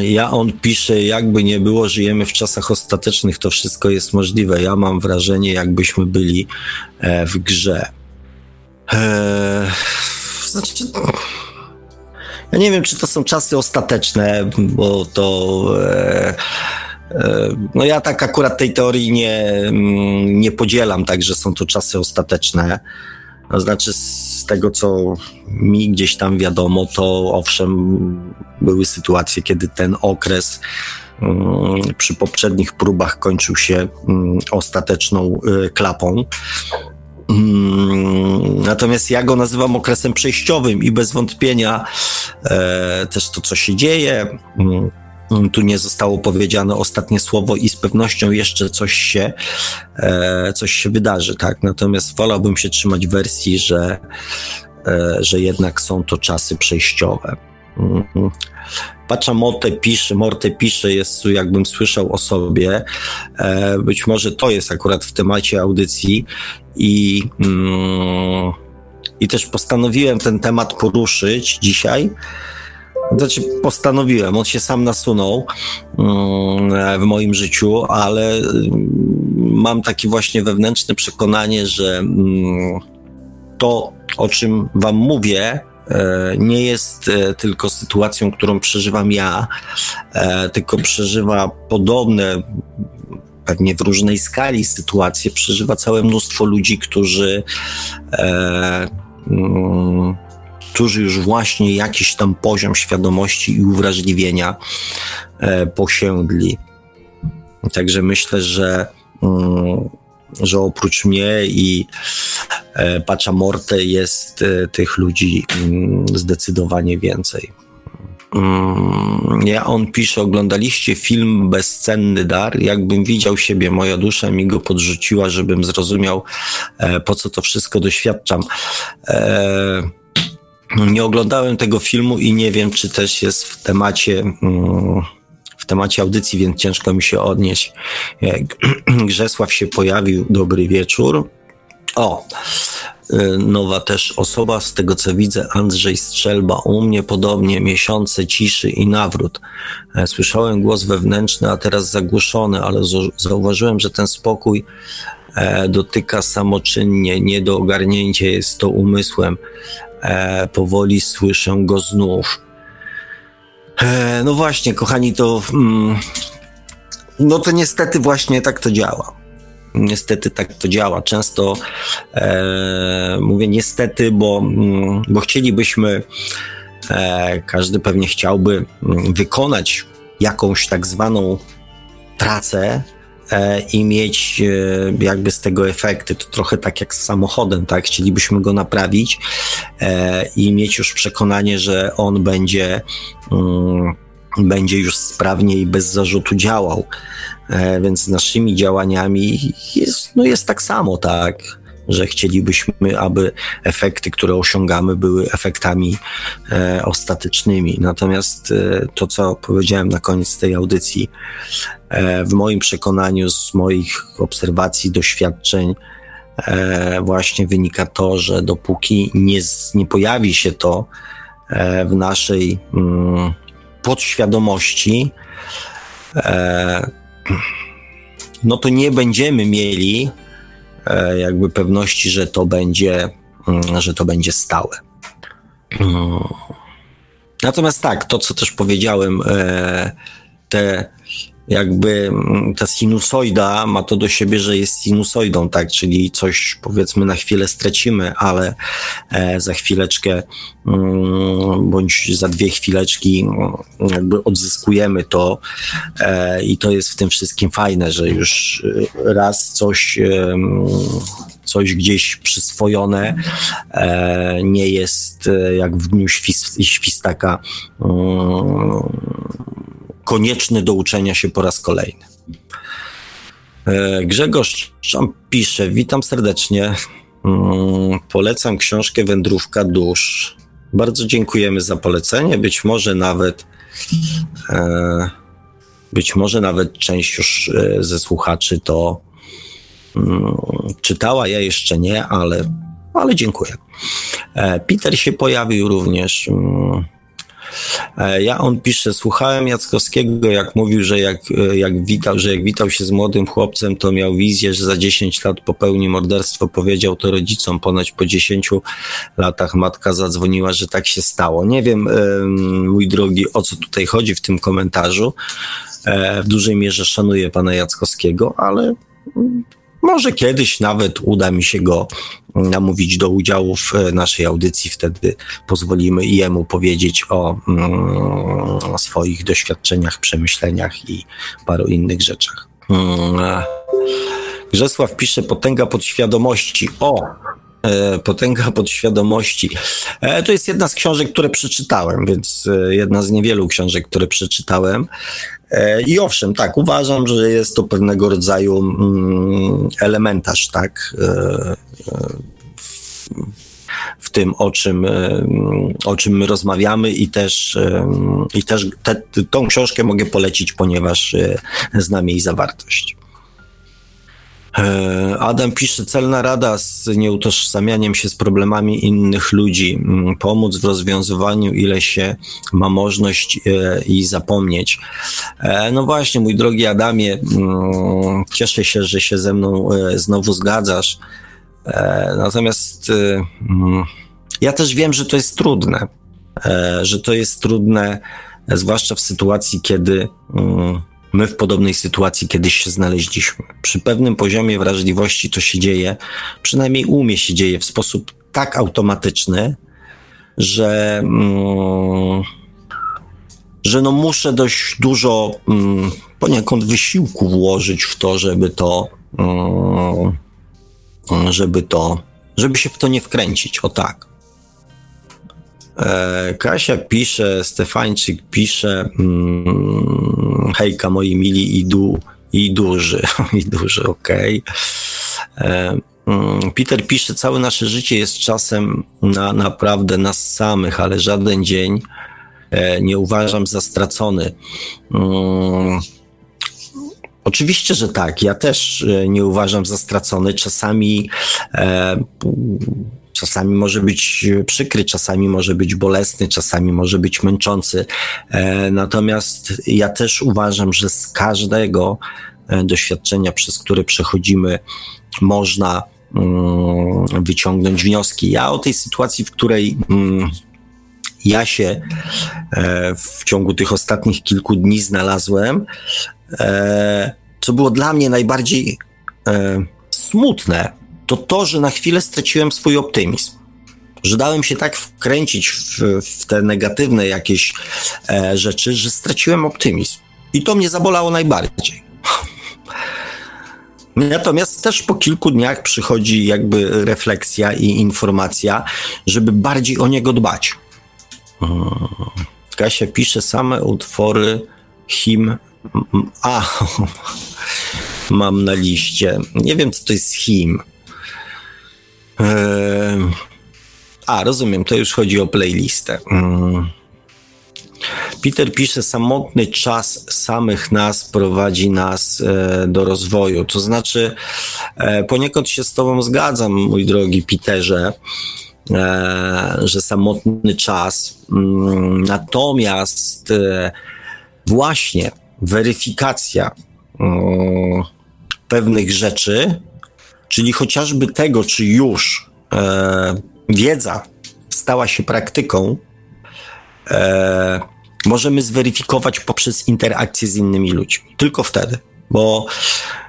Ja on pisze, jakby nie było, żyjemy w czasach ostatecznych, to wszystko jest możliwe. Ja mam wrażenie, jakbyśmy byli e, w grze. Eee, znaczy, ja nie wiem, czy to są czasy ostateczne, bo to. E, e, no ja tak akurat tej teorii nie, mm, nie podzielam, tak, że są to czasy ostateczne. To znaczy, tego co mi gdzieś tam wiadomo, to owszem, były sytuacje, kiedy ten okres mm, przy poprzednich próbach kończył się mm, ostateczną y, klapą. Mm, natomiast ja go nazywam okresem przejściowym i bez wątpienia e, też to, co się dzieje, tu nie zostało powiedziane ostatnie słowo i z pewnością jeszcze coś się, e, coś się wydarzy, tak? Natomiast wolałbym się trzymać wersji, że, e, że jednak są to czasy przejściowe. Mhm. Patrza Morte pisze, Morte pisze, jest jakbym słyszał o sobie. E, być może to jest akurat w temacie audycji i, mm, i też postanowiłem ten temat poruszyć dzisiaj znaczy, postanowiłem, on się sam nasunął mm, w moim życiu, ale mm, mam takie właśnie wewnętrzne przekonanie, że mm, to, o czym Wam mówię, e, nie jest e, tylko sytuacją, którą przeżywam ja, e, tylko przeżywa podobne, pewnie w różnej skali sytuacje, przeżywa całe mnóstwo ludzi, którzy którzy już właśnie jakiś tam poziom świadomości i uwrażliwienia e, posiędli. Także myślę, że mm, że oprócz mnie i e, Pacza Morte jest e, tych ludzi mm, zdecydowanie więcej. Mm, ja on pisze, oglądaliście film Bezcenny Dar? Jakbym widział siebie, moja dusza mi go podrzuciła, żebym zrozumiał, po co to wszystko doświadczam. Nie oglądałem tego filmu i nie wiem, czy też jest w temacie mm, w temacie audycji, więc ciężko mi się odnieść. Grzesław się pojawił, dobry wieczór. O, y, nowa też osoba, z tego co widzę, Andrzej Strzelba. U mnie podobnie, miesiące ciszy i nawrót. E, słyszałem głos wewnętrzny, a teraz zagłuszony, ale zauważyłem, że ten spokój e, dotyka samoczynnie, nie do ogarnięcia jest to umysłem. E, powoli słyszę go znów. E, no właśnie, kochani, to. Mm, no to niestety właśnie tak to działa. Niestety tak to działa. Często e, mówię niestety, bo, mm, bo chcielibyśmy, e, każdy pewnie chciałby mm, wykonać jakąś tak zwaną pracę, i mieć e, jakby z tego efekty. To trochę tak jak z samochodem, tak? Chcielibyśmy go naprawić e, i mieć już przekonanie, że on będzie, mm, będzie już sprawnie i bez zarzutu działał. Więc z naszymi działaniami jest, no jest tak samo, tak? Że chcielibyśmy, aby efekty, które osiągamy, były efektami e, ostatecznymi. Natomiast e, to, co powiedziałem na koniec tej audycji, e, w moim przekonaniu, z moich obserwacji, doświadczeń, e, właśnie wynika to, że dopóki nie, nie pojawi się to e, w naszej mm, podświadomości, e, no to nie będziemy mieli jakby pewności, że to będzie, mm, że to będzie stałe. Mm. Natomiast tak, to co też powiedziałem, e, te jakby mm, ta sinusoida ma to do siebie, że jest sinusoidą, tak, czyli coś powiedzmy na chwilę stracimy, ale e, za chwileczkę mm, bądź za dwie chwileczki mm, jakby odzyskujemy to e, i to jest w tym wszystkim fajne, że już e, raz coś coś gdzieś przyswojone nie jest jak w dniu świstaka konieczny do uczenia się po raz kolejny. E, Grzegorz Czam pisze, witam serdecznie. Mm, polecam książkę Wędrówka dusz. Bardzo dziękujemy za polecenie. Być może nawet e, być może nawet część już e, ze słuchaczy to mm, czytała, ja jeszcze nie, ale, ale dziękuję. Peter się pojawił również. E, ja on pisze, słuchałem Jackowskiego, jak mówił, że jak, e, jak witał, że jak witał się z młodym chłopcem, to miał wizję, że za 10 lat popełni morderstwo. Powiedział to rodzicom. Ponoć po 10 latach matka zadzwoniła, że tak się stało. Nie wiem, mój drogi, o co tutaj chodzi w tym komentarzu. E, w dużej mierze szanuję pana Jackowskiego, ale może kiedyś nawet uda mi się go namówić do udziału w e, naszej audycji. Wtedy pozwolimy jemu powiedzieć o mm, swoich doświadczeniach, przemyśleniach i paru innych rzeczach. Mm. Grzesław pisze potęga podświadomości. O, e, Potęga podświadomości. E, to jest jedna z książek, które przeczytałem, więc jedna z niewielu książek, które przeczytałem. E, I owszem, tak, uważam, że jest to pewnego rodzaju mm, elementarz, tak, e, e, w tym, o czym, o czym my rozmawiamy i też, i też te, tą książkę mogę polecić, ponieważ znam jej zawartość. E, Adam pisze, celna rada z nieutożsamianiem się z problemami innych ludzi, mm, pomóc w rozwiązywaniu, ile się ma możliwość e, i zapomnieć. E, no właśnie, mój drogi Adamie, mm, cieszę się, że się ze mną znowu zgadzasz. Natomiast mm, ja też wiem, że to jest trudne, że to jest trudne, zwłaszcza w sytuacji, kiedy My w podobnej sytuacji kiedyś się znaleźliśmy. Przy pewnym poziomie wrażliwości to się dzieje, przynajmniej u mnie się dzieje w sposób tak automatyczny, że, mm, że no muszę dość dużo mm, poniekąd wysiłku włożyć w to, żeby to żeby to, żeby się w to nie wkręcić, o tak. E, Kasia pisze, Stefańczyk pisze, hmm, hejka moi mili i, du, i duży, i duży, okej. Okay. Mm, Peter pisze, całe nasze życie jest czasem na naprawdę nas samych, ale żaden dzień e, nie uważam za stracony. Mm, oczywiście, że tak. Ja też e, nie uważam za stracony. Czasami, e, czasami może być przykry, czasami może być bolesny, czasami może być męczący. Natomiast ja też uważam, że z każdego doświadczenia, przez które przechodzimy, można mm, wyciągnąć wnioski. Ja o tej sytuacji, w której mm, ja się e, w ciągu tych ostatnich kilku dni znalazłem, e, co było dla mnie najbardziej e, smutne, to to, że na chwilę straciłem swój optymizm. Że dałem się tak wkręcić w, w te negatywne jakieś rzeczy, że straciłem optymizm. I to mnie zabolało najbardziej. Natomiast też po kilku dniach przychodzi jakby refleksja i informacja, żeby bardziej o niego dbać. Kasia pisze same utwory him. A, mam na liście. Nie wiem, co to jest him. A, rozumiem, to już chodzi o playlistę. Mm. Peter pisze, samotny czas samych nas prowadzi nas e, do rozwoju. To znaczy, e, poniekąd się z Tobą zgadzam, mój drogi Peterze, e, że samotny czas. Mm, natomiast właśnie weryfikacja mm, pewnych rzeczy, czyli chociażby tego, czy już e, wiedza stała się praktyką, e, możemy zweryfikować poprzez interakcję z innymi ludźmi. Tylko wtedy, bo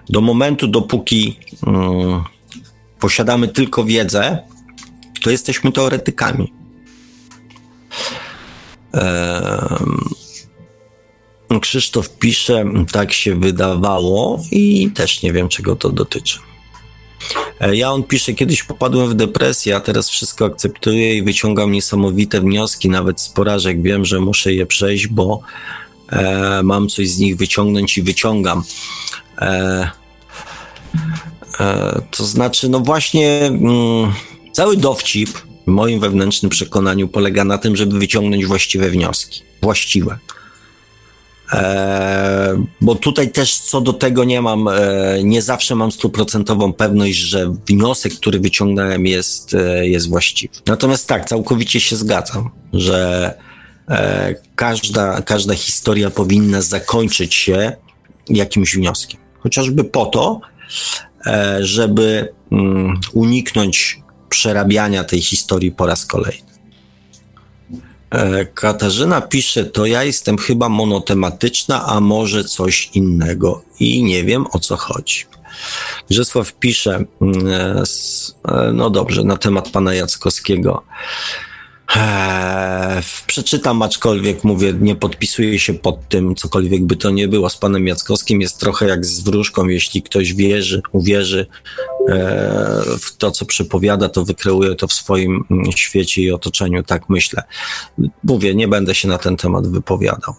do momentu, dopóki mm, posiadamy tylko wiedzę, to jesteśmy teoretykami. Krzysztof pisze, tak się wydawało, i też nie wiem, czego to dotyczy. E, ja on pisze, kiedyś popadłem w depresję, a teraz wszystko akceptuję i wyciągam niesamowite wnioski, nawet z porażek. Wiem, że muszę je przejść, bo e, mam coś z nich wyciągnąć i wyciągam. E, e, to znaczy, no właśnie, mm, cały dowcip w moim wewnętrznym przekonaniu polega na tym, żeby wyciągnąć właściwe wnioski. Właściwe. E, bo tutaj też co do tego nie mam, e, nie zawsze mam stuprocentową pewność, że wniosek, który wyciągnąłem jest, e, jest właściwy. Natomiast tak, całkowicie się zgadzam, że każda, każda historia powinna zakończyć się jakimś wnioskiem. Chociażby po to, żeby mm, uniknąć przerabiania tej historii po raz kolejny. E, Katarzyna pisze, to ja jestem chyba monotematyczna, a może coś innego i nie wiem o co chodzi. Grzesław pisze, mm, e, e, no dobrze, na temat pana Jackowskiego. Eee, przeczytam, aczkolwiek mówię, nie podpisuję się pod tym, cokolwiek by to nie było. Z panem Jackowskim jest trochę jak z wróżką. Jeśli ktoś wierzy, uwierzy eee, w to, co przepowiada, to wykreuje to w swoim mm, świecie i otoczeniu. Tak myślę. Mówię, nie będę się na ten temat wypowiadał.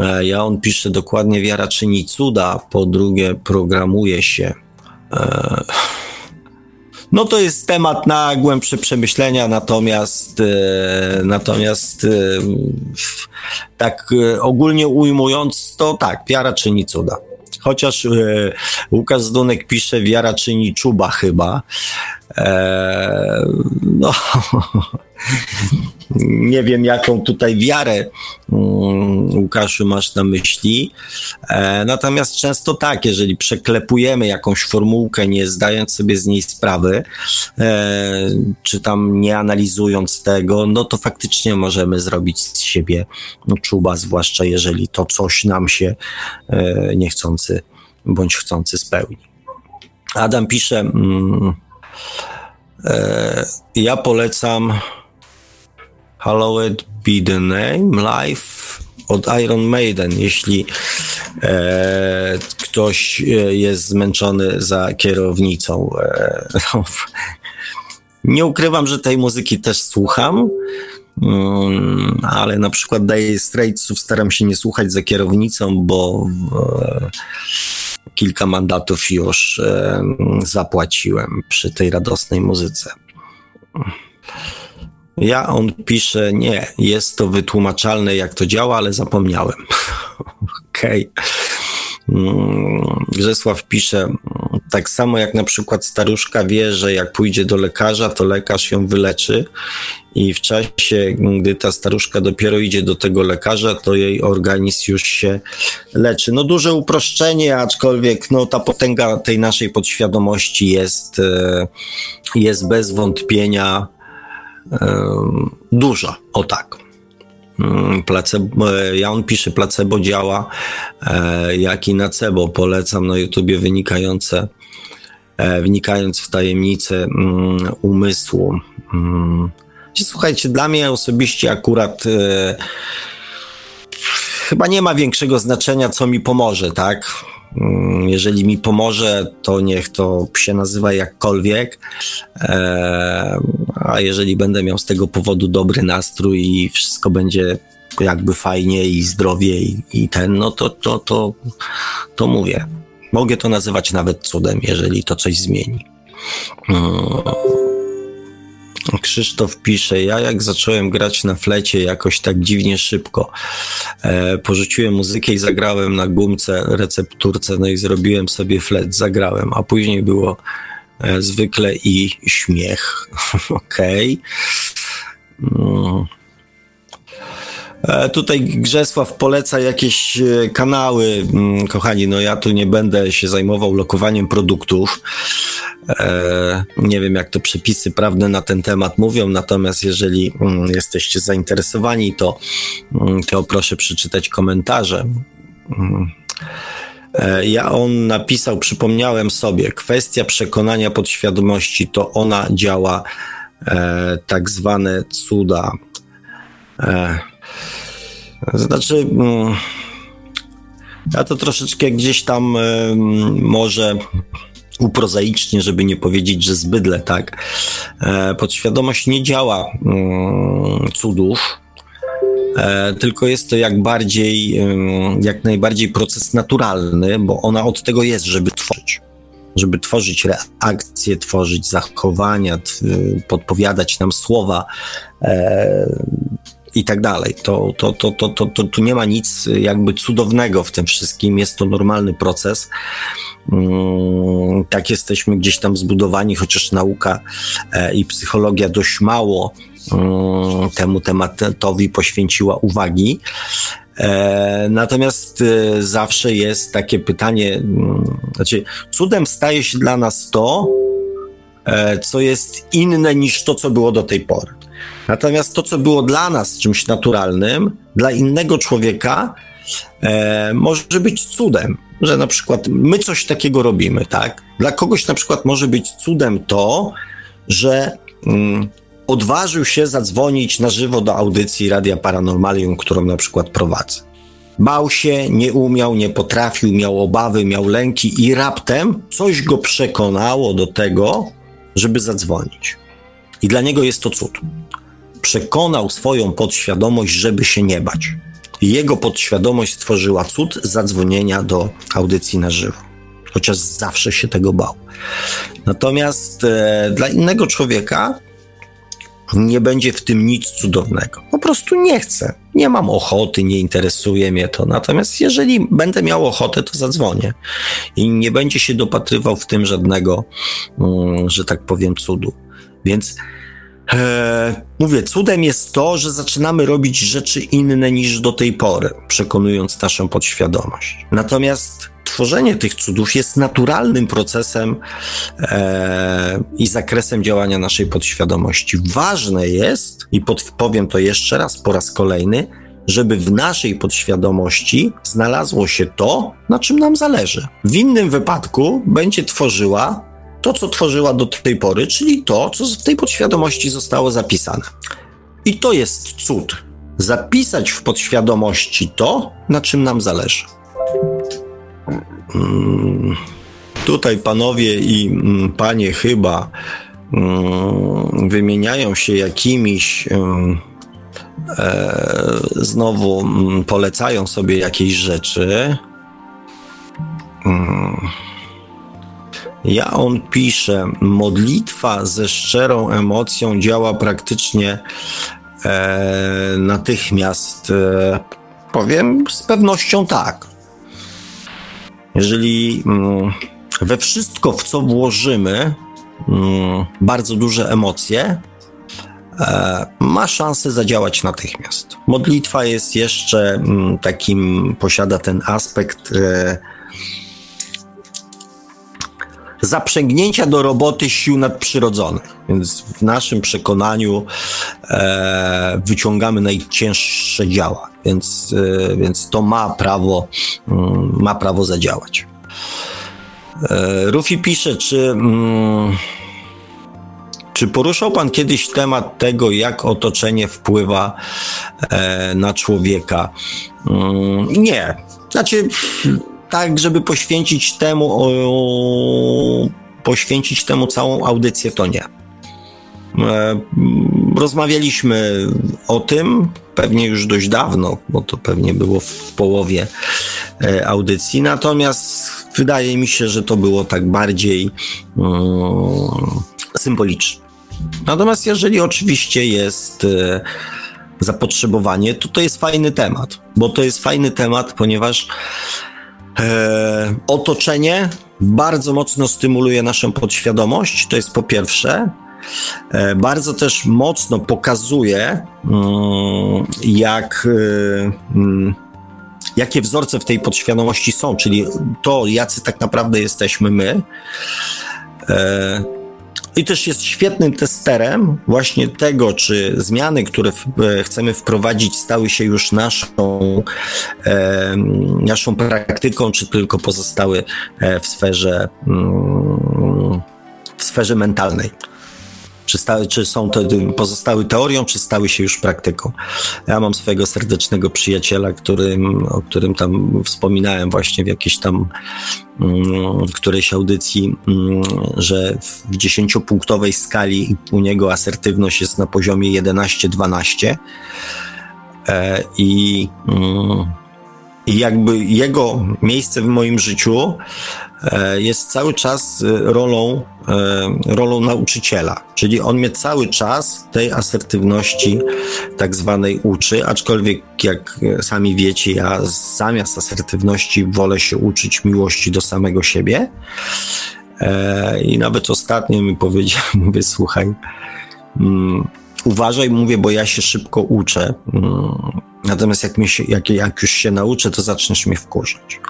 Eee, ja on pisze dokładnie, wiara czyni cuda, po drugie programuje się. Eee, no to jest temat na głębsze przemyślenia, natomiast e, natomiast e, tak e, ogólnie ujmując, to tak, wiara czyni cuda. Chociaż Łukasz Zdunek pisze, wiara czyni czuba chyba. No, nie wiem, jaką tutaj wiarę mm, Łukaszu masz na myśli. E, natomiast często tak, jeżeli przeklepujemy jakąś formułkę, nie zdając sobie z niej sprawy, e, czy tam nie analizując tego, no to faktycznie możemy zrobić z siebie no, czuba, zwłaszcza jeżeli to coś nam się e, niechcący bądź chcący spełni. Adam pisze, mm, ja polecam Hallowed Be The Name Live od Iron Maiden. Jeśli e, ktoś jest zmęczony za kierownicą. No, nie ukrywam, że tej muzyki też słucham, mm, ale na przykład daję Straightsów, staram się nie słuchać za kierownicą, bo kilka mandatów już zapłaciłem przy tej radosnej muzyce. Ja on pisze, nie, jest to wytłumaczalne, jak to działa, ale zapomniałem. Okej. Okay. Mm, Grzesław pisze, tak samo jak na przykład staruszka wie, że jak pójdzie do lekarza, to lekarz ją wyleczy i w czasie, gdy ta staruszka dopiero idzie do tego lekarza, to jej organizm już się leczy. No duże uproszczenie, aczkolwiek no, ta potęga tej naszej podświadomości jest, e, jest bez wątpienia duża, o tak. Mm, placebo, ja on pisze, placebo działa, e, jak i nacebo. Polecam na YouTubie wynikające, e, wnikając w tajemnice mm, umysłu. Mm. Słuchajcie, dla mnie osobiście akurat e, chyba nie ma większego znaczenia, co mi pomoże, tak? Mm, jeżeli mi pomoże, to niech to się nazywa jakkolwiek. E, a jeżeli będę miał z tego powodu dobry nastrój i wszystko będzie jakby fajnie i zdrowie i, i ten, no to, to, to, to mówię. Mogę to nazywać nawet cudem, jeżeli to coś zmieni. Hmm. Krzysztof pisze, ja jak zacząłem grać na flecie jakoś tak dziwnie szybko, e, porzuciłem muzykę i zagrałem na gumce, recepturce, no i zrobiłem sobie flet, zagrałem, a później było e, zwykle i śmiech. Okej. Okay. Mm. E, tutaj Grzesław poleca jakieś e, kanały. Mm, kochani, no ja tu nie będę się zajmował lokowaniem produktów. E, nie wiem, jak to przepisy prawne na ten temat mówią, natomiast jeżeli mm, jesteście zainteresowani, to, mm, to proszę przeczytać komentarze. Ja on napisał, przypomniałem sobie, kwestia przekonania podświadomości to ona działa, tak zwane cuda. Znaczy, mm, ja to troszeczkę gdzieś tam może uprozaicznie, żeby nie powiedzieć, że zbydle, tak. E, podświadomość nie działa mm, cudów, e, tylko jest to jak bardziej, jak najbardziej proces naturalny, bo ona od tego jest, żeby tworzyć. Żeby tworzyć reakcje, tworzyć zachowania, podpowiadać nam słowa, e, i tak dalej. To, to, to, to, to, to, tu nie ma nic jakby cudownego w tym wszystkim, jest to normalny proces. Mm, tak jesteśmy gdzieś tam zbudowani, chociaż nauka e, i psychologia dość mało mm, temu tematowi poświęciła uwagi. E, natomiast e, zawsze jest takie pytanie, mm, znaczy cudem staje się dla nas to, co jest inne niż to, co było do tej pory. Natomiast to, co było dla nas czymś naturalnym, dla innego człowieka e, może być cudem, że na przykład my coś takiego robimy, tak? Dla kogoś na przykład może być cudem to, że mm, odważył się zadzwonić na żywo do audycji Radia Paranormalium, którą na przykład prowadzę. Bał się, nie umiał, nie potrafił, miał obawy, miał lęki i raptem coś go przekonało do tego, żeby zadzwonić. I dla niego jest to cud przekonał swoją podświadomość, żeby się nie bać. Jego podświadomość stworzyła cud zadzwonienia do audycji na żywo, chociaż zawsze się tego bał. Natomiast e, dla innego człowieka nie będzie w tym nic cudownego. Po prostu nie chcę. Nie mam ochoty, nie interesuje mnie to. Natomiast jeżeli będę miał ochotę, to zadzwonię. I nie będzie się dopatrywał w tym żadnego, mm, że tak powiem, cudu. Więc E, mówię, cudem jest to, że zaczynamy robić rzeczy inne niż do tej pory, przekonując naszą podświadomość. Natomiast tworzenie tych cudów jest naturalnym procesem e, i zakresem działania naszej podświadomości. Ważne jest, i powiem to jeszcze raz po raz kolejny, żeby w naszej podświadomości znalazło się to, na czym nam zależy. W innym wypadku będzie tworzyła to, co tworzyła do tej pory, czyli to, co w tej podświadomości zostało zapisane. I to jest cud. Zapisać w podświadomości to, na czym nam zależy. Mm, tutaj panowie i mm, panie chyba mm, wymieniają się jakimiś e, znowu polecają sobie jakieś rzeczy. Ja on pisze, modlitwa ze szczerą emocją działa praktycznie e, natychmiast. E, powiem z pewnością tak. Jeżeli mm, we wszystko, w co włożymy mm, bardzo duże emocje, e, ma szansę zadziałać natychmiast. Modlitwa jest jeszcze mm, takim, posiada ten aspekt e, zaprzęgnięcia do roboty sił nadprzyrodzonych. Więc w naszym przekonaniu e, wyciągamy najcięższe działa, więc, e, więc to ma prawo, mm, ma prawo zadziałać. E, Rufi pisze, czy, mm, czy poruszał Pan kiedyś temat tego, jak otoczenie wpływa e, na człowieka? Mm, nie. Znaczy, tak, żeby poświęcić temu, o, poświęcić temu całą audycję, to nie. E, rozmawialiśmy o tym pewnie już dość dawno, bo to pewnie było w połowie e, audycji, natomiast wydaje mi się, że to było tak bardziej um, symboliczne. Natomiast jeżeli oczywiście jest e, zapotrzebowanie, to to jest fajny temat, bo to jest fajny temat, ponieważ E, otoczenie bardzo mocno stymuluje naszą podświadomość, to jest po pierwsze. E, bardzo też mocno pokazuje, mm, jak, e, mm, jakie wzorce w tej podświadomości są, czyli to, jacy tak naprawdę jesteśmy my. I też jest świetnym testerem właśnie tego, czy zmiany, które e, chcemy wprowadzić, stały się już naszą, e, naszą praktyką, czy tylko pozostały e, w sferze, mm, w sferze mentalnej czy, czy są to, pozostały teorią, czy stały się już praktyką. Ja mam swojego serdecznego przyjaciela, którym, o którym tam wspominałem właśnie w jakiejś tam mm, w którejś audycji, mm, że w dziesięciopunktowej skali u niego asertywność jest na poziomie 11-12 e, i mm, i jakby jego miejsce w moim życiu e, jest cały czas e, rolą, e, rolą nauczyciela. Czyli on mnie cały czas tej asertywności tak zwanej uczy, aczkolwiek jak sami wiecie, ja zamiast asertywności wolę się uczyć miłości do samego siebie. I nawet ostatnio mi powiedział, mówię, słuchaj, mm, uważaj, mówię, bo ja się szybko uczę. Natomiast jak, mi się, jak, jak już się nauczę, to zaczniesz mnie wkurzać.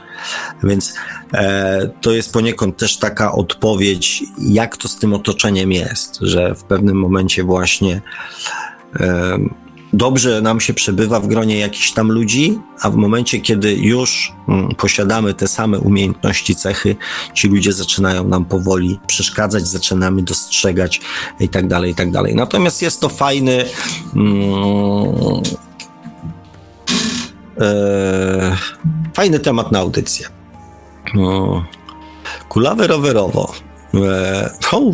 Więc e, to jest poniekąd też taka odpowiedź, jak to z tym otoczeniem jest, że w pewnym momencie właśnie e, dobrze nam się przebywa w gronie jakichś tam ludzi, a w momencie, kiedy już mm, posiadamy te same umiejętności, cechy, ci ludzie zaczynają nam powoli przeszkadzać, zaczynamy dostrzegać i tak dalej, i tak dalej. Natomiast jest to fajny. Mm, fajny temat na audycję. No. Kulawy rowerowo. E, o,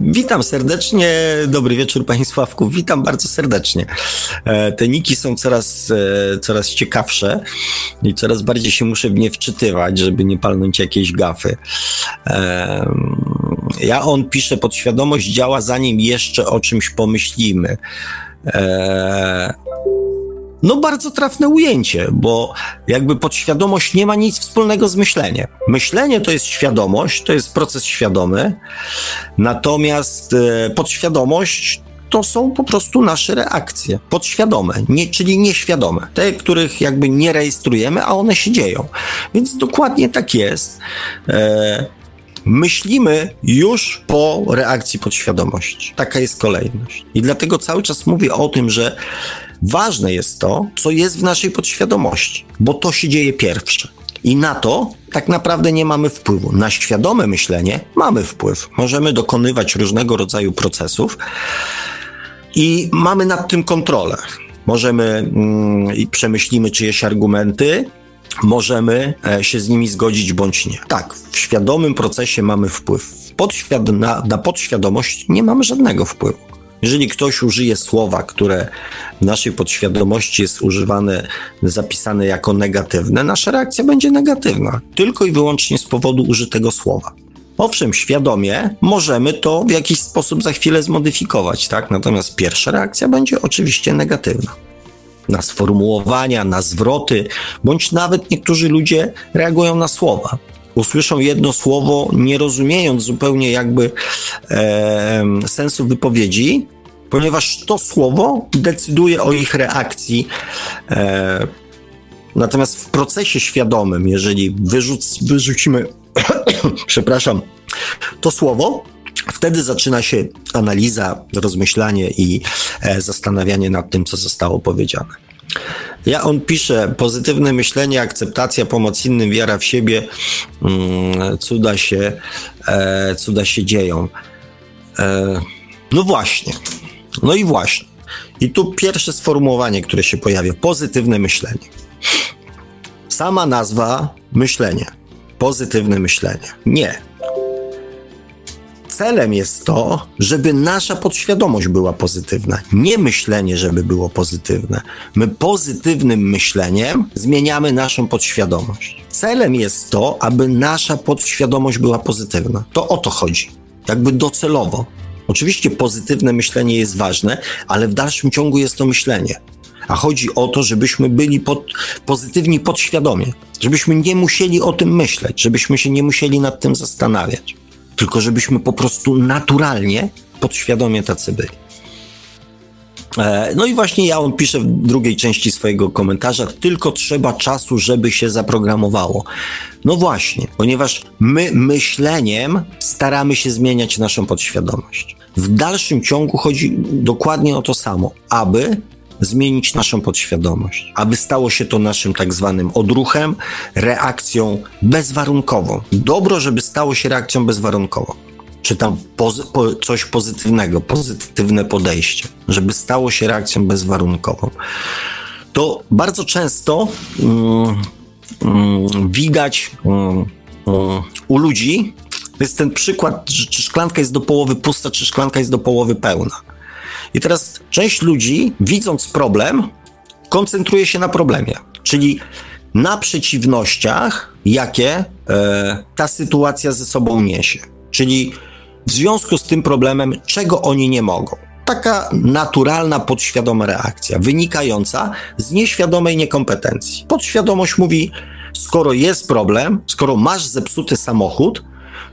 witam serdecznie, dobry wieczór Panie Sławku, witam bardzo serdecznie. E, te niki są coraz, coraz ciekawsze i coraz bardziej się muszę w nie wczytywać, żeby nie palnąć jakiejś gafy. Ja on pisze, podświadomość działa zanim jeszcze o czymś pomyślimy. No bardzo trafne ujęcie, bo jakby podświadomość nie ma nic wspólnego z myśleniem. Myślenie to jest świadomość, to jest proces świadomy, natomiast e, podświadomość to są po prostu nasze reakcje, podświadome, nie, czyli nieświadome, te, których jakby nie rejestrujemy, a one się dzieją. Więc dokładnie tak jest. E, myślimy już po reakcji podświadomości. Taka jest kolejność. I dlatego cały czas mówię o tym, że Ważne jest to, co jest w naszej podświadomości, bo to się dzieje pierwsze. I na to tak naprawdę nie mamy wpływu. Na świadome myślenie mamy wpływ. Możemy dokonywać różnego rodzaju procesów i mamy nad tym kontrolę. Możemy mm, przemyślimy czyjeś argumenty, możemy e, się z nimi zgodzić bądź nie. Tak, w świadomym procesie mamy wpływ. Podświad na, na podświadomość nie mamy żadnego wpływu. Jeżeli ktoś użyje słowa, które w naszej podświadomości jest używane, zapisane jako negatywne, nasza reakcja będzie negatywna, tylko i wyłącznie z powodu użytego słowa. Owszem, świadomie możemy to w jakiś sposób za chwilę zmodyfikować, tak? Natomiast pierwsza reakcja będzie oczywiście negatywna. Na sformułowania, na zwroty, bądź nawet niektórzy ludzie reagują na słowa. Usłyszą jedno słowo, nie rozumiejąc zupełnie jakby e, sensu wypowiedzi, ponieważ to słowo decyduje o ich reakcji. E, natomiast w procesie świadomym, jeżeli wyrzuc, wyrzucimy przepraszam, to słowo, wtedy zaczyna się analiza, rozmyślanie i e, zastanawianie nad tym, co zostało powiedziane. Ja on pisze, pozytywne myślenie, akceptacja, pomoc innym, wiara w siebie, mm, cuda się, e, cuda się dzieją. E, no właśnie, no i właśnie. I tu pierwsze sformułowanie, które się pojawia, pozytywne myślenie. Sama nazwa myślenie pozytywne myślenie. Nie. Celem jest to, żeby nasza podświadomość była pozytywna. Nie myślenie, żeby było pozytywne. My pozytywnym myśleniem zmieniamy naszą podświadomość. Celem jest to, aby nasza podświadomość była pozytywna. To o to chodzi. Jakby docelowo. Oczywiście pozytywne myślenie jest ważne, ale w dalszym ciągu jest to myślenie a chodzi o to, żebyśmy byli pod, pozytywni podświadomie, żebyśmy nie musieli o tym myśleć, żebyśmy się nie musieli nad tym zastanawiać, tylko żebyśmy po prostu naturalnie, podświadomie tacy byli. E, no i właśnie ja on pisze w drugiej części swojego komentarza, tylko trzeba czasu, żeby się zaprogramowało. No właśnie, ponieważ my myśleniem staramy się zmieniać naszą podświadomość. W dalszym ciągu chodzi dokładnie o to samo, aby zmienić naszą podświadomość, aby stało się to naszym tak zwanym odruchem, reakcją bezwarunkową. Dobro, żeby stało się reakcją bezwarunkową. Czy tam pozy po coś pozytywnego, pozytywne podejście, żeby stało się reakcją bezwarunkową. To bardzo często mm, mm, widać mm, mm u ludzi, jest ten przykład, czy szklanka jest do połowy pusta, czy szklanka jest do połowy pełna. I teraz część ludzi, widząc problem, koncentruje się na problemie, czyli na przeciwnościach, jakie e, ta sytuacja ze sobą niesie. Czyli w związku z tym problemem, czego oni nie mogą. Taka naturalna, podświadoma reakcja, wynikająca z nieświadomej niekompetencji. Podświadomość mówi: skoro jest problem, skoro masz zepsuty samochód,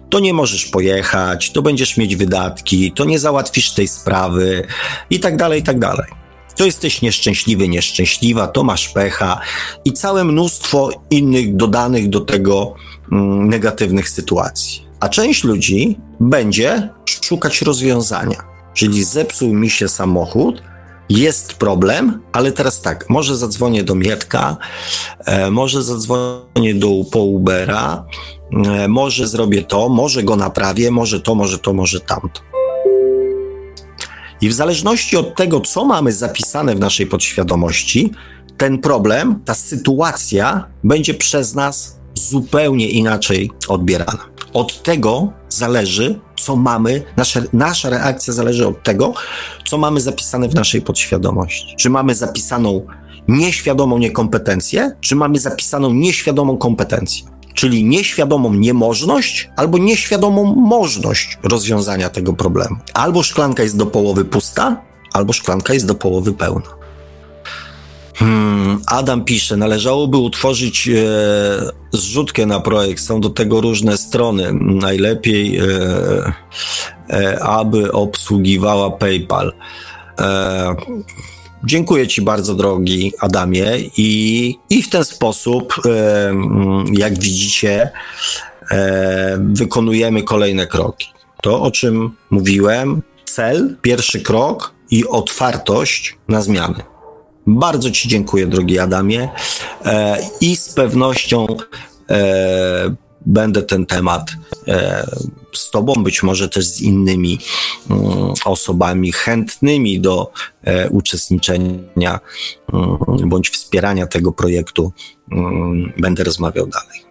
to nie możesz pojechać, to będziesz mieć wydatki, to nie załatwisz tej sprawy i tak dalej, i tak dalej. To jesteś nieszczęśliwy, nieszczęśliwa, to masz pecha i całe mnóstwo innych dodanych do tego mm, negatywnych sytuacji. A część ludzi będzie szukać rozwiązania, czyli zepsuł mi się samochód, jest problem, ale teraz tak, może zadzwonię do Mietka, e, może zadzwonię do po Ubera, może zrobię to, może go naprawię, może to, może to, może tamto. I w zależności od tego, co mamy zapisane w naszej podświadomości, ten problem, ta sytuacja będzie przez nas zupełnie inaczej odbierana. Od tego zależy, co mamy, nasza, nasza reakcja zależy od tego, co mamy zapisane w naszej podświadomości. Czy mamy zapisaną nieświadomą niekompetencję, czy mamy zapisaną nieświadomą kompetencję. Czyli nieświadomą niemożność albo nieświadomą możność rozwiązania tego problemu. Albo szklanka jest do połowy pusta, albo szklanka jest do połowy pełna. Hmm, Adam pisze, należałoby utworzyć e, zrzutkę na projekt. Są do tego różne strony. Najlepiej, e, e, aby obsługiwała PayPal. Dziękuję Ci bardzo, drogi Adamie, i, i w ten sposób, jak widzicie, wykonujemy kolejne kroki. To, o czym mówiłem, cel, pierwszy krok i otwartość na zmiany. Bardzo Ci dziękuję, drogi Adamie, e, i z pewnością e, będę ten temat z Tobą, być może też z innymi mm, osobami chętnymi do uczestniczenia mm, bądź wspierania tego projektu, mm, będę rozmawiał dalej.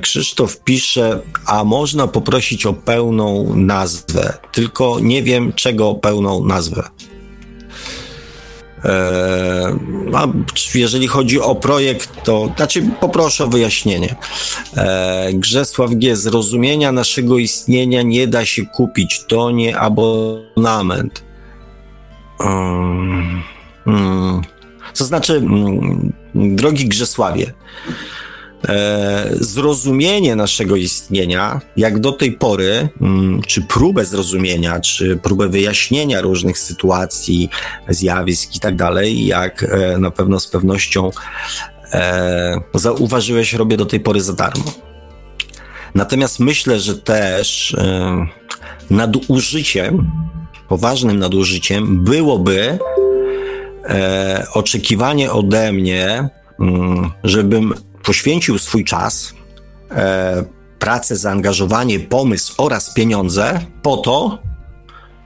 Krzysztof pisze, a można poprosić o pełną nazwę, tylko nie wiem czego pełną nazwę. E, a jeżeli chodzi o projekt, to znaczy poproszę o wyjaśnienie. E, Grzesław G. Zrozumienia naszego istnienia nie da się kupić. To nie abonament. Um, to znaczy, um, drogi Grzesławie, e, zrozumienie naszego istnienia, jak do tej pory, mm, czy próbę zrozumienia, czy próbę wyjaśnienia różnych sytuacji, zjawisk i tak dalej, jak e, na pewno z pewnością e, zauważyłeś, robię do tej pory za darmo. Natomiast myślę, że też nadużyciem, poważnym nadużyciem byłoby oczekiwanie ode mnie, mm, żebym poświęcił swój czas, e, pracę, zaangażowanie, pomysł oraz pieniądze po to,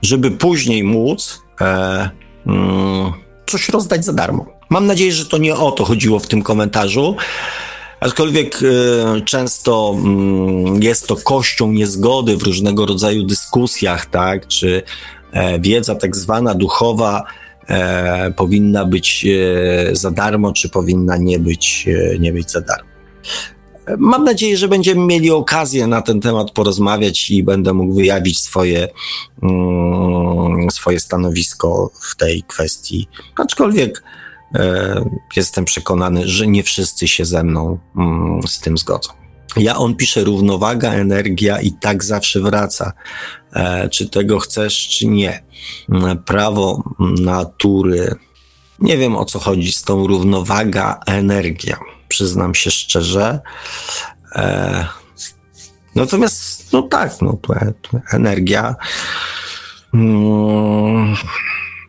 żeby później móc e, mm, coś rozdać za darmo. Mam nadzieję, że to nie o to chodziło w tym komentarzu. Aczkolwiek e, często mm, jest to kością niezgody w różnego rodzaju dyskusjach, tak? Czy e, wiedza tak zwana duchowa e, powinna być e, za darmo, czy powinna nie być, e, nie być za darmo. Mam nadzieję, że będziemy mieli okazję na ten temat porozmawiać i będę mógł wyjawić swoje, mm, swoje stanowisko w tej kwestii. Aczkolwiek e, jestem przekonany, że nie wszyscy się ze mną mm, z tym zgodzą. Ja on pisze równowaga, energia i tak zawsze wraca. E, czy tego chcesz, czy nie. Prawo natury. Nie wiem o co chodzi z tą równowaga, energia. Przyznam się szczerze. E, natomiast, no tak, no to, to energia. Mm,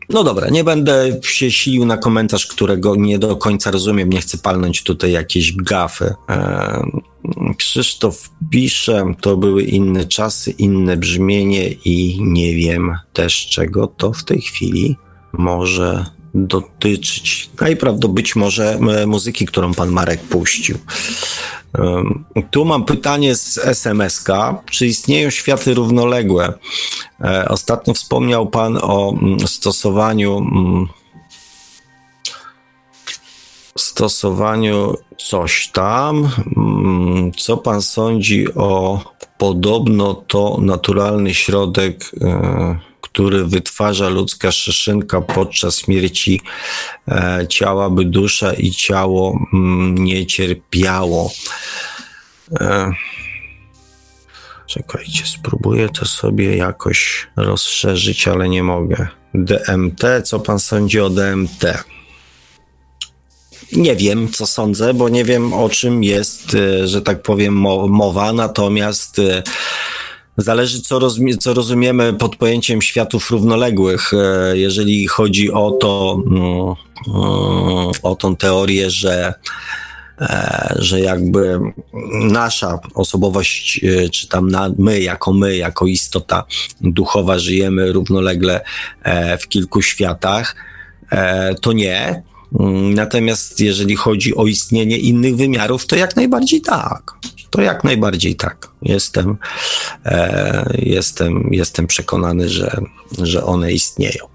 no dobra, nie będę się silił na komentarz, którego nie do końca rozumiem. Nie chcę palnąć tutaj jakieś gafy. E, Krzysztof pisze, to były inne czasy, inne brzmienie i nie wiem też czego to w tej chwili może dotyczyć. Najprawdopodobniej być może e, muzyki, którą pan Marek puścił. Tu mam pytanie z SMS-ka. Czy istnieją światy równoległe? E, ostatnio wspomniał Pan o mm, stosowaniu mm, stosowaniu coś tam. Mm, co Pan sądzi o podobno to naturalny środek, e, który wytwarza ludzka szyszynka podczas śmierci e, ciała, by dusza i ciało nie cierpiało? Czekajcie, spróbuję to sobie jakoś rozszerzyć, ale nie mogę. DMT, co pan sądzi o DMT? Nie wiem, co sądzę, bo nie wiem, o czym jest, e, że tak powiem, mowa, natomiast e, zależy, co, co rozumiemy pod pojęciem światów równoległych. E, jeżeli chodzi o to, mm, mm, o tą teorię, że E, że jakby nasza osobowość, e, czy tam na, my, jako my, jako istota duchowa, żyjemy równolegle e, w kilku światach, to nie. Natomiast jeżeli chodzi o istnienie innych wymiarów, to jak najbardziej tak. To jak najbardziej tak. Jestem, jestem, jestem przekonany, że, że one istnieją.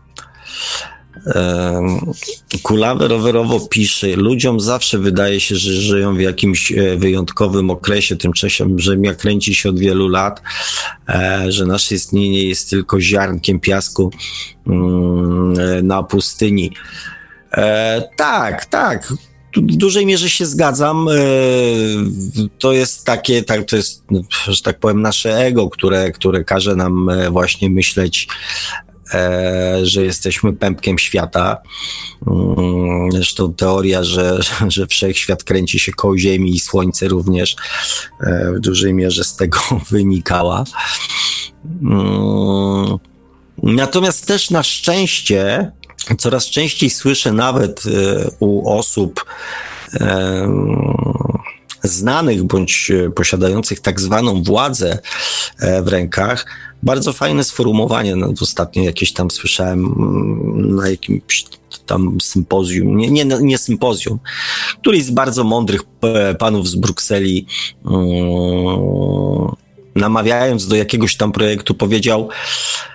Kulawy rowerowo pisze, ludziom zawsze wydaje się, że żyją w jakimś e, wyjątkowym okresie, tymczasem Ziemia kręci się od wielu lat, e, że nasze istnienie jest tylko ziarnkiem piasku mm, e, na pustyni. Tak, tak. W dużej mierze się zgadzam. To jest takie, tak, to jest, że tak powiem, nasze ego, które, które każe nam właśnie myśleć E, że jesteśmy pępkiem świata. Mm, zresztą teoria, że, że wszechświat kręci się koło Ziemi i Słońce również e, w dużej mierze z tego wynikała. Mm, natomiast też na szczęście coraz częściej słyszę nawet e, u osób znanych bądź posiadających tak zwaną władzę w rękach, bardzo fajne sformułowanie. No, ostatnio jakieś tam słyszałem mm, na jakimś tam sympozjum, nie, nie, nie sympozjum, któryś z bardzo mądrych panów z Brukseli, um, namawiając do jakiegoś tam projektu, powiedział: e,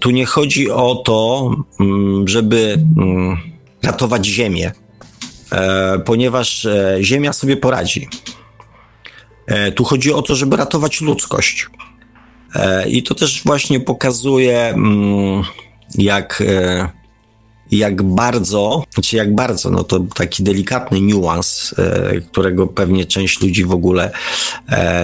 Tu nie chodzi o to, um, żeby um, ratować Ziemię, e, ponieważ e, Ziemia sobie poradzi. E, tu chodzi o to, żeby ratować ludzkość. E, I to też właśnie pokazuje, mm, jak, e, jak bardzo, znaczy jak bardzo, no to taki delikatny niuans, e, którego pewnie część ludzi w ogóle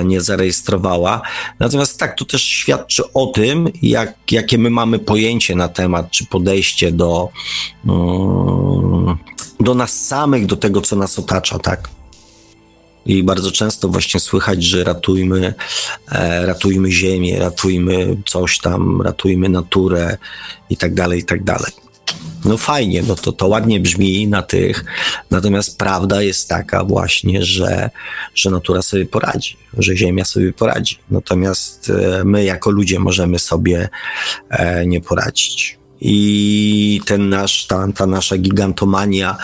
nie zarejestrowała. Natomiast tak, to też świadczy o tym, jak, jakie my mamy pojęcie na temat, czy podejście do, mm, do nas samych, do tego, co nas otacza, tak? I bardzo często właśnie słychać, że ratujmy, e, ratujmy ziemię, ratujmy coś tam, ratujmy naturę i tak dalej, i tak dalej. No fajnie, no to, to ładnie brzmi na tych, natomiast prawda jest taka właśnie, że, że natura sobie poradzi, że ziemia sobie poradzi. Natomiast e, my jako ludzie możemy sobie e, nie poradzić. I ten nasz, ta, ta nasza gigantomania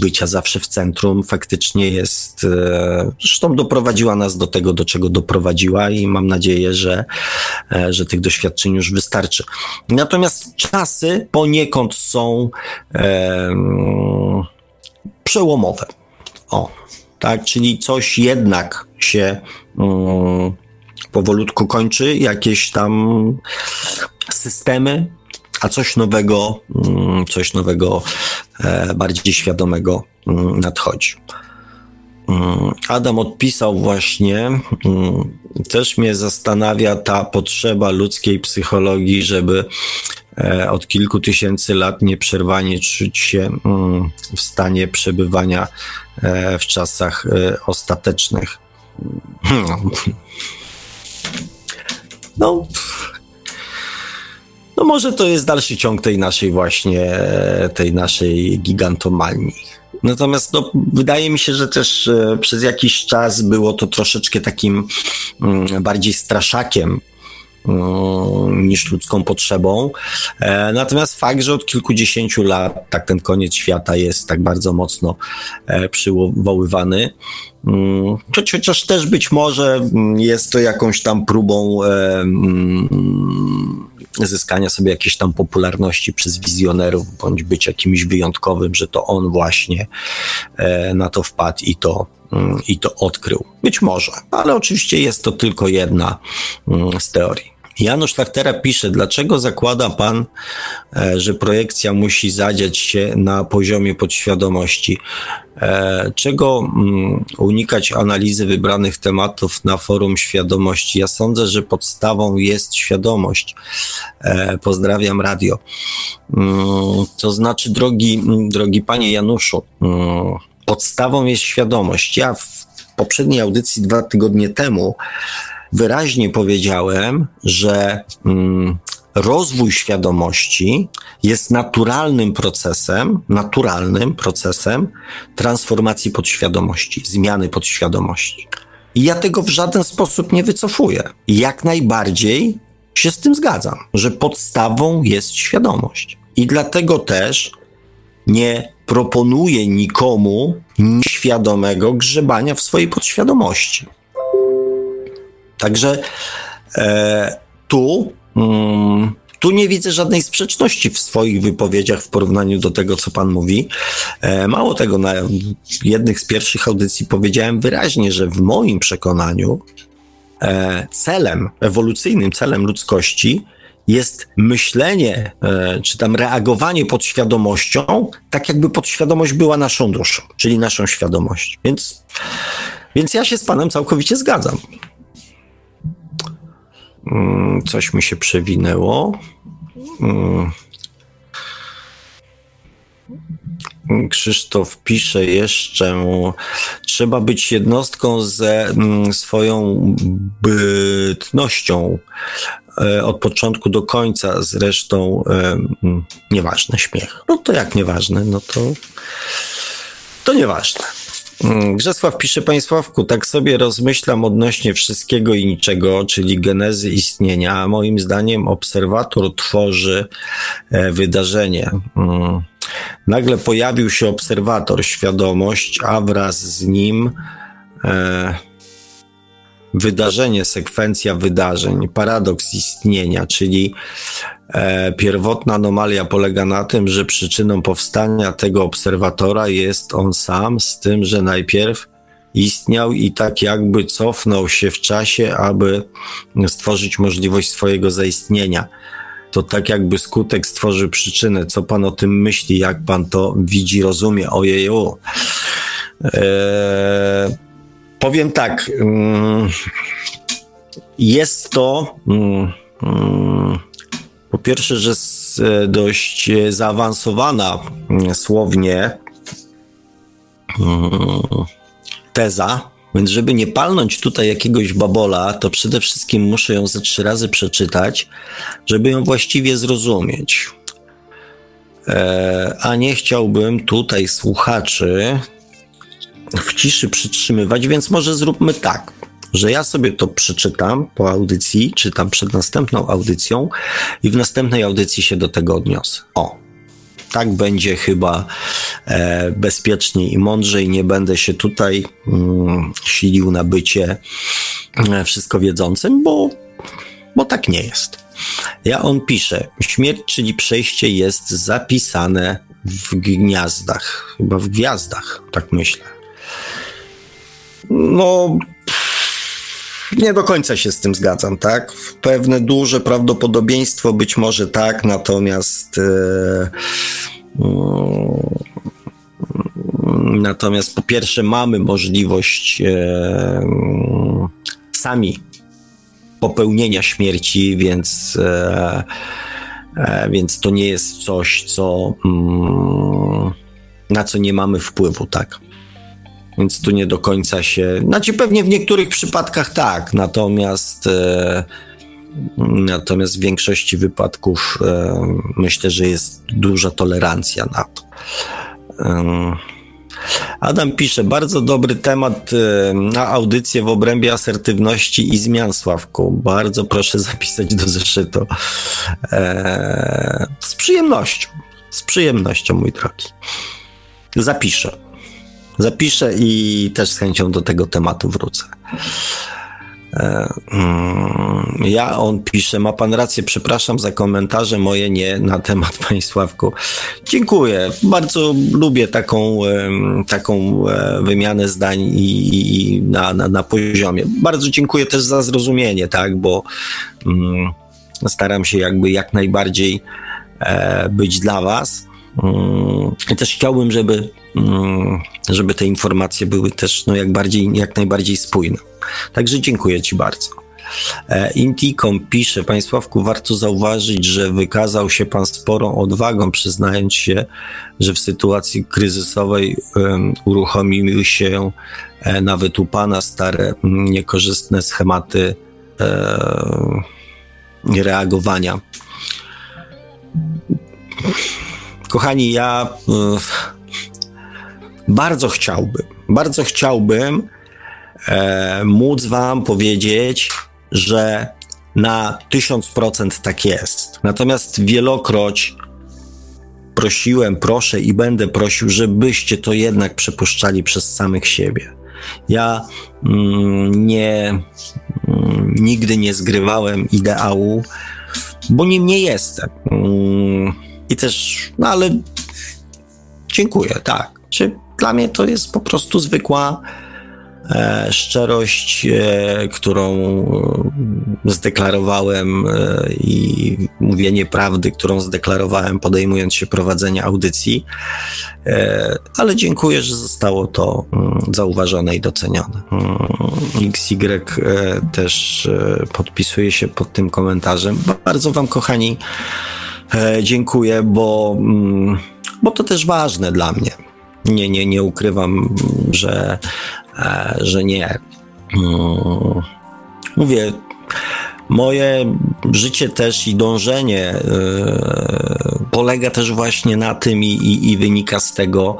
bycia zawsze w centrum faktycznie jest, e, zresztą doprowadziła nas do tego, do czego doprowadziła i mam nadzieję, że, e, że tych doświadczeń już wystarczy. Natomiast czasy poniekąd są przełomowe. O, tak, czyli coś jednak się um, powolutku kończy, jakieś tam systemy a coś nowego, mm, coś nowego, e, bardziej świadomego mm, nadchodzi. Mm, Adam odpisał właśnie, też mnie zastanawia ta potrzeba ludzkiej psychologii, żeby e, od kilku tysięcy lat nieprzerwanie czuć się w stanie przebywania e, w czasach ostatecznych. No, no może to jest dalszy ciąg tej naszej właśnie, tej naszej gigantomanii. Natomiast no, wydaje mi się, że też e, przez jakiś czas było to troszeczkę takim mm, bardziej straszakiem mm, niż ludzką potrzebą. E, natomiast fakt, że od kilkudziesięciu lat tak ten koniec świata jest tak bardzo mocno e, przywoływany, mm, chociaż też być może jest to jakąś tam próbą zyskania sobie jakiejś tam popularności przez wizjonerów, bądź być jakimś wyjątkowym, że to on właśnie e, na to wpadł i to, mm, i to odkrył. Być może, ale oczywiście jest to tylko jedna mm, z teorii. Janusz Lachtera pisze, dlaczego zakłada pan, e, że projekcja musi zadziać się na poziomie podświadomości? E, czego mm, unikać analizy wybranych tematów na forum świadomości? Ja sądzę, że podstawą jest świadomość. E, pozdrawiam radio. Mm, to znaczy, drogi, drogi panie Januszu, mm, podstawą jest świadomość. Ja w poprzedniej audycji dwa tygodnie temu wyraźnie powiedziałem, że mm, rozwój świadomości jest naturalnym procesem, naturalnym procesem transformacji podświadomości, zmiany podświadomości. I ja tego w żaden sposób nie wycofuję. Jak najbardziej się z tym zgadzam, że podstawą jest świadomość. I dlatego też nie proponuję nikomu nieświadomego grzebania w swojej podświadomości. Także e, tu, mm, tu nie widzę żadnej sprzeczności w swoich wypowiedziach w porównaniu do tego, co pan mówi. E, mało tego, na jednych z pierwszych audycji powiedziałem wyraźnie, że w moim przekonaniu e, celem, ewolucyjnym celem ludzkości jest myślenie, e, czy tam reagowanie podświadomością, tak jakby podświadomość była naszą duszą, czyli naszą świadomość. Więc, więc ja się z panem całkowicie zgadzam. Mm, coś mi się przewinęło. Mm. Krzysztof pisze jeszcze, trzeba być jednostką ze mm, swoją bytnością e, od początku do końca, zresztą e, nieważne, śmiech. No to jak nieważne, no to to nieważne. Mm, Grzesław pisze Państwawku, tak sobie rozmyślam odnośnie wszystkiego i niczego, czyli genezy istnienia. Moim zdaniem obserwator tworzy e, wydarzenie. Mm. Nagle pojawił się obserwator, świadomość, a wraz z nim e, wydarzenie, sekwencja wydarzeń, paradoks istnienia, czyli pierwotna anomalia polega na tym, że przyczyną powstania tego obserwatora jest on sam, z tym, że najpierw istniał i tak jakby cofnął się w czasie, aby stworzyć możliwość swojego zaistnienia. To tak jakby skutek stworzy przyczynę. Co pan o tym myśli? Jak pan to widzi, rozumie? Ojeju. Eee, powiem tak. Mm, jest to mm, mm, po pierwsze, że dość zaawansowana słownie teza, więc żeby nie palnąć tutaj jakiegoś babola, to przede wszystkim muszę ją ze trzy razy przeczytać, żeby ją właściwie zrozumieć. E, a nie chciałbym tutaj słuchaczy w ciszy przytrzymywać, więc może zróbmy tak, że ja sobie to przeczytam po audycji, czy tam przed następną audycją i w następnej audycji się do tego odniosę. O, tak będzie chyba e, bezpieczniej i mądrzej. Nie będę się tutaj mm, silił na bycie e, wszystko wiedzącym, bo, bo tak nie jest. Ja on pisze, śmierć, czyli przejście jest zapisane w gniazdach, chyba w gwiazdach, tak myślę. No, nie do końca się z tym zgadzam, tak? Pewne duże prawdopodobieństwo być może tak, natomiast e, mm, natomiast po pierwsze mamy możliwość e, sami popełnienia śmierci, więc e, e więc to nie jest coś, co mm, na co nie mamy wpływu, tak? Więc tu nie do końca się. Znaczy, pewnie w niektórych przypadkach tak, natomiast. E, natomiast w większości wypadków e, myślę, że jest duża tolerancja na to. E, Adam pisze, bardzo dobry temat na audycję w obrębie asertywności i zmian, Sławku. Bardzo proszę zapisać do zeszytu. Z przyjemnością, z przyjemnością, mój drogi. Zapiszę zapiszę i też z chęcią do tego tematu wrócę. E, mm, ja, on pisze, ma pan rację, przepraszam za komentarze moje nie na temat Państwawku. Dziękuję, bardzo lubię taką, taką e, wymianę zdań i, i na, na, na, poziomie. Bardzo dziękuję też za zrozumienie, tak, bo um, staram się jakby jak najbardziej e, być dla Was. Um, I też chciałbym, żeby Mm, żeby te informacje były też no, jak, bardziej, jak najbardziej spójne. Także dziękuję Ci bardzo. E, Intikom pisze, Państwawku, warto zauważyć, że wykazał się Pan sporą odwagą, przyznając się, że w sytuacji kryzysowej um, uruchomiły się e, nawet u Pana stare, niekorzystne schematy e, reagowania. Kochani, ja e, bardzo chciałbym, bardzo chciałbym e, móc Wam powiedzieć, że na 1000% tak jest. Natomiast wielokroć prosiłem, proszę i będę prosił, żebyście to jednak przepuszczali przez samych siebie. Ja mm, nie, mm, nigdy nie zgrywałem ideału, bo nim nie jestem. Mm, I też, no ale dziękuję, tak. Czy dla mnie to jest po prostu zwykła e, szczerość, e, którą e, zdeklarowałem i mówienie prawdy, którą zdeklarowałem podejmując się prowadzenia audycji. Ale dziękuję, że zostało to mm, zauważone i docenione. Mm, XY też podpisuje się pod tym komentarzem. Bardzo Wam, kochani, dziękuję, bo, mm, bo to też ważne dla mnie nie, nie, nie ukrywam, że, e, że nie. Mm, mówię, moje życie też i dążenie e, polega też właśnie na tym i, i, i wynika z tego,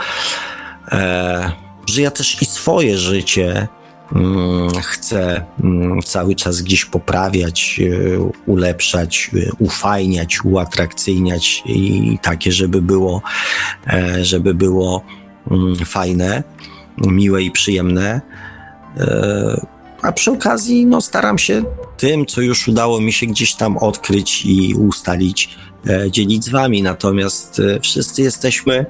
e, że ja też i swoje życie mm, chcę mm, cały czas gdzieś poprawiać, ulepszać, ufajniać, uatrakcyjniać i takie, żeby było, żeby było fajne, miłe i przyjemne. A przy okazji no, staram się tym, co już udało mi się gdzieś tam odkryć i ustalić, dzielić z wami. Natomiast wszyscy jesteśmy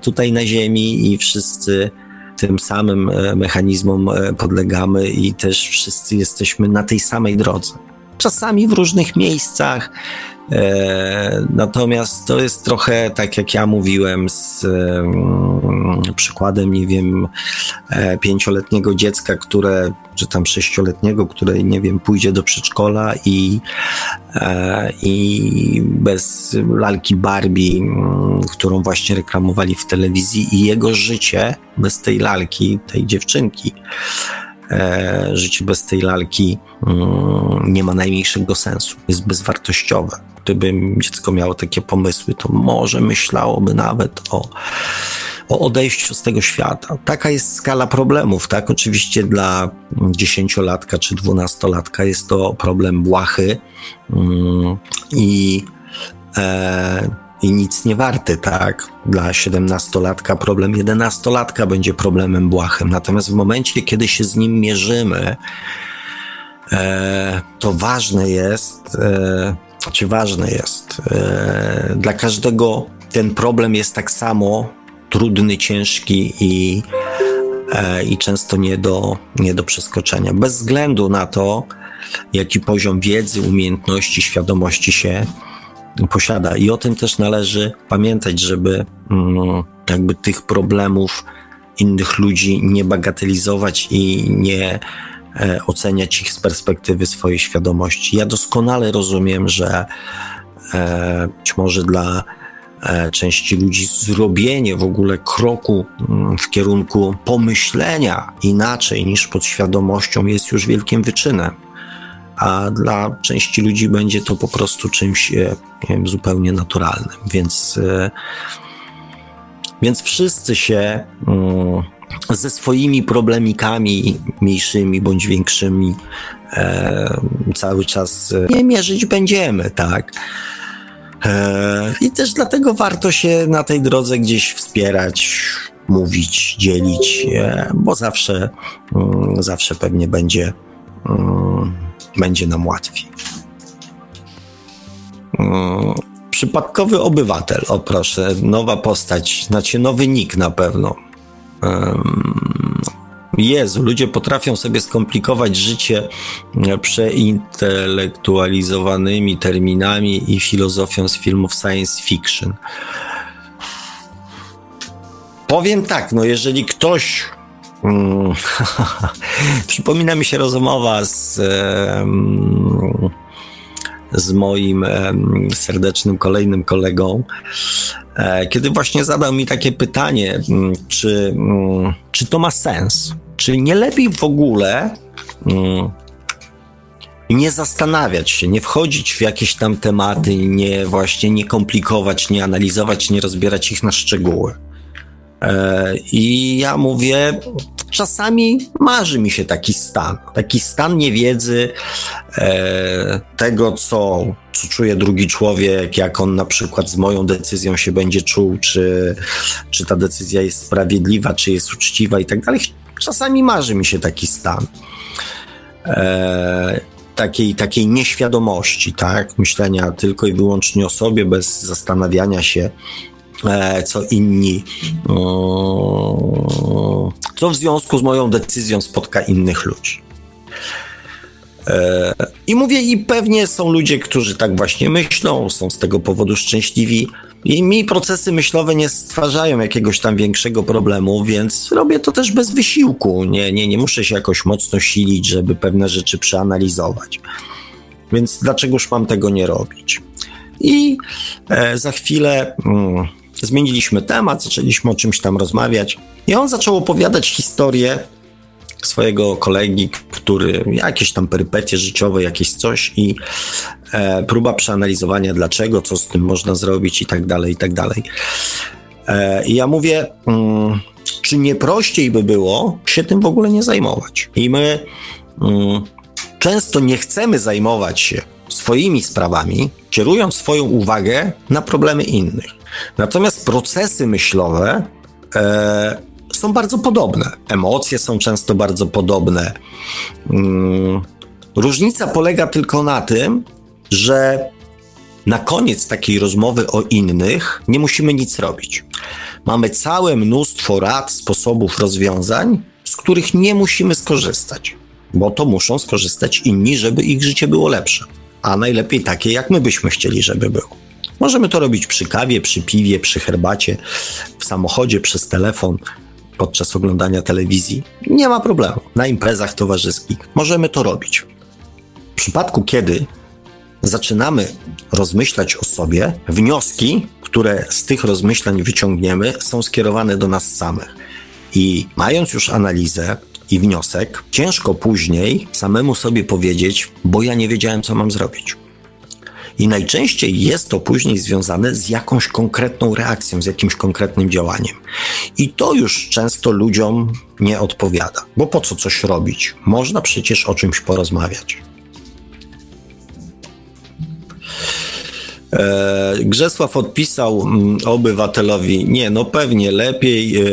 tutaj na Ziemi i wszyscy tym samym e, mechanizmom e, podlegamy i też wszyscy jesteśmy na tej samej drodze. Czasami w różnych miejscach, E, natomiast to jest trochę tak, jak ja mówiłem, z przykładem, nie wiem, e, pięcioletniego dziecka, które, czy tam sześcioletniego, które, nie wiem, pójdzie do przedszkola i, e, i bez lalki Barbie, którą właśnie reklamowali w telewizji, i jego życie bez tej lalki, tej dziewczynki życie bez tej lalki nie ma najmniejszego sensu, jest bezwartościowe gdyby dziecko miało takie pomysły, to może myślałoby nawet o, o odejściu z tego świata. Taka jest skala problemów, tak? Oczywiście dla dziesięciolatka czy dwunastolatka jest to problem błahy mm, i, e, i nic nie warty, tak? Dla siedemnastolatka problem jedenastolatka będzie problemem błahym. Natomiast w momencie, kiedy się z nim mierzymy, e, to ważne jest, e, czy ważne jest. E, dla każdego ten problem jest tak samo trudny, ciężki i, e, i często nie do, nie do przeskoczenia. Bez względu na to, jaki poziom wiedzy, umiejętności, świadomości się posiada. I o tym też należy pamiętać, żeby mm, jakby tych problemów innych ludzi nie bagatelizować i nie oceniać ich z perspektywy swojej świadomości. Ja doskonale rozumiem, że e, być może dla e, części ludzi zrobienie w ogóle kroku mm, w kierunku pomyślenia inaczej niż pod świadomością jest już wielkim wyczynem. A dla części ludzi będzie to po prostu czymś wiem, zupełnie naturalnym. Więc, więc wszyscy się mm, ze swoimi problemikami mniejszymi bądź większymi e, cały czas nie mierzyć będziemy, tak? E, I też dlatego warto się na tej drodze gdzieś wspierać, mówić, dzielić, e, bo zawsze, mm, zawsze pewnie będzie, mm, będzie nam łatwiej. Mm, przypadkowy obywatel, o proszę, nowa postać, znaczy nowy nick na pewno. Jezu, ludzie potrafią sobie skomplikować życie przeintelektualizowanymi terminami i filozofią z filmów science fiction. Powiem tak, no jeżeli ktoś. Hmm, przypomina mi się rozmowa z. Um, z moim serdecznym kolejnym kolegą, e, kiedy właśnie zadał mi takie pytanie, czy, czy to ma sens? Czy nie lepiej w ogóle nie zastanawiać się, nie wchodzić w jakieś tam tematy, nie właśnie nie komplikować, nie analizować, nie rozbierać ich na szczegóły? E, I ja mówię, czasami marzy mi się taki stan, taki stan niewiedzy e, tego, co, co czuje drugi człowiek, jak on na przykład z moją decyzją się będzie czuł, czy, czy ta decyzja jest sprawiedliwa, czy jest uczciwa i tak dalej. Czasami marzy mi się taki stan. E, takiej, takiej nieświadomości, tak? Myślenia tylko i wyłącznie o sobie, bez zastanawiania się, co inni, co w związku z moją decyzją spotka innych ludzi. E, I mówię, i pewnie są ludzie, którzy tak właśnie myślą, są z tego powodu szczęśliwi. I mi procesy myślowe nie stwarzają jakiegoś tam większego problemu, więc robię to też bez wysiłku. Nie, nie, nie muszę się jakoś mocno silić, żeby pewne rzeczy przeanalizować. Więc dlaczegoż mam tego nie robić? I e, za chwilę. Mm, zmieniliśmy temat, zaczęliśmy o czymś tam rozmawiać i on zaczął opowiadać historię swojego kolegi, który jakieś tam perypetie życiowe, jakieś coś i e, próba przeanalizowania dlaczego, co z tym można zrobić i tak dalej, i tak dalej. E, I ja mówię, mm, czy nie prościej by było się tym w ogóle nie zajmować? I my mm, często nie chcemy zajmować się swoimi sprawami, kierując swoją uwagę na problemy innych. Natomiast procesy myślowe e, są bardzo podobne. Emocje są często bardzo podobne. Mm, różnica polega tylko na tym, że na koniec takiej rozmowy o innych nie musimy nic robić. Mamy całe mnóstwo rad, sposobów, rozwiązań, z których nie musimy skorzystać, bo to muszą skorzystać inni, żeby ich życie było lepsze. A najlepiej takie, jak my byśmy chcieli, żeby było. Możemy to robić przy kawie, przy piwie, przy herbacie, w samochodzie, przez telefon, podczas oglądania telewizji. Nie ma problemu. Na imprezach towarzyskich możemy to robić. W przypadku, kiedy zaczynamy rozmyślać o sobie, wnioski, które z tych rozmyślań wyciągniemy, są skierowane do nas samych. I mając już analizę i wniosek, ciężko później samemu sobie powiedzieć, bo ja nie wiedziałem, co mam zrobić. I najczęściej jest to później związane z jakąś konkretną reakcją, z jakimś konkretnym działaniem. I to już często ludziom nie odpowiada, bo po co coś robić? Można przecież o czymś porozmawiać. E, Grzesław odpisał mm, obywatelowi, nie, no pewnie lepiej e,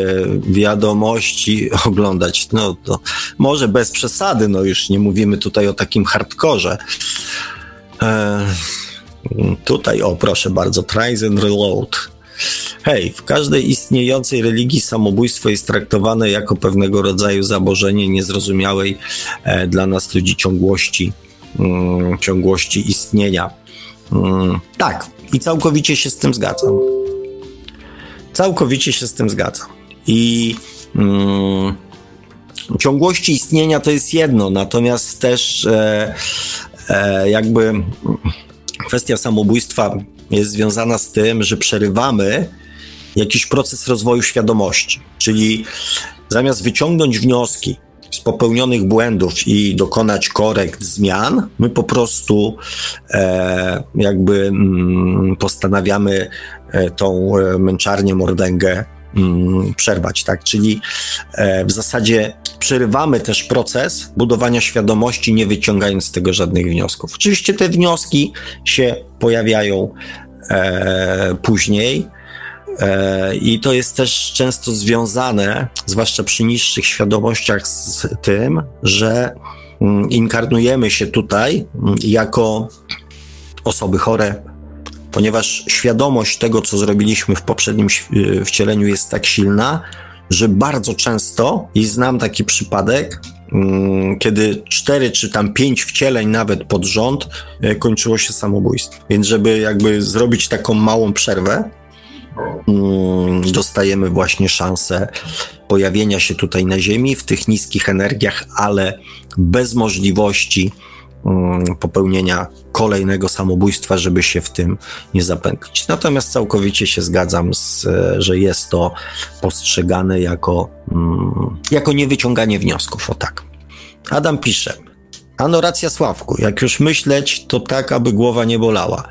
wiadomości oglądać, no to może bez przesady, no już nie mówimy tutaj o takim hardkorze. Tutaj, o proszę bardzo, tries and reload. Hej, w każdej istniejącej religii samobójstwo jest traktowane jako pewnego rodzaju zabożenie niezrozumiałej e, dla nas ludzi ciągłości, mm, ciągłości istnienia. Mm, tak, i całkowicie się z tym zgadzam. Całkowicie się z tym zgadzam. I mm, ciągłości istnienia to jest jedno, natomiast też e, e, jakby kwestia samobójstwa jest związana z tym, że przerywamy jakiś proces rozwoju świadomości. Czyli zamiast wyciągnąć wnioski z popełnionych błędów i dokonać korekt, zmian, my po prostu e, jakby mm, postanawiamy e, tą e, męczarnię, mordęgę mm, przerwać, tak? Czyli e, w zasadzie przerywamy też proces budowania świadomości, nie wyciągając z tego żadnych wniosków. Oczywiście te wnioski się pojawiają e, później. E, I to jest też często związane, zwłaszcza przy niższych świadomościach, z tym, że mm, inkarnujemy się tutaj mm, jako osoby chore, ponieważ świadomość tego, co zrobiliśmy w poprzednim wcieleniu, jest tak silna, że bardzo często, i znam taki przypadek, mm, kiedy cztery czy tam pięć wcieleń nawet pod rząd e, kończyło się samobójstwem. Więc żeby jakby zrobić taką małą przerwę, mm, dostajemy właśnie szansę pojawienia się tutaj na Ziemi w tych niskich energiach, ale bez możliwości popełnienia kolejnego samobójstwa, żeby się w tym nie zapętlić. Natomiast całkowicie się zgadzam, z, że jest to postrzegane jako, mm, jako niewyciąganie wniosków. O tak. Adam pisze. Ano racja Sławku, jak już myśleć, to tak, aby głowa nie bolała.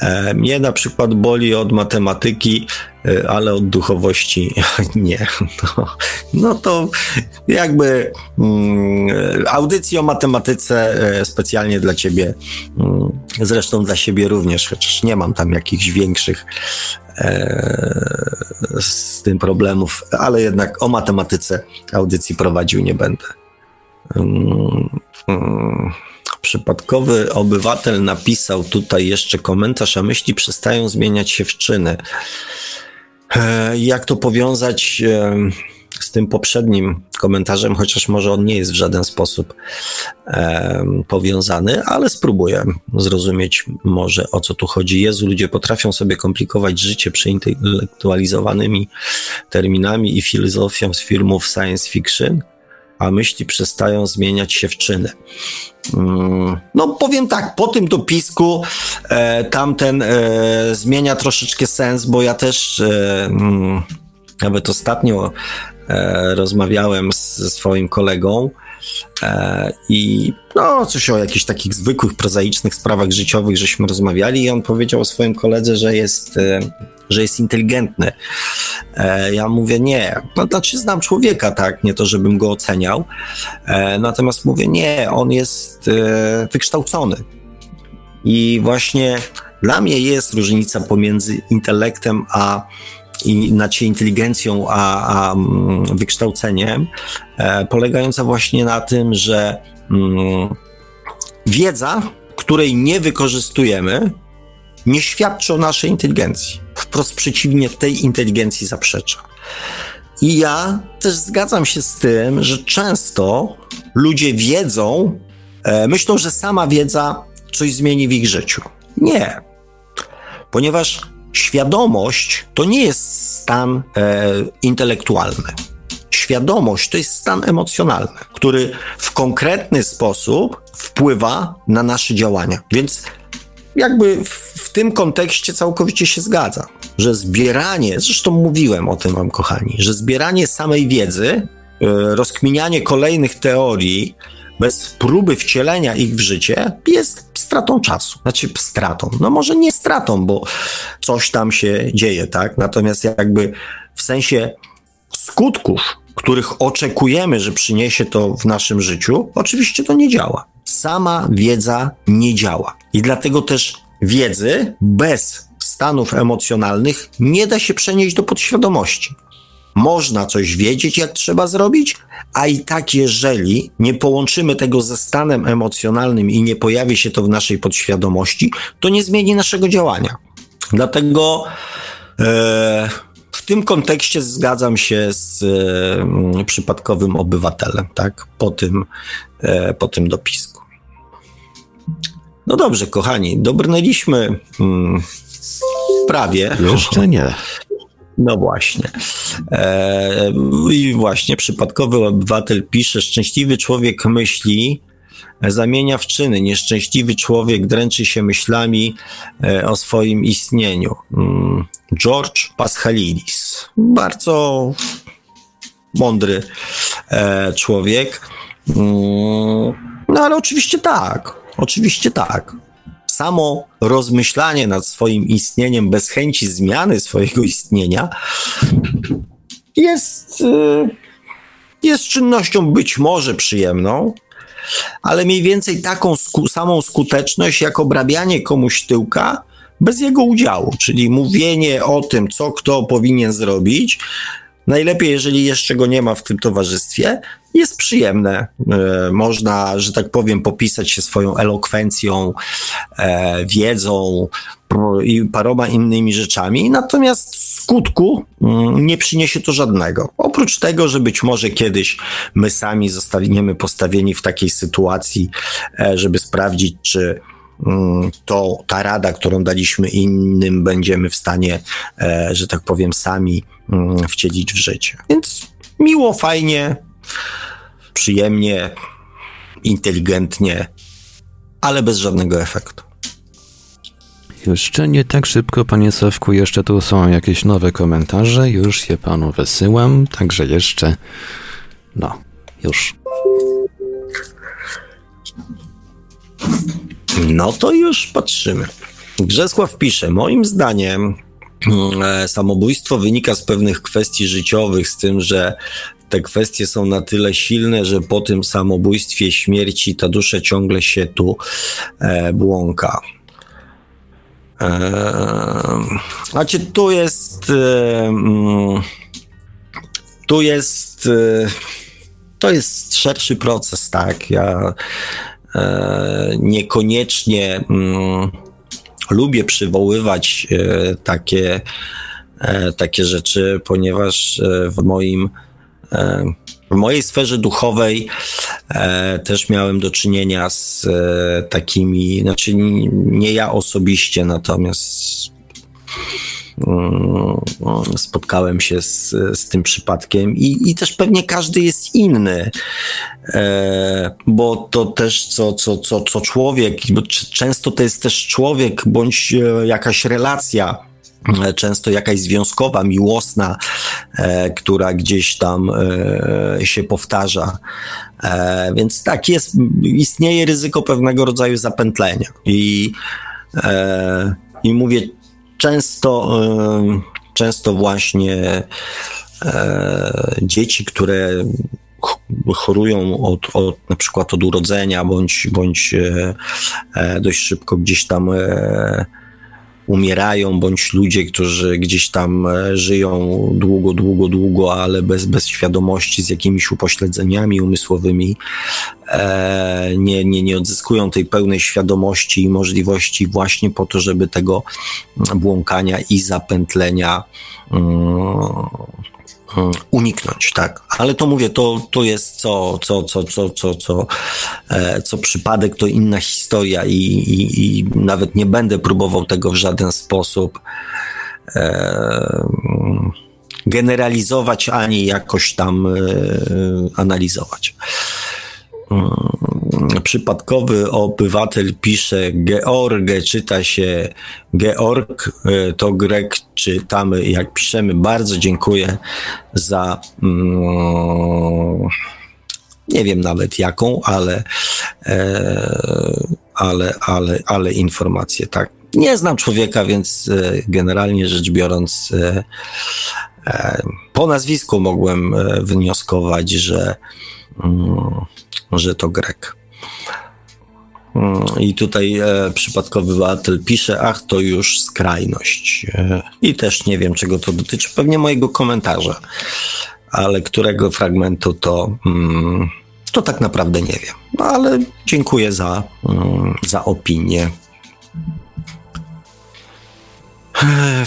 E, mnie na przykład boli od matematyki, e, ale od duchowości nie. No, no to jakby mm, audycję o matematyce e, specjalnie dla ciebie, mm, zresztą dla siebie również, chociaż nie mam tam jakichś większych e, z tym problemów, ale jednak o matematyce audycji prowadził nie będę. Mm, mm. Przypadkowy obywatel napisał tutaj jeszcze komentarz, a myśli przestają zmieniać się w czyny. E, jak to powiązać e, z tym poprzednim komentarzem, chociaż może on nie jest w żaden sposób e, powiązany, ale spróbuję zrozumieć może o co tu chodzi. Jezu, ludzie potrafią sobie komplikować życie przeintelektualizowanymi terminami i filozofią z filmów science fiction a myśli przestają zmieniać się w czyny. Mm, no, powiem tak, po tym dopisku e, tamten e, zmienia troszeczkę sens, bo ja też e, mm, nawet ostatnio e, rozmawiałem z, ze swoim kolegą i no, coś o jakichś takich zwykłych, prozaicznych sprawach życiowych żeśmy rozmawiali i on powiedział o swoim koledze, że jest e, że jest inteligentny. E, ja mówię nie, no znaczy znam człowieka, tak, nie to, żebym go oceniał, e, natomiast mówię nie, on jest e, wykształcony. I właśnie dla mnie jest różnica pomiędzy intelektem a i znaczy inteligencją, a, a mm, wykształceniem, e, polegająca właśnie na tym, że mm, wiedza, której nie wykorzystujemy, nie świadczy o naszej inteligencji. Wprost przeciwnie, tej inteligencji zaprzecza. I ja też zgadzam się z tym, że często ludzie wiedzą, e, myślą, że sama wiedza coś zmieni w ich życiu. Nie. Ponieważ świadomość to nie jest stan e, intelektualny. Świadomość to jest stan emocjonalny, który w konkretny sposób wpływa na nasze działania. Więc jakby w, w, tym kontekście całkowicie się zgadza, że zbieranie, zresztą mówiłem o tym wam kochani, że zbieranie samej wiedzy, yy, rozkminianie kolejnych teorii bez próby wcielenia ich w życie jest stratą czasu. Znaczy stratą. No może nie stratą, bo coś tam się dzieje, tak? Natomiast jakby w sensie skutków, których oczekujemy, że przyniesie to w naszym życiu, oczywiście to nie działa. Sama wiedza nie działa. I dlatego też wiedzy bez stanów emocjonalnych nie da się przenieść do podświadomości. Można coś wiedzieć, jak trzeba zrobić, a i tak, jeżeli nie połączymy tego ze stanem emocjonalnym i nie pojawi się to w naszej podświadomości, to nie zmieni naszego działania. Dlatego e, w tym kontekście zgadzam się z e, przypadkowym obywatelem, tak? Po tym, e, po tym dopisku. No dobrze, kochani, dobrnęliśmy mm, prawie. Jeszcze nie. No właśnie. E, I właśnie przypadkowy obywatel pisze: Szczęśliwy człowiek myśli, zamienia w czyny. Nieszczęśliwy człowiek dręczy się myślami e, o swoim istnieniu. Mm, George Paschalidis. Bardzo mądry e, człowiek. Mm, no ale oczywiście tak. Oczywiście tak samo rozmyślanie nad swoim istnieniem bez chęci zmiany swojego istnienia jest, y, jest czynnością być może przyjemną, ale mniej więcej taką sku samą skuteczność jak obrabianie komuś tyłka bez jego udziału, czyli mówienie o tym, co kto powinien zrobić, Najlepiej, jeżeli jeszcze go nie ma w tym towarzystwie, jest przyjemne. E, można, że tak powiem, popisać się swoją elokwencją, e, wiedzą i paroma innymi rzeczami, natomiast skutku mm, nie przyniesie to żadnego. Oprócz tego, że być może kiedyś my sami zostaniemy postawieni w takiej sytuacji, e, żeby sprawdzić, czy mm, to ta rada, którą daliśmy innym, będziemy w stanie, że tak powiem, sami mm, wcielić w życie. Więc miło, fajnie, przyjemnie, inteligentnie, ale bez żadnego efektu. Jeszcze nie tak szybko, panie Sawku, jeszcze tu są jakieś nowe komentarze, już je panu wysyłam, także jeszcze, no, już. No to już patrzymy. Grzesław pisze, moim zdaniem e, samobójstwo wynika z pewnych kwestii życiowych, z tym, że te kwestie są na tyle silne, że po tym samobójstwie, śmierci ta dusza ciągle się tu e, błąka. E, znaczy, tu jest. E, mm, tu jest. E, to jest szerszy proces, tak. Ja e, niekoniecznie mm, lubię przywoływać e, takie, e, takie rzeczy, ponieważ w moim w mojej sferze duchowej e, też miałem do czynienia z e, takimi, znaczy nie ja osobiście, natomiast mm, spotkałem się z, z tym przypadkiem i, i też pewnie każdy jest inny, e, bo to też co, co, co, co człowiek, często to jest też człowiek bądź jakaś relacja często jakaś związkowa, miłosna, e, która gdzieś tam e, się powtarza. E, więc tak jest, istnieje ryzyko pewnego rodzaju zapętlenia. I, e, i mówię, często, często właśnie dzieci, które chorują od, od, na przykład od urodzenia, bądź, bądź dość szybko gdzieś tam umierają, bądź ludzie, którzy gdzieś tam e, żyją długo, długo, długo, ale bez, bez świadomości, z jakimiś upośledzeniami umysłowymi, e, nie, nie, nie odzyskują tej pełnej świadomości i możliwości właśnie po to, żeby tego błąkania i zapętlenia mm, uniknąć, tak. Ale to mówię, to, to jest co, co, co, co, co, co, e, co przypadek, to inna historia i, i, i nawet nie będę próbował tego w żaden sposób e, generalizować ani jakoś tam e, analizować. Mm, przypadkowy obywatel pisze George, czyta się Georg, e, to Grek czytamy jak piszemy. Bardzo dziękuję za mm, nie wiem nawet jaką, ale, e, ale, ale, ale informację, tak. Nie znam człowieka, więc e, generalnie rzecz biorąc, po nazwisku mogłem wnioskować, że mm, że to Grek. Mm, I tutaj e, przypadkowy obywatel pisze, ach, to już skrajność. E, I też nie wiem, czego to dotyczy. Pewnie mojego komentarza, ale którego fragmentu to, mm, to tak naprawdę nie wiem. No ale dziękuję za, mm, za opinię.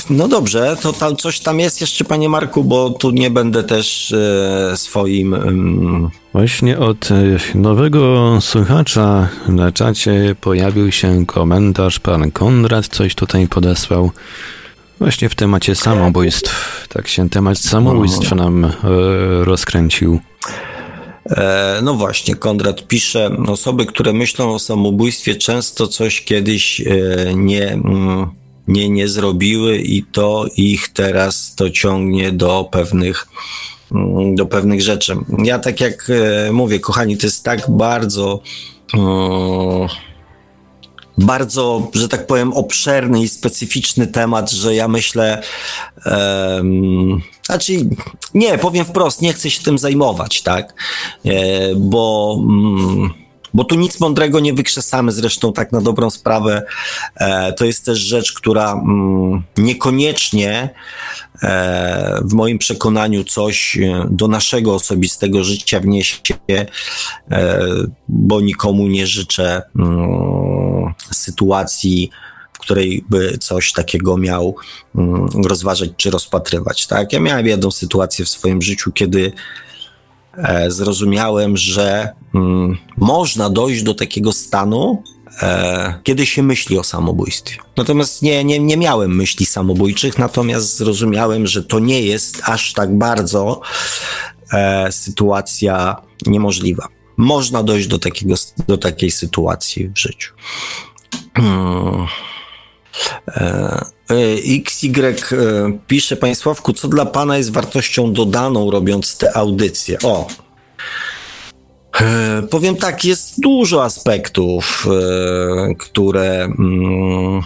No dobrze, to tam coś tam jest jeszcze, panie Marku, bo tu nie będę też e, swoim. Mm... Właśnie od e, nowego słuchacza na czacie pojawił się komentarz. Pan Konrad coś tutaj podesłał. Właśnie w temacie samobójstw. Tak się temat samobójstw no. nam e, rozkręcił. E, no właśnie, Konrad pisze, osoby, które myślą o samobójstwie, często coś kiedyś e, nie. Mm, nie, nie zrobiły i to ich teraz to ciągnie do pewnych mm, do pewnych rzeczy. Ja tak jak e, mówię, kochani, to jest tak bardzo mm, bardzo, że tak powiem, obszerny i specyficzny temat, że ja myślę, um, znaczy nie, powiem wprost, nie chcę się tym zajmować, tak, e, bo um, bo tu nic mądrego nie wykrzesamy, zresztą tak na dobrą sprawę e, to jest też rzecz, która mm, niekoniecznie e, w moim przekonaniu coś e, do naszego osobistego życia wniesie, bo nikomu nie życzę mm, sytuacji, w której by coś takiego miał mm, rozważać czy rozpatrywać. Tak? Ja miałem jedną sytuację w swoim życiu, kiedy zrozumiałem, że mm, można dojść do takiego stanu, e, kiedy się myśli o samobójstwie. Natomiast nie, nie, nie miałem myśli samobójczych, natomiast zrozumiałem, że to nie jest aż tak bardzo e, sytuacja niemożliwa. Można dojść do, takiego, do takiej sytuacji w życiu. E, e, XY e, pisze Państwowku, co dla Pana jest wartością dodaną robiąc te audycje? O, powiem tak, jest dużo aspektów, które, mm,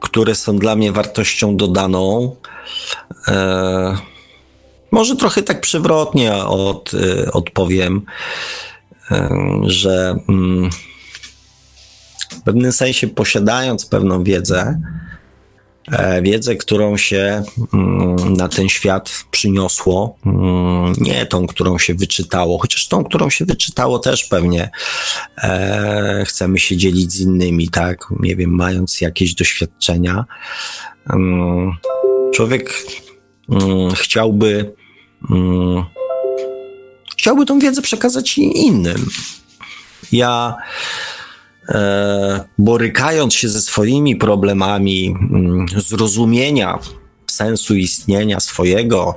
które są dla mnie wartością dodaną. Może trochę tak przewrotnie od, odpowiem, że mm, w pewnym sensie posiadając pewną wiedzę, e, wiedzę, którą się mm, na ten świat przyniosło, mm, nie tą, którą się wyczytało, chociaż tą, którą się wyczytało też pewnie e, chcemy się dzielić z innymi, tak? Nie wiem, mając jakieś doświadczenia. Mm, człowiek chciałby chciałby tą wiedzę przekazać innym. Ja borykając się ze swoimi problemami mm, zrozumienia sensu istnienia swojego,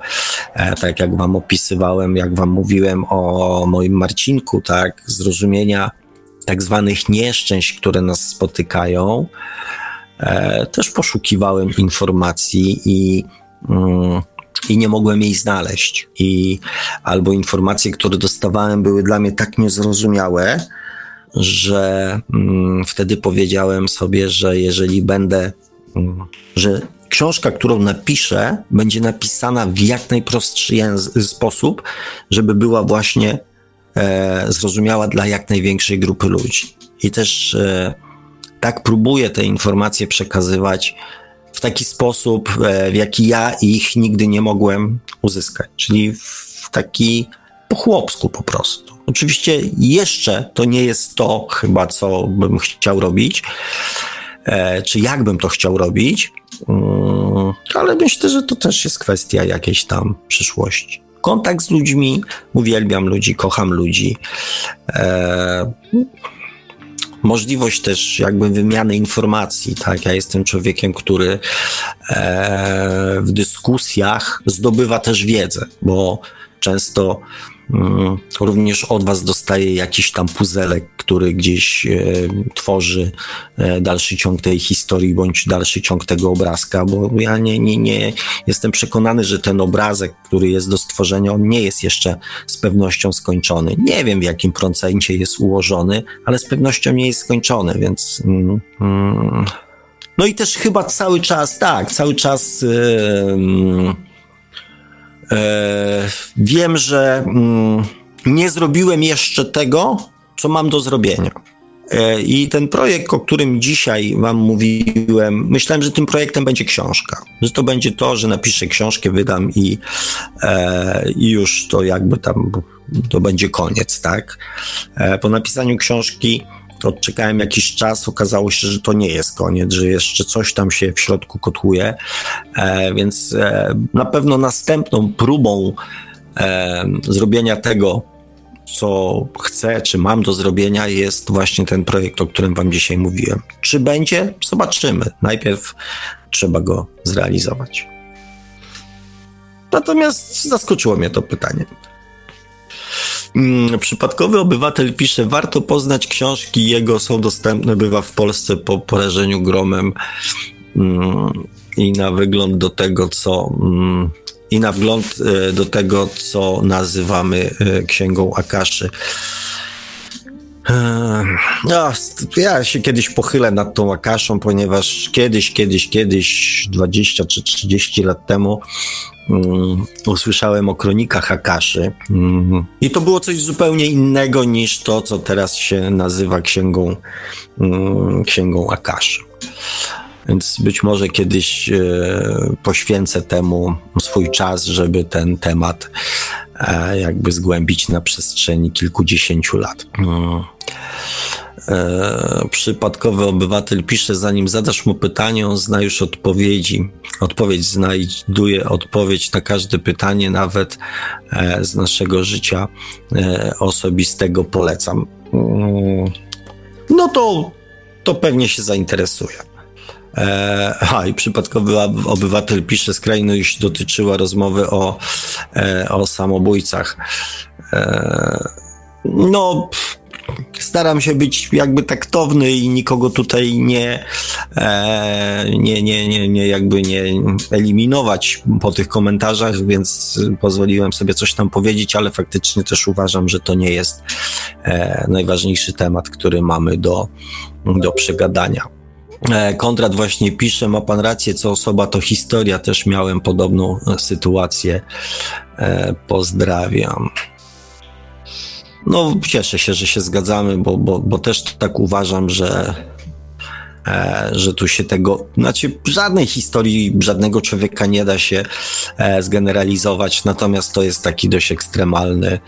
e, tak jak wam opisywałem, jak wam mówiłem o moim Marcinku, tak, zrozumienia tak zwanych nieszczęść, które nas spotykają, e, też poszukiwałem informacji i mm, i nie mogłem jej znaleźć. I albo informacje, które dostawałem, były dla mnie tak niezrozumiałe, że mm, wtedy powiedziałem sobie, że jeżeli będę że książka, którą napiszę, będzie napisana w jak najprostszy sposób, żeby była właśnie e, zrozumiała dla jak największej grupy ludzi. I też e, tak próbuję te informacje przekazywać w taki sposób, e, w jaki ja ich nigdy nie mogłem uzyskać, czyli w taki po chłopsku po prostu. Oczywiście jeszcze to nie jest to chyba, co bym chciał robić, e, czy jak bym to chciał robić, mm, ale myślę, że to też jest kwestia jakiejś tam przyszłości. Kontakt z ludźmi, uwielbiam ludzi, kocham ludzi. E, możliwość też jakby wymiany informacji, tak? Ja jestem człowiekiem, który e, w dyskusjach zdobywa też wiedzę, bo często Również od Was dostaję jakiś tam puzelek, który gdzieś e, tworzy e, dalszy ciąg tej historii bądź dalszy ciąg tego obrazka, bo ja nie, nie, nie jestem przekonany, że ten obrazek, który jest do stworzenia, on nie jest jeszcze z pewnością skończony. Nie wiem w jakim procencie jest ułożony, ale z pewnością nie jest skończony, więc. Mm, mm. No i też chyba cały czas, tak, cały czas. Yy, wiem, że mm, nie zrobiłem jeszcze tego, co mam do zrobienia. E, I ten projekt, o którym dzisiaj Wam mówiłem, myślałem, że tym projektem będzie książka. Że to będzie to, że napiszę książkę, wydam i, e, i już to jakby tam to będzie koniec, tak? po napisaniu książki odczekałem jakiś czas, okazało się, że to nie jest koniec, że jeszcze coś tam się w środku kotłuje, e, więc e, na pewno następną próbą e, zrobienia tego, co chcę, czy mam do zrobienia, jest właśnie ten projekt, o którym Wam dzisiaj mówiłem. Czy będzie? Zobaczymy. Najpierw trzeba go zrealizować. Natomiast zaskoczyło mnie to pytanie. Mm, przypadkowy obywatel pisze, warto poznać książki jego, są dostępne, bywa w Polsce po porażeniu gromem mm, i na wygląd do tego, co mm, i na wgląd e, do tego, co nazywamy e, księgą Akaszy. No, ja się kiedyś pochylę nad tą Akaszą, ponieważ kiedyś, kiedyś, kiedyś, 20 czy 30 lat temu, um, usłyszałem o kronikach Akaszy. Um, I to było coś zupełnie innego niż to, co teraz się nazywa księgą, um, księgą Akaszy. Więc być może kiedyś e, poświęcę temu swój czas, żeby ten temat jakby zgłębić na przestrzeni kilkudziesięciu lat. Mm. E, przypadkowy obywatel pisze, zanim zadasz mu pytanie, on zna już odpowiedzi. Odpowiedź znajduje odpowiedź na każde pytanie, nawet e, z naszego życia e, osobistego polecam. Mm. No to, to pewnie się zainteresuje. E, a i przypadkowy obywatel pisze, skrajność dotyczyła rozmowy o, e, o samobójcach. E, no, staram się być jakby taktowny i nikogo tutaj nie, e, nie, nie, nie, nie, jakby nie eliminować po tych komentarzach, więc pozwoliłem sobie coś tam powiedzieć, ale faktycznie też uważam, że to nie jest e, najważniejszy temat, który mamy do, do przegadania. E, Kondrat właśnie pisze, ma pan rację, co osoba to historia, też miałem podobną e, sytuację. E, pozdrawiam. No, cieszę się, że się zgadzamy, bo, bo, bo też tak uważam, że, że tu się tego, znaczy żadnej historii żadnego człowieka nie da się zgeneralizować, natomiast to jest taki dość ekstremalny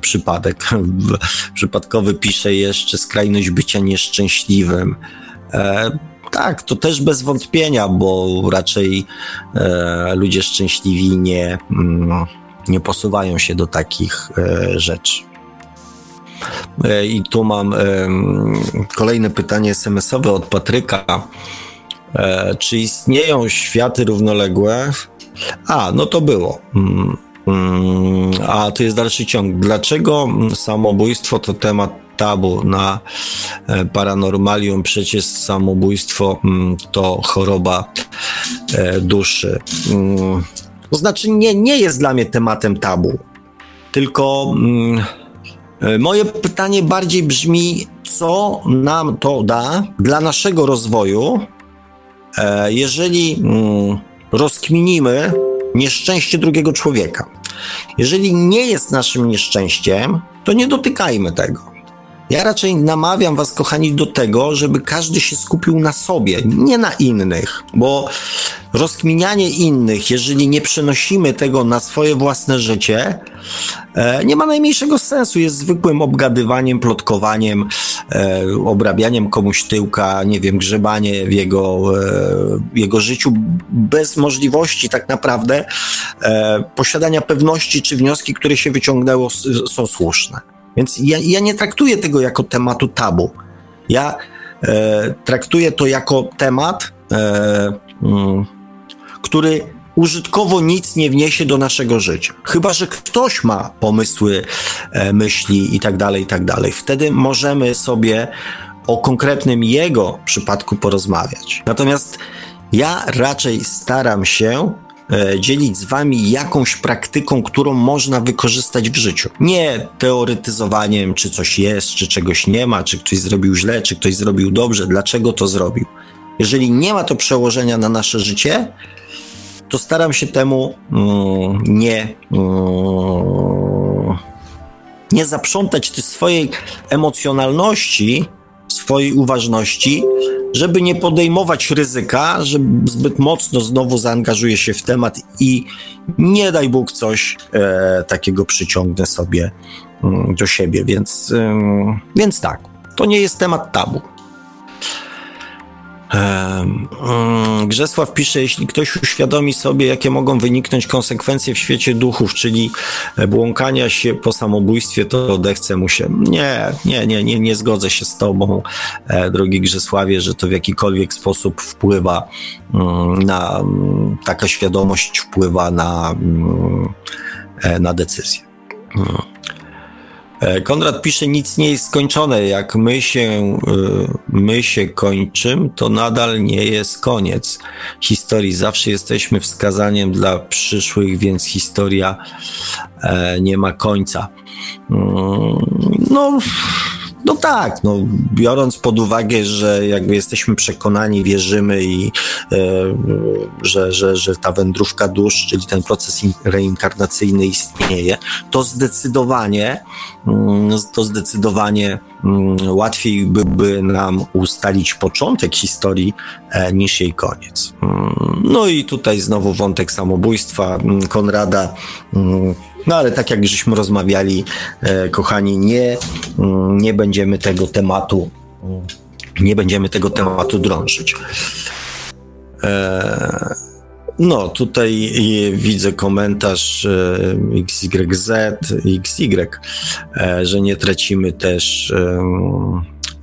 przypadek. Przypadkowy pisze jeszcze skrajność bycia nieszczęśliwym. E, tak, to też bez wątpienia, bo raczej e, ludzie szczęśliwi nie, mm, nie posuwają się do takich e, rzeczy. I tu mam kolejne pytanie SMS-owe od Patryka. Czy istnieją światy równoległe? A, no to było. Mm, Mm, a tu jest dalszy ciąg. Dlaczego samobójstwo to temat tabu na e, paranormalium? Przecież samobójstwo mm, to choroba e, duszy. Mm, to znaczy, nie, nie jest dla mnie tematem tabu. Tylko e, moje pytanie bardziej brzmi, co nam to da dla naszego rozwoju, jeżeli mm, rozkminimy nieszczęście drugiego człowieka. Jeżeli nie jest naszym nieszczęściem, to nie dotykajmy tego. Ja raczej namawiam Was, kochani, do tego, żeby każdy się skupił na sobie, nie na innych, bo rozkminianie innych, jeżeli nie przenosimy tego na swoje własne życie, e, nie ma najmniejszego sensu. Jest zwykłym obgadywaniem, plotkowaniem, e, obrabianiem komuś tyłka, nie wiem, grzebanie w jego, e, jego życiu bez możliwości tak naprawdę posiadania pewności, czy wnioski, które się wyciągnęło, są słuszne. Więc ja, ja nie traktuję tego jako tematu tabu. Ja e, traktuję to jako temat, e, mm, który użytkowo nic nie wniesie do naszego życia. Chyba, że ktoś ma pomysły, e, myśli i tak dalej, i tak dalej. Wtedy możemy sobie o konkretnym jego przypadku porozmawiać. Natomiast ja raczej staram się dzielić z wami jakąś praktyką, którą można wykorzystać w życiu. Nie teoretyzowaniem, czy coś jest, czy czegoś nie ma, czy ktoś zrobił źle, czy ktoś zrobił dobrze, dlaczego to zrobił. Jeżeli nie ma to przełożenia na nasze życie, to staram się temu mm, nie, mm, nie zaprzątać tej swojej emocjonalności, swojej uważności, żeby nie podejmować ryzyka, że zbyt mocno znowu zaangażuje się w temat i nie daj Bóg coś e, takiego przyciągnę sobie mm, do siebie. Więc, więc tak, to nie jest temat tabu. Mm, Grzesław pisze, jeśli ktoś uświadomi sobie, jakie mogą wyniknąć konsekwencje w świecie duchów, czyli błąkania się po samobójstwie, to odechce mu się. Nie, nie, nie, nie, nie zgodzę się z tobą, e, drogi Grzesławie, że to w jakikolwiek sposób wpływa mm, na, taka świadomość wpływa na, e, na decyzję. E, Konrad pisze, nic nie jest skończone. Jak my się, e, my się kończymy, to nadal nie jest koniec historii. Zawsze jesteśmy wskazaniem dla przyszłych, więc historia e, nie ma końca. Mm, no, no tak, no, biorąc pod uwagę, że jakby jesteśmy przekonani, wierzymy i e, że, że, że ta wędrówka dusz, czyli ten proces reinkarnacyjny istnieje, to zdecydowanie, mm, to zdecydowanie mm, łatwiej byłby nam ustalić początek historii e, niż jej koniec. Mm, no i tutaj znowu wątek samobójstwa Konrada no ale tak jak żeśmy rozmawiali, e, kochani, nie, mm, nie będziemy tego tematu, nie będziemy tego tematu drążyć. E, no, tutaj widzę komentarz e, XYZ, XY, że nie tracimy też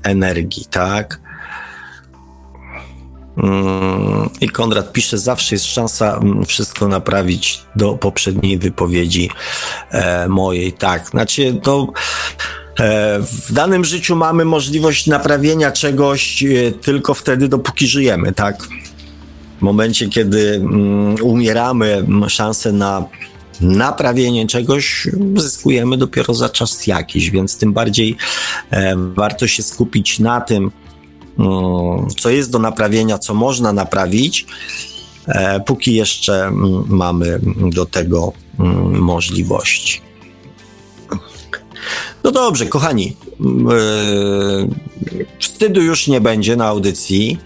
energii, tak? Mm, I Konrad pisze, zawsze jest szansa mm, wszystko naprawić do poprzedniej wypowiedzi e, mojej. Tak, znaczy, no, w danym życiu mamy możliwość naprawienia czegoś e, tylko wtedy, dopóki żyjemy, tak? W momencie, kiedy mm, umieramy, szansę na naprawienie czegoś zyskujemy dopiero za czas jakiś, więc tym bardziej warto się skupić na tym, co jest do naprawienia, co można naprawić, e, póki jeszcze mm, mamy do tego mm, możliwości. No dobrze, kochani. E, wstydu już nie będzie na audycji,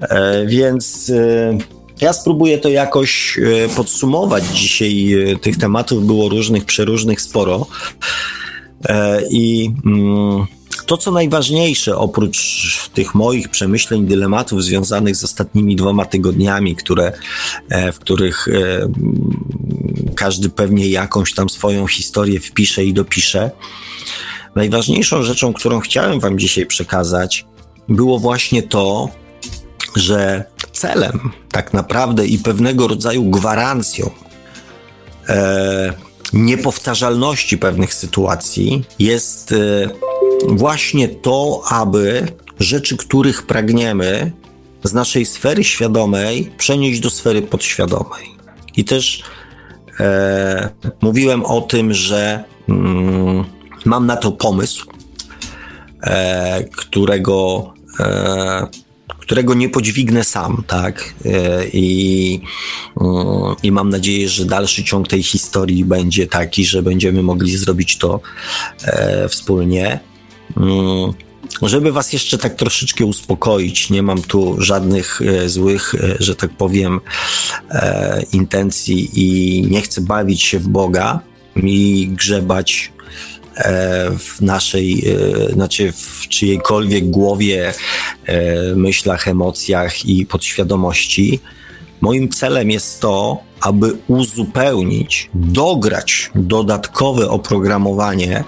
e, więc ja spróbuję to jakoś podsumować. Dzisiaj tych tematów było różnych, przeróżnych sporo. I. To, co najważniejsze, oprócz tych moich przemyśleń, dylematów związanych z ostatnimi dwoma tygodniami, które, e, w których e, każdy pewnie jakąś tam swoją historię wpisze i dopisze, najważniejszą rzeczą, którą chciałem Wam dzisiaj przekazać, było właśnie to, że celem tak naprawdę i pewnego rodzaju gwarancją e, niepowtarzalności pewnych sytuacji jest e, właśnie to, aby rzeczy, których pragniemy z naszej sfery świadomej przenieść do sfery podświadomej. I też e, mówiłem o tym, że mm, mam na to pomysł. e, którego e, którego nie podźwignę sam, tak? E, I, mm, I mam nadzieję, że dalszy ciąg tej historii będzie taki, że będziemy mogli zrobić to e, wspólnie. Mm, żeby was jeszcze tak troszeczkę uspokoić, nie mam tu żadnych e, złych, że tak powiem, intencji i nie chcę bawić się w Boga i grzebać E, w naszej, e, znaczy w czyjejkolwiek głowie, e, myślach, emocjach i podświadomości. Moim celem jest to, aby uzupełnić, dograć dodatkowe oprogramowanie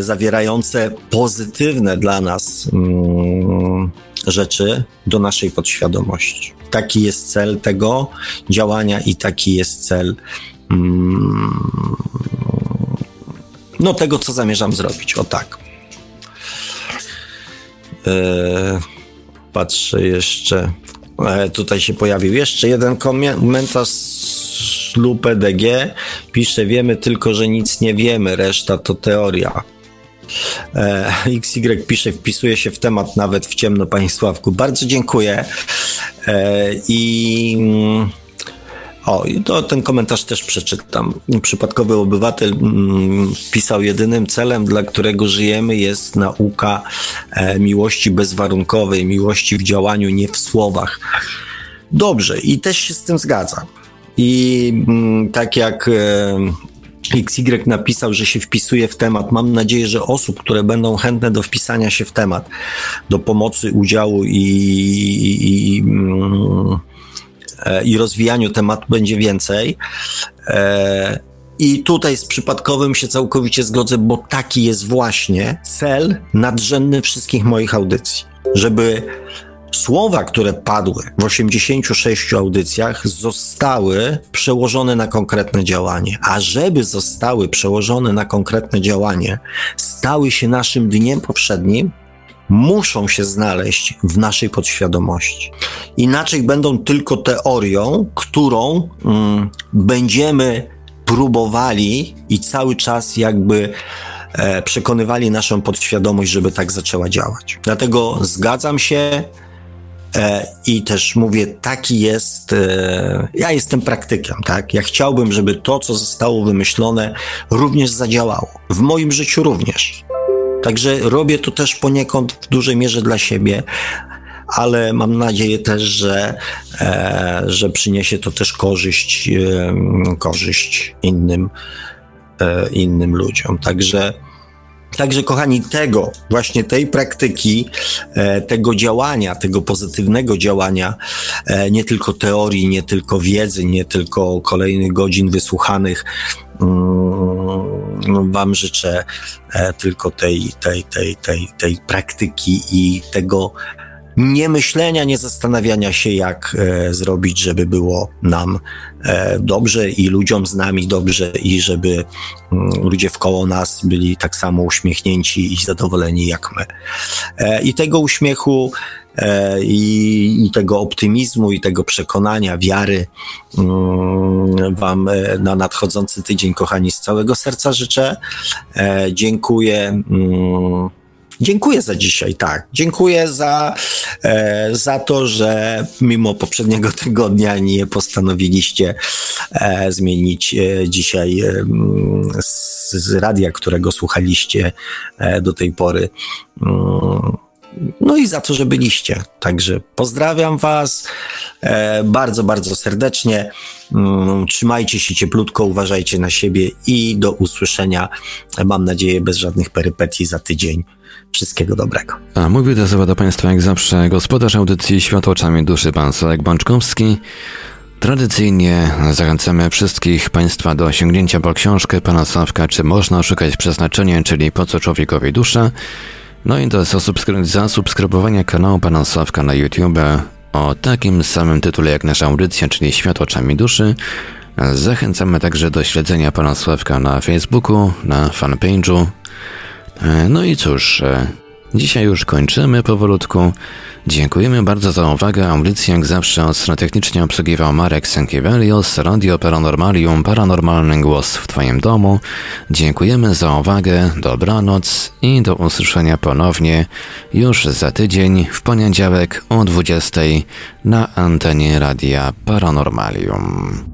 zawierające pozytywne dla nas mm, rzeczy do naszej podświadomości. Taki jest cel tego działania i taki jest cel mm, no tego, co zamierzam zrobić. O tak. Eee, patrzę jeszcze. E, tutaj się pojawił jeszcze jeden komentarz z LUPDG. Pisze, wiemy tylko, że nic nie wiemy, reszta to teoria. E, XY pisze, wpisuje się w temat nawet w ciemno, Panie Sławku. Bardzo dziękuję. E, I... Mm, o, to ten komentarz też przeczytam. Przypadkowy obywatel mm, pisał, jedynym celem, dla którego żyjemy, jest nauka e, miłości bezwarunkowej, miłości w działaniu, nie w słowach. Dobrze, i też się z tym zgadzam. I mm, tak jak e, XY napisał, że się wpisuje w temat. Mam nadzieję, że osób, które będą chętne do wpisania się w temat, do pomocy, udziału i, i, i mm, E, i rozwijaniu tematu będzie więcej. E, I tutaj z przypadkowym się całkowicie zgodzę, bo taki jest właśnie cel nadrzędny wszystkich moich audycji. Żeby słowa, które padły w 86 audycjach, zostały przełożone na konkretne działanie. A żeby zostały przełożone na konkretne działanie, stały się naszym dniem poprzednim, muszą się znaleźć w naszej podświadomości. Inaczej będą tylko teorią, którą mm, będziemy próbowali i cały czas jakby e, przekonywali naszą podświadomość, żeby tak zaczęła działać. Dlatego zgadzam się i też mówię, taki jest. E, ja jestem praktykiem, tak? Ja chciałbym, żeby to, co zostało wymyślone, również zadziałało. W moim życiu również. Także robię to też poniekąd w dużej mierze dla siebie, ale mam nadzieję też, że, e, że przyniesie to też korzyść, e, korzyść innym, e, innym ludziom. Także Także, kochani, tego, właśnie tej praktyki, e, tego działania, tego pozytywnego działania, e, nie tylko teorii, nie tylko wiedzy, nie tylko kolejnych godzin wysłuchanych, mm, Wam życzę e, tylko tej, tej, tej, tej, tej praktyki i tego nie myślenia, nie zastanawiania się, jak e, zrobić, żeby było nam e, dobrze i ludziom z nami dobrze i żeby mm, ludzie wkoło nas byli tak samo uśmiechnięci i zadowoleni jak my. E, I tego uśmiechu e, i, i, tego optymizmu i tego przekonania, wiary mm, Wam e, na nadchodzący tydzień, kochani, z całego serca życzę. E, dziękuję. Mm, Dziękuję za dzisiaj, tak. Dziękuję za, e, za to, że mimo poprzedniego tygodnia nie postanowiliście e, zmienić e, dzisiaj e, z, z radia, którego słuchaliście e, do tej pory. Mm, no i za to, że byliście. Także pozdrawiam Was e, bardzo, bardzo serdecznie. Mm, trzymajcie się cieplutko, uważajcie na siebie i do usłyszenia, mam nadzieję, bez żadnych perypetii za tydzień. Wszystkiego dobrego. A mówił do zawodu Państwa jak zawsze gospodarz audycji Światło oczami duszy pan Solek Bączkowski. Tradycyjnie zachęcamy wszystkich Państwa do sięgnięcia po książkę pana Sławka Czy można szukać przeznaczenia, czyli po co człowiekowi dusza. No i do zasubskrybowania kanału pana Sławka na YouTube o takim samym tytule jak nasza audycja, czyli Światło oczami duszy. Zachęcamy także do śledzenia pana Sławka na Facebooku, na fanpage'u, E, no i cóż, e, Dzisiaj już kończymy powolutku. Dziękujemy bardzo za uwagę. Audycję jak zawsze od strony technicznie obsługiwał Marek Sękiewelios, Radio Paranormalium, Paranormalny Głos w Twoim domu. Dziękujemy za uwagę, dobranoc i do usłyszenia ponownie już za tydzień w poniedziałek o 20 na antenie Radia Paranormalium.